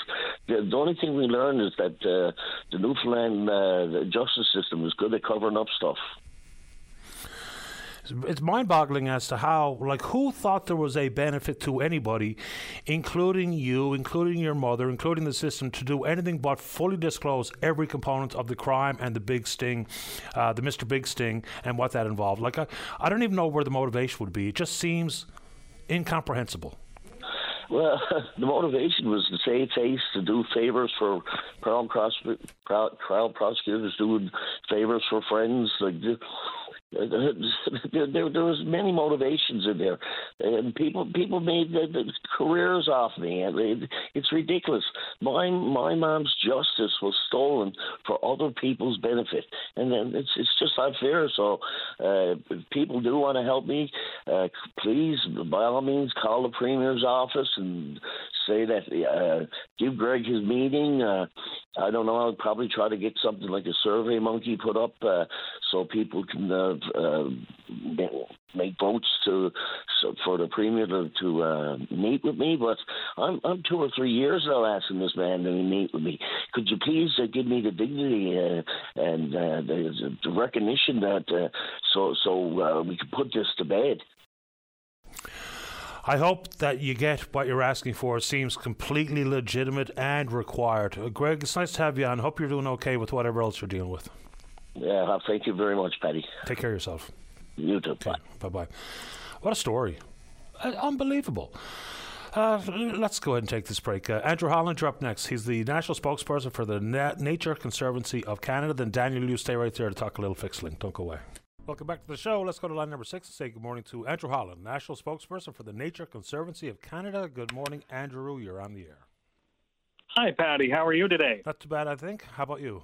The, the only thing we learn is that the Newfoundland justice system is good at covering up stuff it's mind-boggling as to how like who thought there was a benefit to anybody including you including your mother including the system to do anything but fully disclose every component of the crime and the big sting uh, the mr big sting and what that involved? Like I, I don't even know where the motivation would be. It just seems incomprehensible well, the motivation was to save face, to do favors for trial, trial prosecutors, doing favors for friends. Like there, there, was many motivations in there, and people people made the, the careers off me. it, it's ridiculous. My my mom's justice was stolen for other people's benefit, and then it's it's just unfair. So, uh, people do want to help me, uh, please by all means call the premier's office and say that uh, give Greg his meeting. Uh, I don't know. I'll probably try to get something like a Survey Monkey put up uh, so people can uh, make votes to for the premier to, to uh, meet with me. But I'm I'm two or three years now asking this man to meet with me. Could you please uh, give me the dignity uh, and uh, the, the recognition that uh, so so uh, we can put this to bed. I hope that you get what you're asking for. It seems completely legitimate and required. Greg, it's nice to have you on. Hope you're doing okay with whatever else you're dealing with. Yeah, thank you very much, Paddy. Take care of yourself. You too. Okay, bye bye. What a story! Uh, unbelievable. Uh, let's go ahead and take this break. Uh, Andrew Holland, you're up next. He's the national spokesperson for the Na- Nature Conservancy of Canada. Then Daniel, you stay right there to talk a little fixling. Don't go away. Welcome back to the show. Let's go to line number six and say good morning to Andrew Holland, national spokesperson for the Nature Conservancy of Canada. Good morning, Andrew. You're on the air. Hi, Paddy. How are you today? Not too bad, I think. How about you?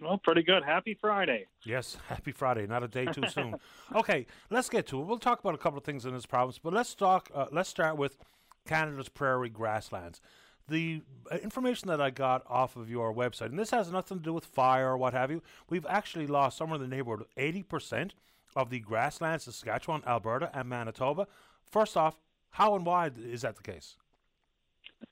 Well, pretty good. Happy Friday. Yes, happy Friday. Not a day too soon. Okay, let's get to it. We'll talk about a couple of things in this province, but let's talk. Uh, let's start with Canada's prairie grasslands. The uh, information that I got off of your website, and this has nothing to do with fire or what have you, we've actually lost somewhere in the neighborhood of 80% of the grasslands in Saskatchewan, Alberta, and Manitoba. First off, how and why is that the case?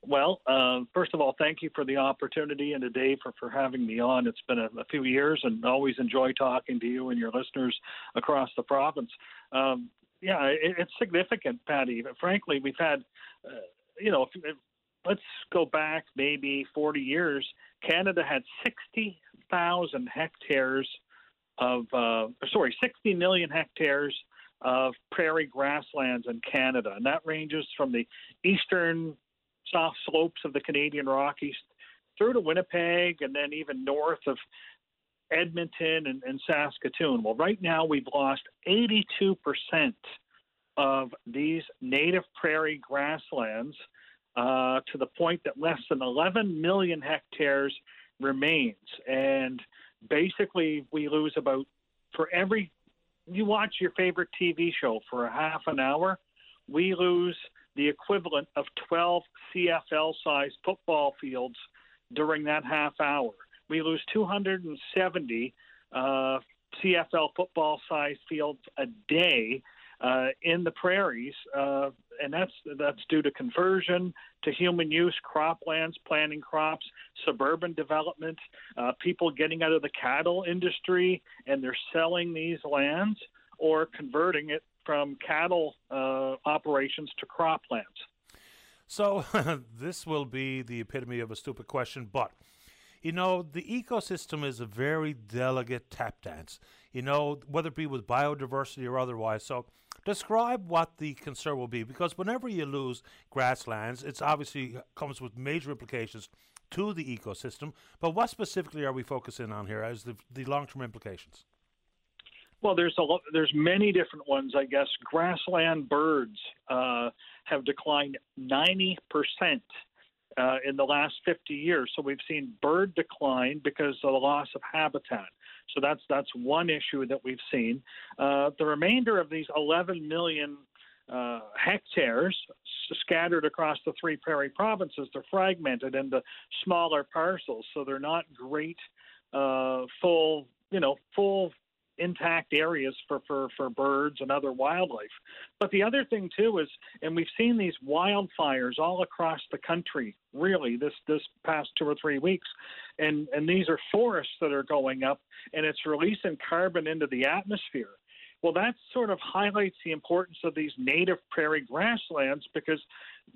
Well, uh, first of all, thank you for the opportunity and today for, for having me on. It's been a, a few years and always enjoy talking to you and your listeners across the province. Um, yeah, it, it's significant, Paddy. But Frankly, we've had, uh, you know, if, if, let's go back maybe 40 years. Canada had 60,000 hectares of, uh, sorry, 60 million hectares of prairie grasslands in Canada, and that ranges from the eastern soft slopes of the Canadian Rockies through to Winnipeg and then even north of Edmonton and, and Saskatoon. Well, right now we've lost 82% of these native prairie grasslands uh, to the point that less than 11 million hectares remains. And basically, we lose about, for every, you watch your favorite TV show for a half an hour, we lose the equivalent of 12 CFL sized football fields during that half hour. We lose 270 uh, CFL football sized fields a day uh, in the prairies, uh, and that's that's due to conversion to human use, croplands, planting crops, suburban development, uh, people getting out of the cattle industry, and they're selling these lands or converting it from cattle uh, operations to croplands. So this will be the epitome of a stupid question, but you know the ecosystem is a very delicate tap dance. You know whether it be with biodiversity or otherwise. So describe what the concern will be, because whenever you lose grasslands, it's obviously comes with major implications to the ecosystem. But what specifically are we focusing on here as the, the long term implications? Well, there's a lot, there's many different ones, I guess. Grassland birds uh, have declined 90 percent uh, in the last 50 years. So we've seen bird decline because of the loss of habitat. So that's that's one issue that we've seen. Uh, the remainder of these 11 million uh, hectares scattered across the three prairie provinces, they're fragmented into smaller parcels, so they're not great uh, full, you know, full intact areas for, for, for birds and other wildlife. But the other thing too is, and we've seen these wildfires all across the country, really, this this past two or three weeks, and and these are forests that are going up, and it's releasing carbon into the atmosphere. Well, that sort of highlights the importance of these native prairie grasslands because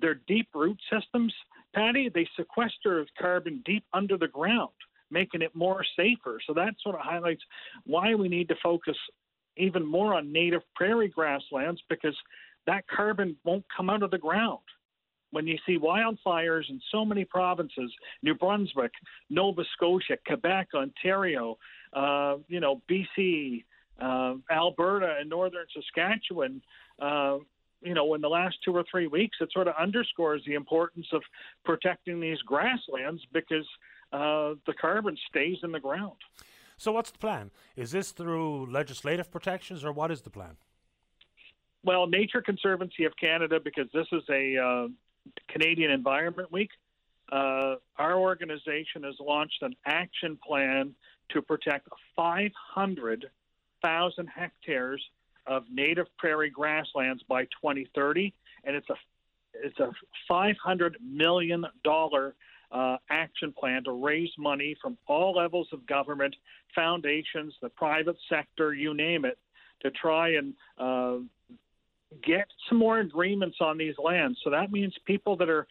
they're deep root systems, Paddy. They sequester carbon deep under the ground making it more safer. So that sort of highlights why we need to focus even more on native prairie grasslands because that carbon won't come out of the ground. When you see wildfires in so many provinces, New Brunswick, Nova Scotia, Quebec, Ontario, uh, you know, BC, uh, Alberta, and northern Saskatchewan, uh, you know, in the last two or three weeks, it sort of underscores the importance of protecting these grasslands because uh, the carbon stays in the ground. So, what's the plan? Is this through legislative protections, or what is the plan? Well, Nature Conservancy of Canada, because this is a uh, Canadian Environment Week, uh, our organization has launched an action plan to protect 500,000 hectares of native prairie grasslands by 2030, and it's a it's a 500 million dollar uh, action plan to raise money from all levels of government, foundations, the private sector, you name it, to try and uh, get some more agreements on these lands. So that means people that are,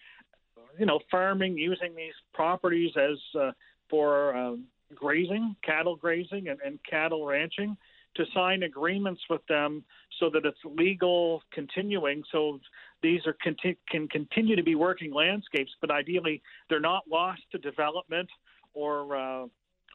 you know, farming, using these properties as uh, for um, grazing, cattle grazing, and, and cattle ranching to sign agreements with them so that it's legal continuing. So these are conti- can continue to be working landscapes, but ideally they're not lost to development or uh,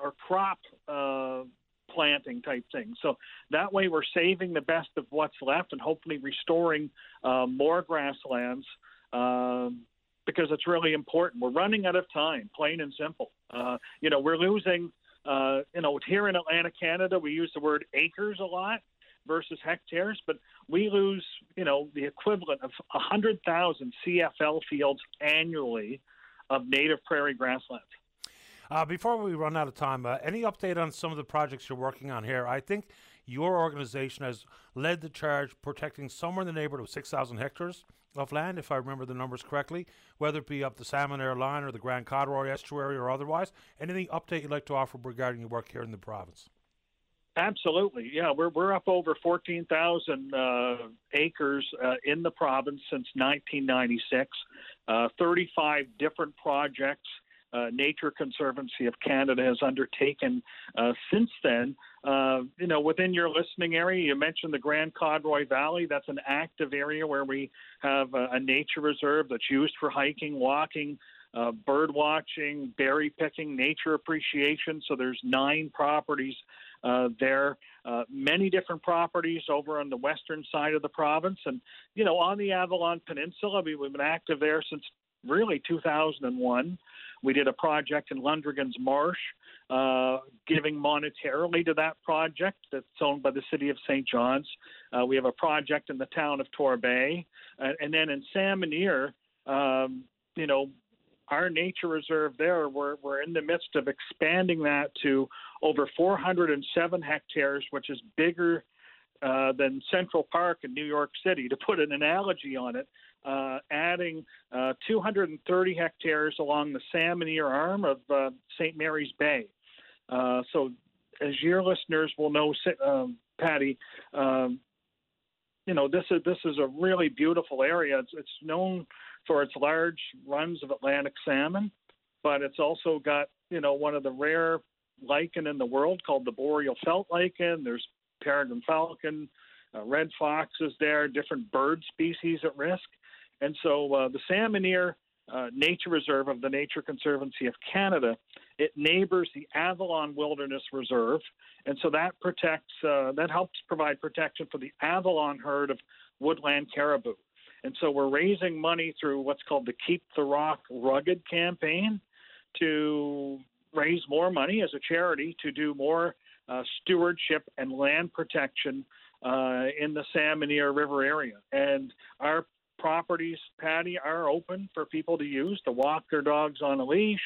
or crop uh, planting type thing. So that way we're saving the best of what's left and hopefully restoring uh, more grasslands. Um, because it's really important. We're running out of time, plain and simple. Uh, you know, we're losing. Uh, you know, here in Atlantic Canada, we use the word acres a lot versus hectares, but we lose, you know, the equivalent of 100,000 CFL fields annually of native prairie grasslands. Uh, before we run out of time, uh, any update on some of the projects you're working on here? I think your organization has led the charge protecting somewhere in the neighborhood of 6,000 hectares of land, if I remember the numbers correctly, whether it be up the Salmonier line or the Grand Codroy estuary or otherwise. Anything update you'd like to offer regarding your work here in the province? Absolutely, yeah. We're we're up over fourteen thousand uh, acres uh, in the province since 1996. Uh, Thirty-five different projects. Uh, Nature Conservancy of Canada has undertaken uh, since then. Uh, you know, within your listening area, you mentioned the Grand Codroy Valley. That's an active area where we have a, a nature reserve that's used for hiking, walking, uh, bird watching, berry picking, nature appreciation. So there's nine properties uh, there, uh, many different properties over on the western side of the province, and you know on the Avalon Peninsula. We, we've been active there since really 2001. We did a project in Lundrigan's Marsh, uh, giving monetarily to that project that's owned by the city of St. John's. Uh, we have a project in the town of Torbay, and, and then in Salmonier, um, you know, our nature reserve there, we're, we're in the midst of expanding that to over 407 hectares, which is bigger uh, than Central Park in New York City, to put an analogy on it, uh, adding uh, 230 hectares along the Salmonier arm of uh, St. Mary's Bay. Uh, so, as your listeners will know, um, Paddy, um, you know this is this is a really beautiful area. It's, it's known for its large runs of Atlantic salmon, but it's also got you know one of the rare lichen in the world called the boreal felt lichen. There's peregrine falcon, uh, red foxes there, different bird species at risk. And so uh, the Salmonier uh, Nature Reserve of the Nature Conservancy of Canada, it neighbors the Avalon Wilderness Reserve, and so that protects, uh, that helps provide protection for the Avalon herd of woodland caribou. And so we're raising money through what's called the Keep the Rock Rugged campaign to raise more money as a charity to do more uh, stewardship and land protection uh, in the Salmonier River area. And our properties, Paddy, are open for people to use to walk their dogs on a leash,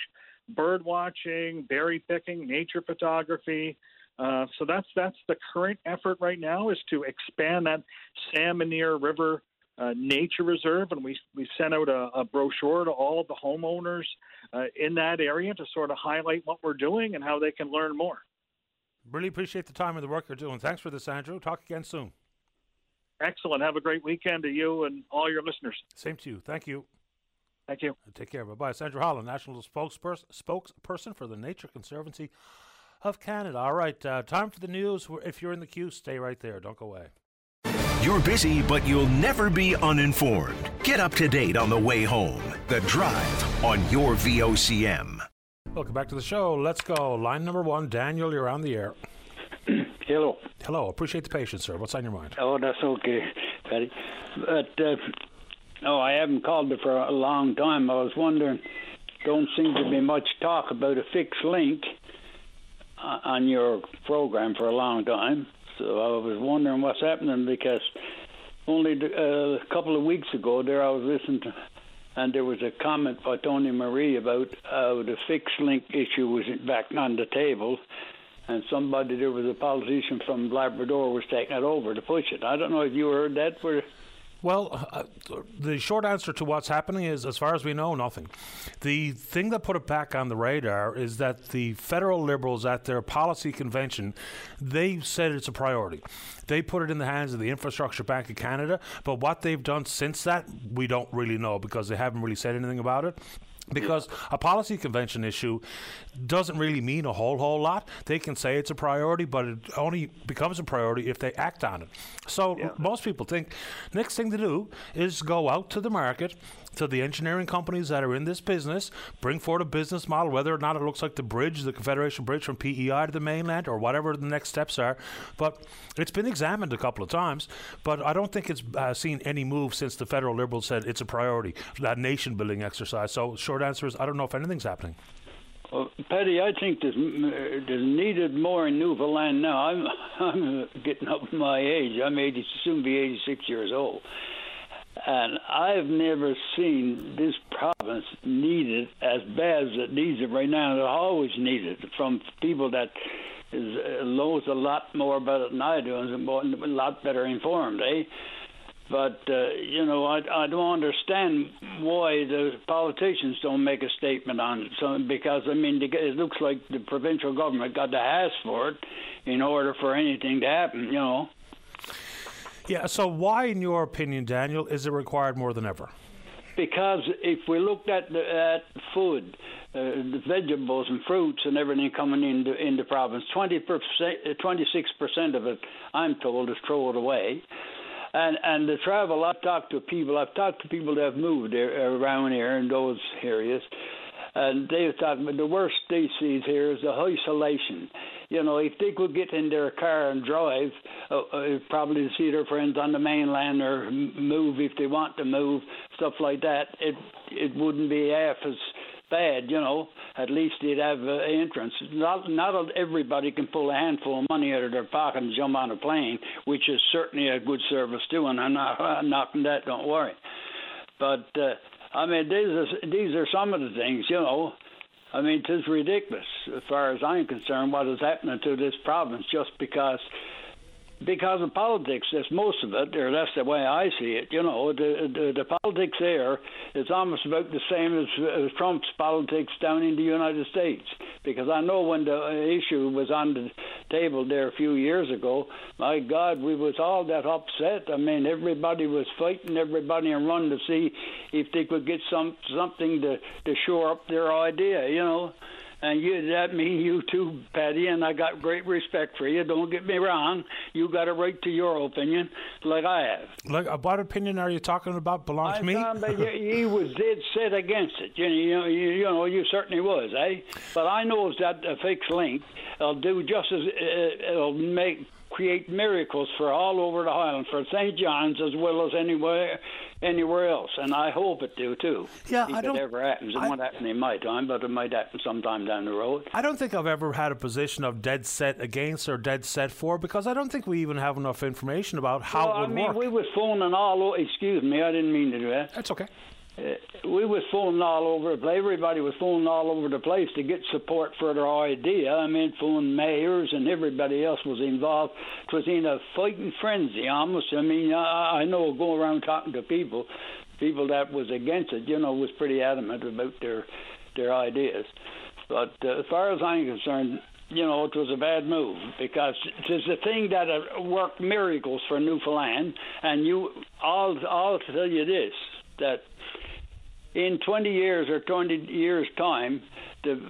bird watching, berry picking, nature photography. Uh, so that's that's the current effort right now is to expand that Salmonier River uh, Nature Reserve, and we we sent out a, a brochure to all of the homeowners uh, in that area to sort of highlight what we're doing and how they can learn more. Really appreciate the time and the work you're doing. Thanks for this, Andrew. Talk again soon. Excellent. Have a great weekend to you and all your listeners. Same to you. Thank you. Thank you. Take care. Bye bye. Sandra Holland, National spokesperson, spokesperson for the Nature Conservancy of Canada. All right, uh, time for the news. If you're in the queue, stay right there. Don't go away. You're busy, but you'll never be uninformed. Get up to date on the way home. The Drive on your VOCM. Welcome back to the show. Let's go. Line number one, Daniel, you're on the air. Hello. Hello. Appreciate the patience, sir. What's on your mind? Oh, that's okay, Paddy. But, uh, oh, I haven't called it for a long time. I was wondering, don't seem to be much talk about a fixed link uh, on your program for a long time. So I was wondering what's happening because only uh, a couple of weeks ago there I was listening to, and there was a comment by Tony Marie about uh, the fixed link issue was back on the table, and somebody there was a politician from Labrador was taking it over to push it. I don't know if you heard that. Where well, uh, the short answer to what's happening is, as far as we know, nothing. The thing that put it back on the radar is that the federal Liberals at their policy convention, they said it's a priority. They put it in the hands of the Infrastructure Bank of Canada, but what they've done since that, we don't really know because they haven't really said anything about it. Because a policy convention issue doesn't really mean a whole whole lot. They can say it's a priority, but it only becomes a priority if they act on it. So yeah. most people think next thing to do is go out to the market to the engineering companies that are in this business, bring forward a business model, whether or not it looks like the bridge, the Confederation Bridge from PEI to the mainland, or whatever the next steps are. But it's been examined a couple of times, but I don't think it's uh, seen any move since the federal Liberals said it's a priority, that nation building exercise. So, short answer is I don't know if anything's happening. Well, Paddy, I think there's, there's needed more in Newfoundland now. I'm I'm getting up my age. I'm 80, soon be 86 years old, and I've never seen this province needed as bad as it needs it right now. It always needed from people that is knows a lot more about it than I do and a lot better informed, eh? But uh, you know, I, I don't understand why the politicians don't make a statement on it. So, because I mean, it looks like the provincial government got to ask for it in order for anything to happen. You know. Yeah. So, why, in your opinion, Daniel, is it required more than ever? Because if we looked at the, at food, uh, the vegetables and fruits and everything coming into in the province, twenty percent, twenty six percent of it, I'm told, is thrown away. And and the travel, I've talked to people. I've talked to people that have moved there, around here in those areas, and they've talked. But the worst they see here is the isolation. You know, if they could get in their car and drive, uh, uh, probably see their friends on the mainland or move if they want to move, stuff like that, it it wouldn't be half as bad, you know, at least they'd have uh, entrance. Not not everybody can pull a handful of money out of their pocket and jump on a plane, which is certainly a good service too, and I'm not I'm knocking that. Don't worry. But uh, I mean, these are these are some of the things, you know. I mean, it is ridiculous. As far as I'm concerned what is happening to this province just because because of politics. That's most of it, or that's the way I see it. You know, the the, the politics there is almost about the same as, as Trump's politics down in the United States. Because I know when the issue was on the table there a few years ago, my God, we was all that upset. I mean, everybody was fighting everybody and running to see if they could get some something to to shore up their idea. You know and you that mean you too, Paddy, and I got great respect for you. Don't get me wrong. You got a right to your opinion, like I have. Like, uh, what opinion are you talking about? Belongs I to me. he, he was dead set against it. You know, you, you know, you certainly was, eh? But I know that a fixed link will do just as uh, it'll make create miracles for all over the island, for St. John's as well as anywhere anywhere else, and I hope it do too. Yeah, if I don't. It ever happens, it I, won't happen in my time, but it might happen sometime down the road. I don't think I've ever had a position of dead set against or dead set for because I don't think we even have enough information about how well, it would I mean, work. we were phoning all. Excuse me, I didn't mean to do that. That's okay. Uh, we was phoning all over the place. Everybody was phoning all over the place to get support for their idea. I mean, phoning mayors and everybody else was involved. It was in a fighting frenzy almost. I mean, I, I know going around talking to people, people that was against it, you know, was pretty adamant about their their ideas. But uh, as far as I'm concerned, you know, it was a bad move because it is a thing that uh, worked miracles for Newfoundland. And you, I'll, I'll tell you this: that in 20 years or 20 years' time, the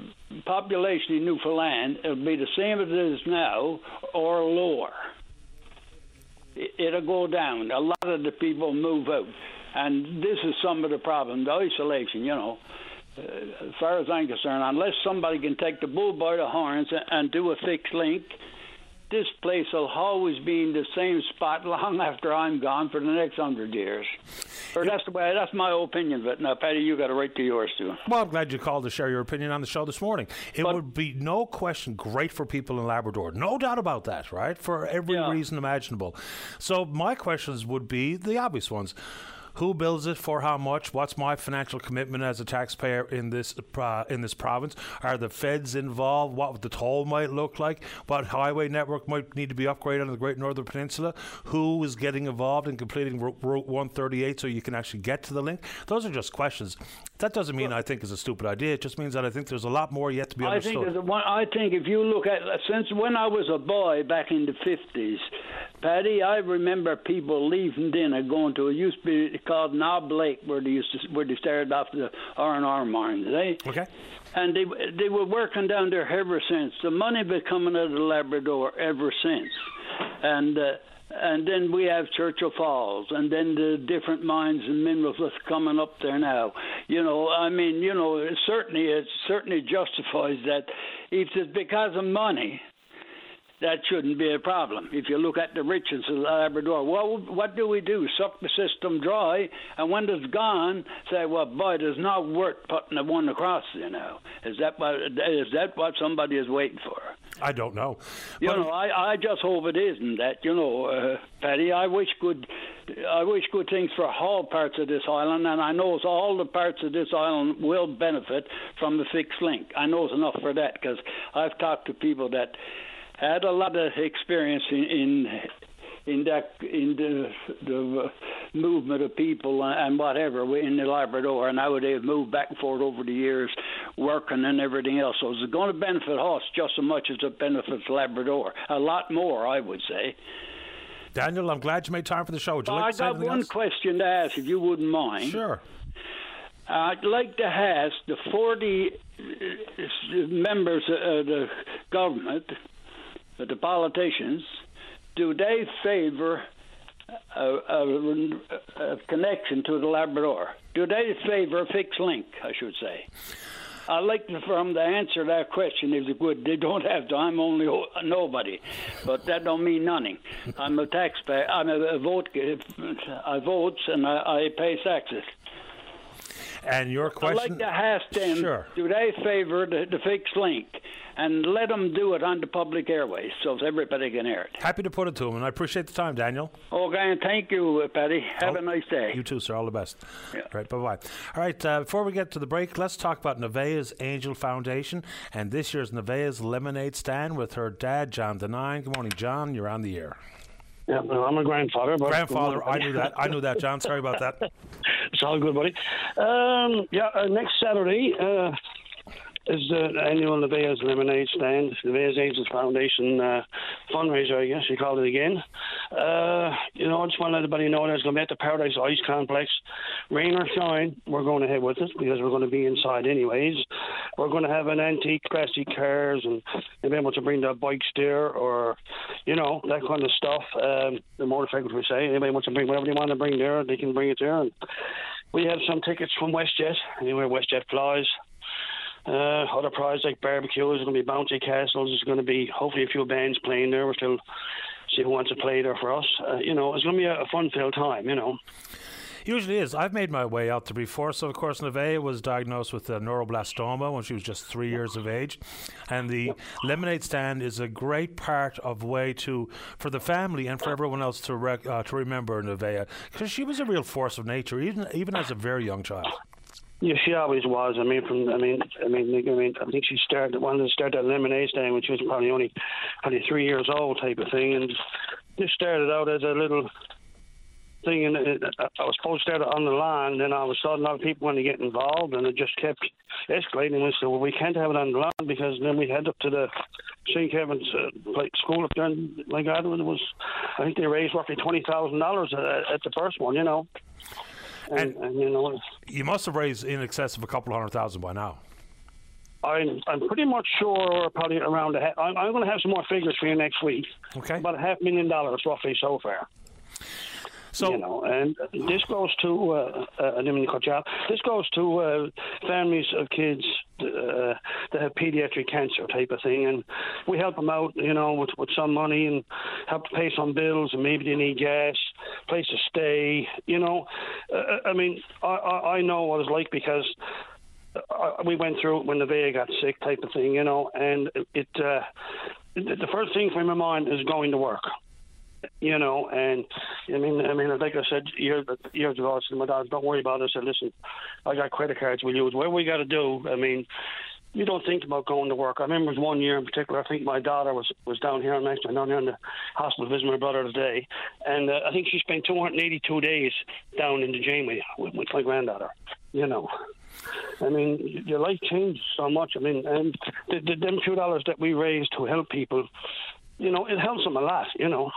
population in Newfoundland will be the same as it is now or lower. It'll go down. A lot of the people move out. And this is some of the problem, the isolation, you know. Uh, as far as I'm concerned, unless somebody can take the bull by the horns and do a fixed link, this place will always be in the same spot long after I'm gone for the next hundred years. Or that's the way. That's my opinion it. Now, Paddy, you got a right to yours too. Well, I'm glad you called to share your opinion on the show this morning. It but, would be no question great for people in Labrador, no doubt about that, right? For every yeah. reason imaginable. So my questions would be the obvious ones who builds it for how much? What's my financial commitment as a taxpayer in this uh, in this province? Are the feds involved? What the toll might look like? What highway network might need to be upgraded on the Great Northern Peninsula? Who is getting involved in completing Route 138 so you can actually get to the link? Those are just questions. That doesn't mean well, I think it's a stupid idea. It just means that I think there's a lot more yet to be understood. I think, one, I think if you look at since when I was a boy back in the 50s, Paddy, I remember people leaving dinner going to it used to be called Knob Lake where they used to where they started off the R and R mines, eh? Okay. And they they were working down there ever since. The money been coming out of Labrador ever since, and. Uh, and then we have Churchill Falls, and then the different mines and minerals that's coming up there now. You know, I mean, you know, it certainly it certainly justifies that. If it's because of money, that shouldn't be a problem. If you look at the riches of Labrador, well, what do we do? Suck the system dry, and when it's gone, say, well, boy, it's not worth putting the one across. You know, is that what is that what somebody is waiting for? I don't know. You know, I I just hope it isn't that. You know, uh, Paddy, I wish good, I wish good things for all parts of this island, and I know all the parts of this island will benefit from the fixed link. I know it's enough for that because I've talked to people that had a lot of experience in in, in that in the the movement of people and whatever in the Labrador, and how they've moved back and forth over the years, working and everything else. So it's going to benefit us just as much as it benefits Labrador. A lot more, I would say. Daniel, I'm glad you made time for the show. Would you Well, like I got one else? question to ask, if you wouldn't mind. Sure. I'd like to ask the 40 uh, members of the government, the politicians, do they favor a, a, a connection to the Labrador? Do they favor a fixed link, I should say? I'd like for them to answer that question if they would. They don't have to. I'm only nobody, but that don't mean nothing. I'm a taxpayer. I'm a, a vote. I vote and I, I pay taxes. And your question? I'd like to ask them, Sure. do they favor the, the fixed link? And let them do it on the public airways so everybody can hear it. Happy to put it to them, and I appreciate the time, Daniel. Okay, and thank you, uh, Paddy. Have a nice day. You too, sir. All the best. All right, bye bye. All right, uh, before we get to the break, let's talk about Nevaeh's Angel Foundation and this year's Nevaeh's Lemonade Stand with her dad, John Denine. Good morning, John. You're on the air. Yeah, well, I'm a grandfather. But Grandfather, I knew that. I knew that, John. Sorry about that. it's all good, buddy. Um, yeah, uh, next Saturday uh, is the annual Nevaeh's Lemonade Stand, Nevaeh's Angels Foundation uh, fundraiser, I guess you call it again. Uh, you know, I just want to let everybody know that it's going to be at the Paradise Ice Complex. Rain or shine, we're going ahead with it because we're going to be inside anyways. We're going to have an antique classic cars and be able to bring their bikes there or, you know, that kind of stuff. Um, the motorcycles, we say. Anybody wants to bring whatever they want to bring there, they can bring it there. And we have some tickets from WestJet, anywhere WestJet flies. Uh, other prizes like barbecues, going to be bouncy castles, there's going to be hopefully a few bands playing there. We're still see who wants to play there for us. Uh, you know, it's going to be a, a fun-filled time. You know. Usually is. I've made my way out there before. So, of course, Nevaeh was diagnosed with uh, neuroblastoma when she was just three years of age. And the lemonade stand is a great part of way to, for the family and for everyone else to rec- uh, to remember Nevaeh. Because she was a real force of nature, even even as a very young child. Yeah, she always was. I mean, from I mean, I mean, I mean, I think she started wanted to start that lemonade stand when she was probably only probably three years old, type of thing, and just started out as a little thing. And I was supposed to start it on the line, then all of a sudden, other people wanted to get involved, and it just kept escalating. We said, well, we can't have it on the line because then we head up to the St. Kevin's uh, like school up there. And my God, it was I think they raised roughly twenty thousand dollars at the first one, you know. And, and you know, You must have raised in excess of a couple of hundred thousand by now. I'm I'm pretty much sure probably around a. Ha- I'm, I'm going to have some more figures for you next week. Okay. About a half million dollars roughly so far. So you know, and this goes to uh, uh. This goes to uh, families of kids uh, that have pediatric cancer type of thing, and we help them out, you know, with with some money and help to pay some bills, and maybe they need gas, place to stay. You know, uh, I mean, I, I I know what it's like because uh, we went through it when Nevaeh got sick, type of thing, you know, and it. Uh, the first thing from my mind is going to work, you know, and I mean, I mean, like I said years years ago, I said to my dad, "Don't worry about it." I said, "Listen, I got credit cards we use. Whatever we got to do, I mean." You don't think about going to work. I remember was one year in particular. I think my daughter was was down here. I'm actually down here in the hospital visiting my brother today, and uh, I think she spent 282 days down in the Janeway with, with my granddaughter. You know, I mean, your life changes so much. I mean, and the, the, them two dollars that we raised to help people, you know, it helps them a lot. You know.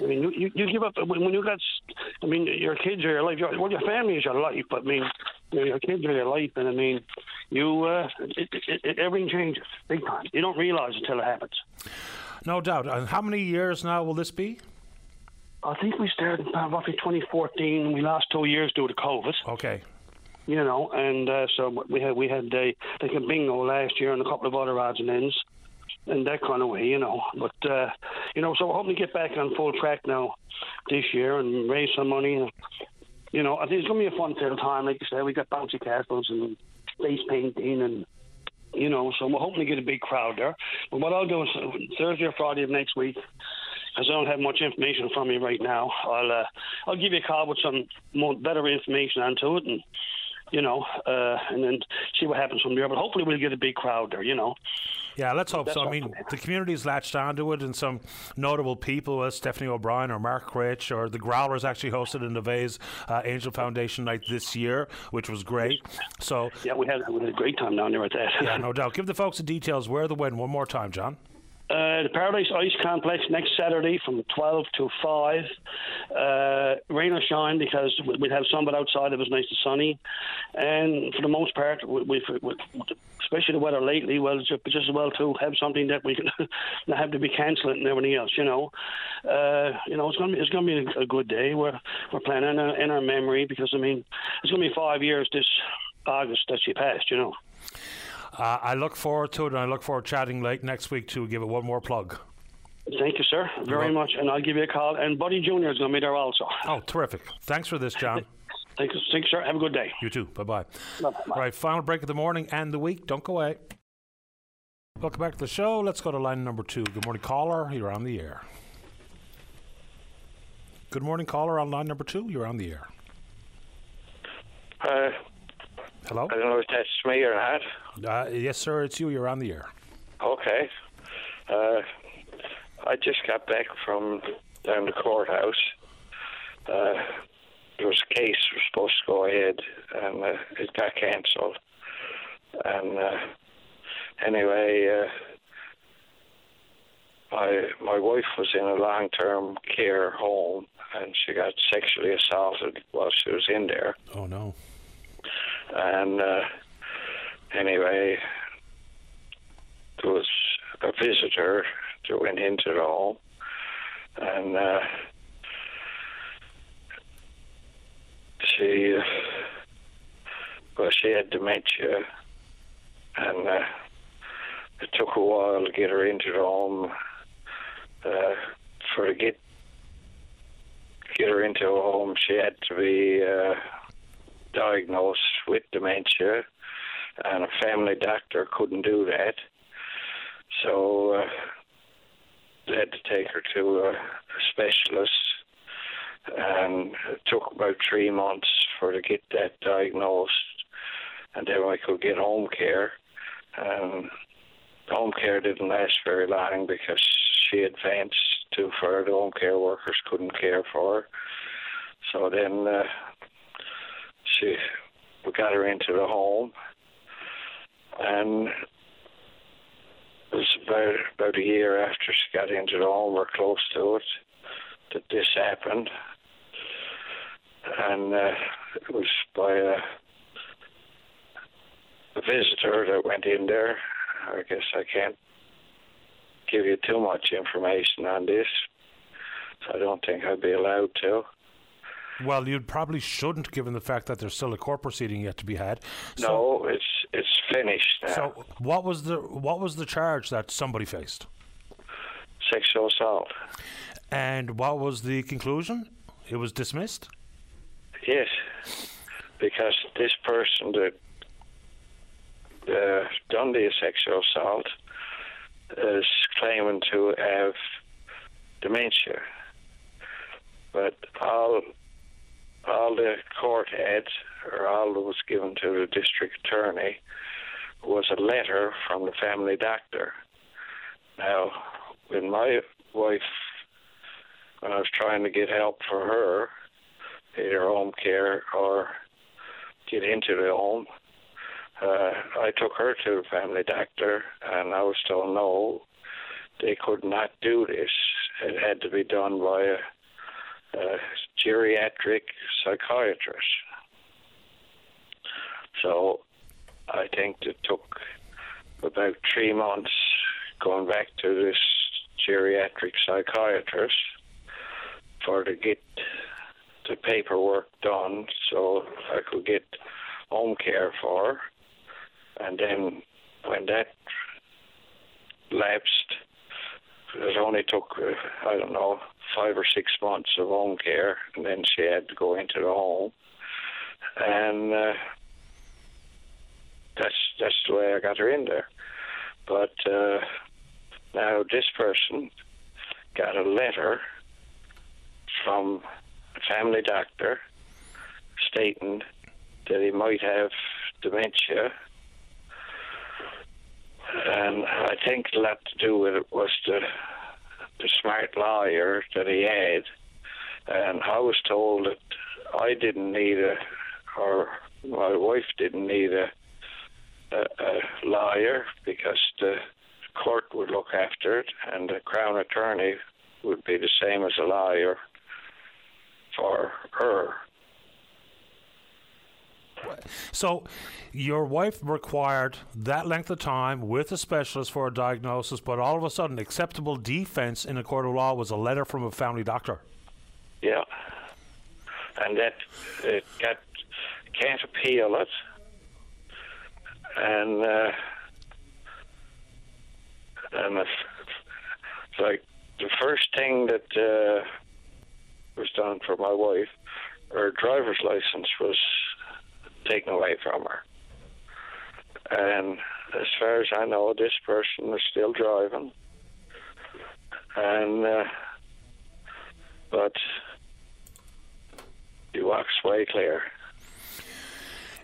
I mean, you, you give up when, when you got. I mean, your kids are your life. Your, well, your family is your life, but I mean, you know, your kids are your life, and I mean, you uh, it, it, it, everything changes big time. You don't realize until it happens. No doubt. And how many years now will this be? I think we started uh, roughly 2014. We lost two years due to COVID. Okay. You know, and uh, so we had we had uh, like a bingo last year and a couple of other odds and ends, and that kind of way, you know. But uh, you know, so we're hoping to get back on full track now this year and raise some money. You know, I think it's gonna be a fun filled time. Like you said, we got bouncy castles and face painting and you know, so we're hoping to get a big crowd there. But what I'll do is Thursday or Friday of next week, because I don't have much information from me right now, I'll uh, I'll give you a call with some more better information onto it, and you know, uh, and then see what happens from there. But hopefully, we'll get a big crowd there. You know. Yeah, let's hope That's so. I mean, the community's latched onto it, and some notable people, as Stephanie O'Brien or Mark Critch or the Growlers, actually hosted Nevaeh's uh, Angel Foundation night this year, which was great. So yeah, we had we had a great time down there at that. yeah, no doubt. Give the folks the details. Where the win? One more time, John. Uh, the Paradise Ice Complex next Saturday from 12 to 5. Uh, rain or shine because we- we'd have sun, but outside it was nice and sunny. And for the most part, we, we, especially the weather lately, well, just, as well to have something that we can not have to be cancelling and everything else. You know, uh, you know, it's gonna be it's gonna be a, good day. We're we're planning in in our memory because I mean, it's gonna be five years this August that she passed. You know. Uh, I look forward to it, and I look forward to chatting late next week to give it one more plug. Thank you, sir, very much, and I'll give you a call. And Buddy Junior is going to be there also. Oh, terrific! Thanks for this, John. Thank you, thank you, sir. Have a good day. You too. Bye bye. All right, final break of the morning and the week. Don't go away. Welcome back to the show. Let's go to line number two. Good morning, caller. You're on the air. Good morning, caller. On line number two, you're on the air. Uh, Hello? I don't know if that's me or not. Uh, yes, sir. It's you. You're on the air. Okay. Uh, I just got back from down the courthouse. Uh, there was a case was supposed to go ahead, and uh, it got cancelled. And uh, anyway, uh, my my wife was in a long term care home, and she got sexually assaulted while she was in there. Oh no. And uh, anyway, there was a visitor that went into the home, and uh, she, well, she had dementia, and uh, it took a while to get her into the home. Uh, for to get get her into a home, she had to be uh, diagnosed with dementia, and a family doctor couldn't do that. So uh, they had to take her to a, specialist, and it took about three months for her to get that diagnosed, and then I could get home care. Um, home care didn't last very long because she advanced too far. The home care workers couldn't care for her. So then uh, she, we got her into the home, and it was about about a year after she got into the home, or close to it, that this happened, and uh, it was by a, a visitor that went in there. I guess I can't give you too much information on this. So I don't think I'd be allowed to. Well, you probably shouldn't, given the fact that there's still a court proceeding yet to be had. no, it's it's finished now. So, what was the what was the charge that somebody faced? Sexual assault. And what was the conclusion? It was dismissed. Yes, because this person that uh, done the sexual assault is claiming to have dementia, but all all the court had, or all that was given to the district attorney, was a letter from the family doctor. Now, when my wife, when I was trying to get help for her, either home care or get into the home, uh, I took her to the family doctor, and I was told no, they could not do this. it had to be done by a, geriatric psychiatrist. So I think it took about three months going back to this geriatric psychiatrist for to get the paperwork done so I could get home care for her. And then when that lapsed, it only took, uh, I don't know, five or six months of home care, and then she had to go into the home. And uh, that's that's the way I got her in there. But uh, now this person got a letter from a family doctor stating that he might have dementia. And I think a lot to do with it was the the smart lawyer that he had. And I was told that I didn't need a, or my wife didn't need a, a, a lawyer because the court would look after it, and the crown attorney would be the same as a lawyer for her. So, your wife required that length of time with a specialist for a diagnosis, but all of a sudden, acceptable defense in a court of law was a letter from a family doctor. Yeah, and that it got can't appeal it, and uh, and it's, it's like the first thing that uh, was done for my wife, her driver's license was taken away from her. And as far as I know, this person is still driving. And, uh, but he walks way clear.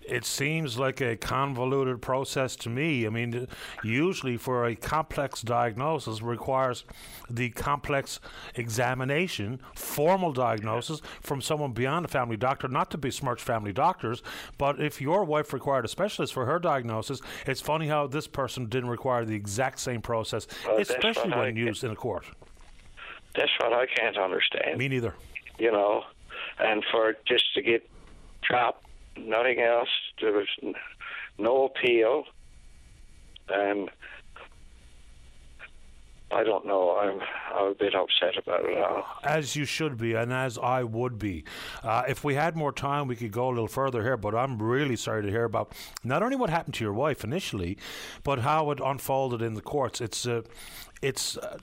It seems like a convoluted process to me. I mean, usually for a complex diagnosis requires the complex examination, formal diagnosis from someone beyond a family doctor, not to besmirch family doctors, but if your wife required a specialist for her diagnosis, it's funny how this person didn't require the exact same process, Well, especially when I- used in a court. That's what I can't understand. Me neither. You know, and for just to get dropped, nothing else. There was no appeal, and I don't know. I'm I'm a bit upset about it all. As you should be, and as I would be. Uh, if we had more time, we could go a little further here, but I'm really sorry to hear about not only what happened to your wife initially, but how it unfolded in the courts. It's, uh, it's, uh,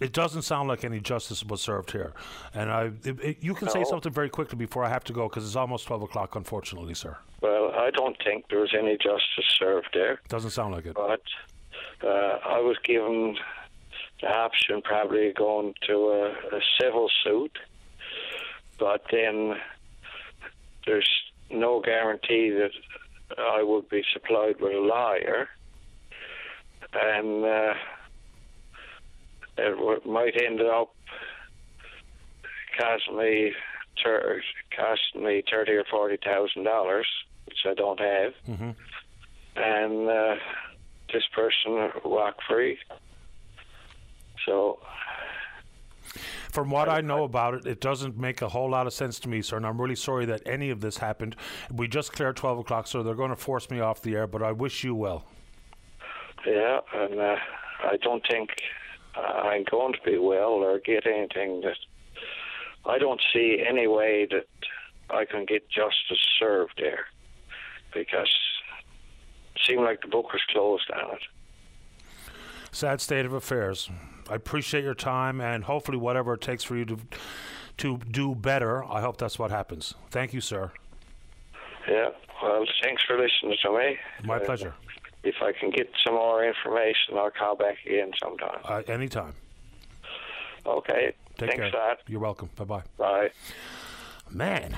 it doesn't sound like any justice was served here. And I, it, it- you can say something very quickly before I have to go because it's almost 12 o'clock, unfortunately, sir. Well, I don't think there was any justice served there. Doesn't sound like it. But uh, I was given the option probably going to a, a civil suit, but then there's no guarantee that I would be supplied with a lawyer, and uh, it might end up costing me ter- costing me thirty or forty thousand dollars, which I don't have Mm-hmm. and uh, this person walked free. So From what I know about it, it doesn't make a whole lot of sense to me, sir, and I'm really sorry that any of this happened. We just cleared 12 o'clock, so they're going to force me off the air, but I wish you well. yeah, and uh, I don't think I'm going to be well or get anything that I don't see any way that I can get justice served there because it seemed like the book was closed on it. Sad state of affairs. I appreciate your time, and hopefully, whatever it takes for you to to do better, I hope that's what happens. Thank you, sir. Yeah, well, thanks for listening to me. My Uh, pleasure. If I can get some more information, I'll call back again sometime. Uh, anytime. Okay. Take Thanks care. that. You're welcome. Bye bye. Bye. Man.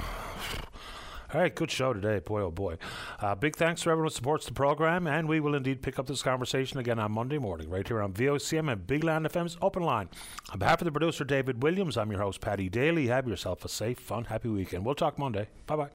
All right, good show today, boy oh boy. Uh, big thanks to everyone who supports the program, and we will indeed pick up this conversation again on Monday morning, right here on VOCM and Big Land FM's Open Line. On behalf of the producer David Williams, I'm your host Paddy Daly. Have yourself a safe, fun, happy weekend. We'll talk Monday. Bye bye.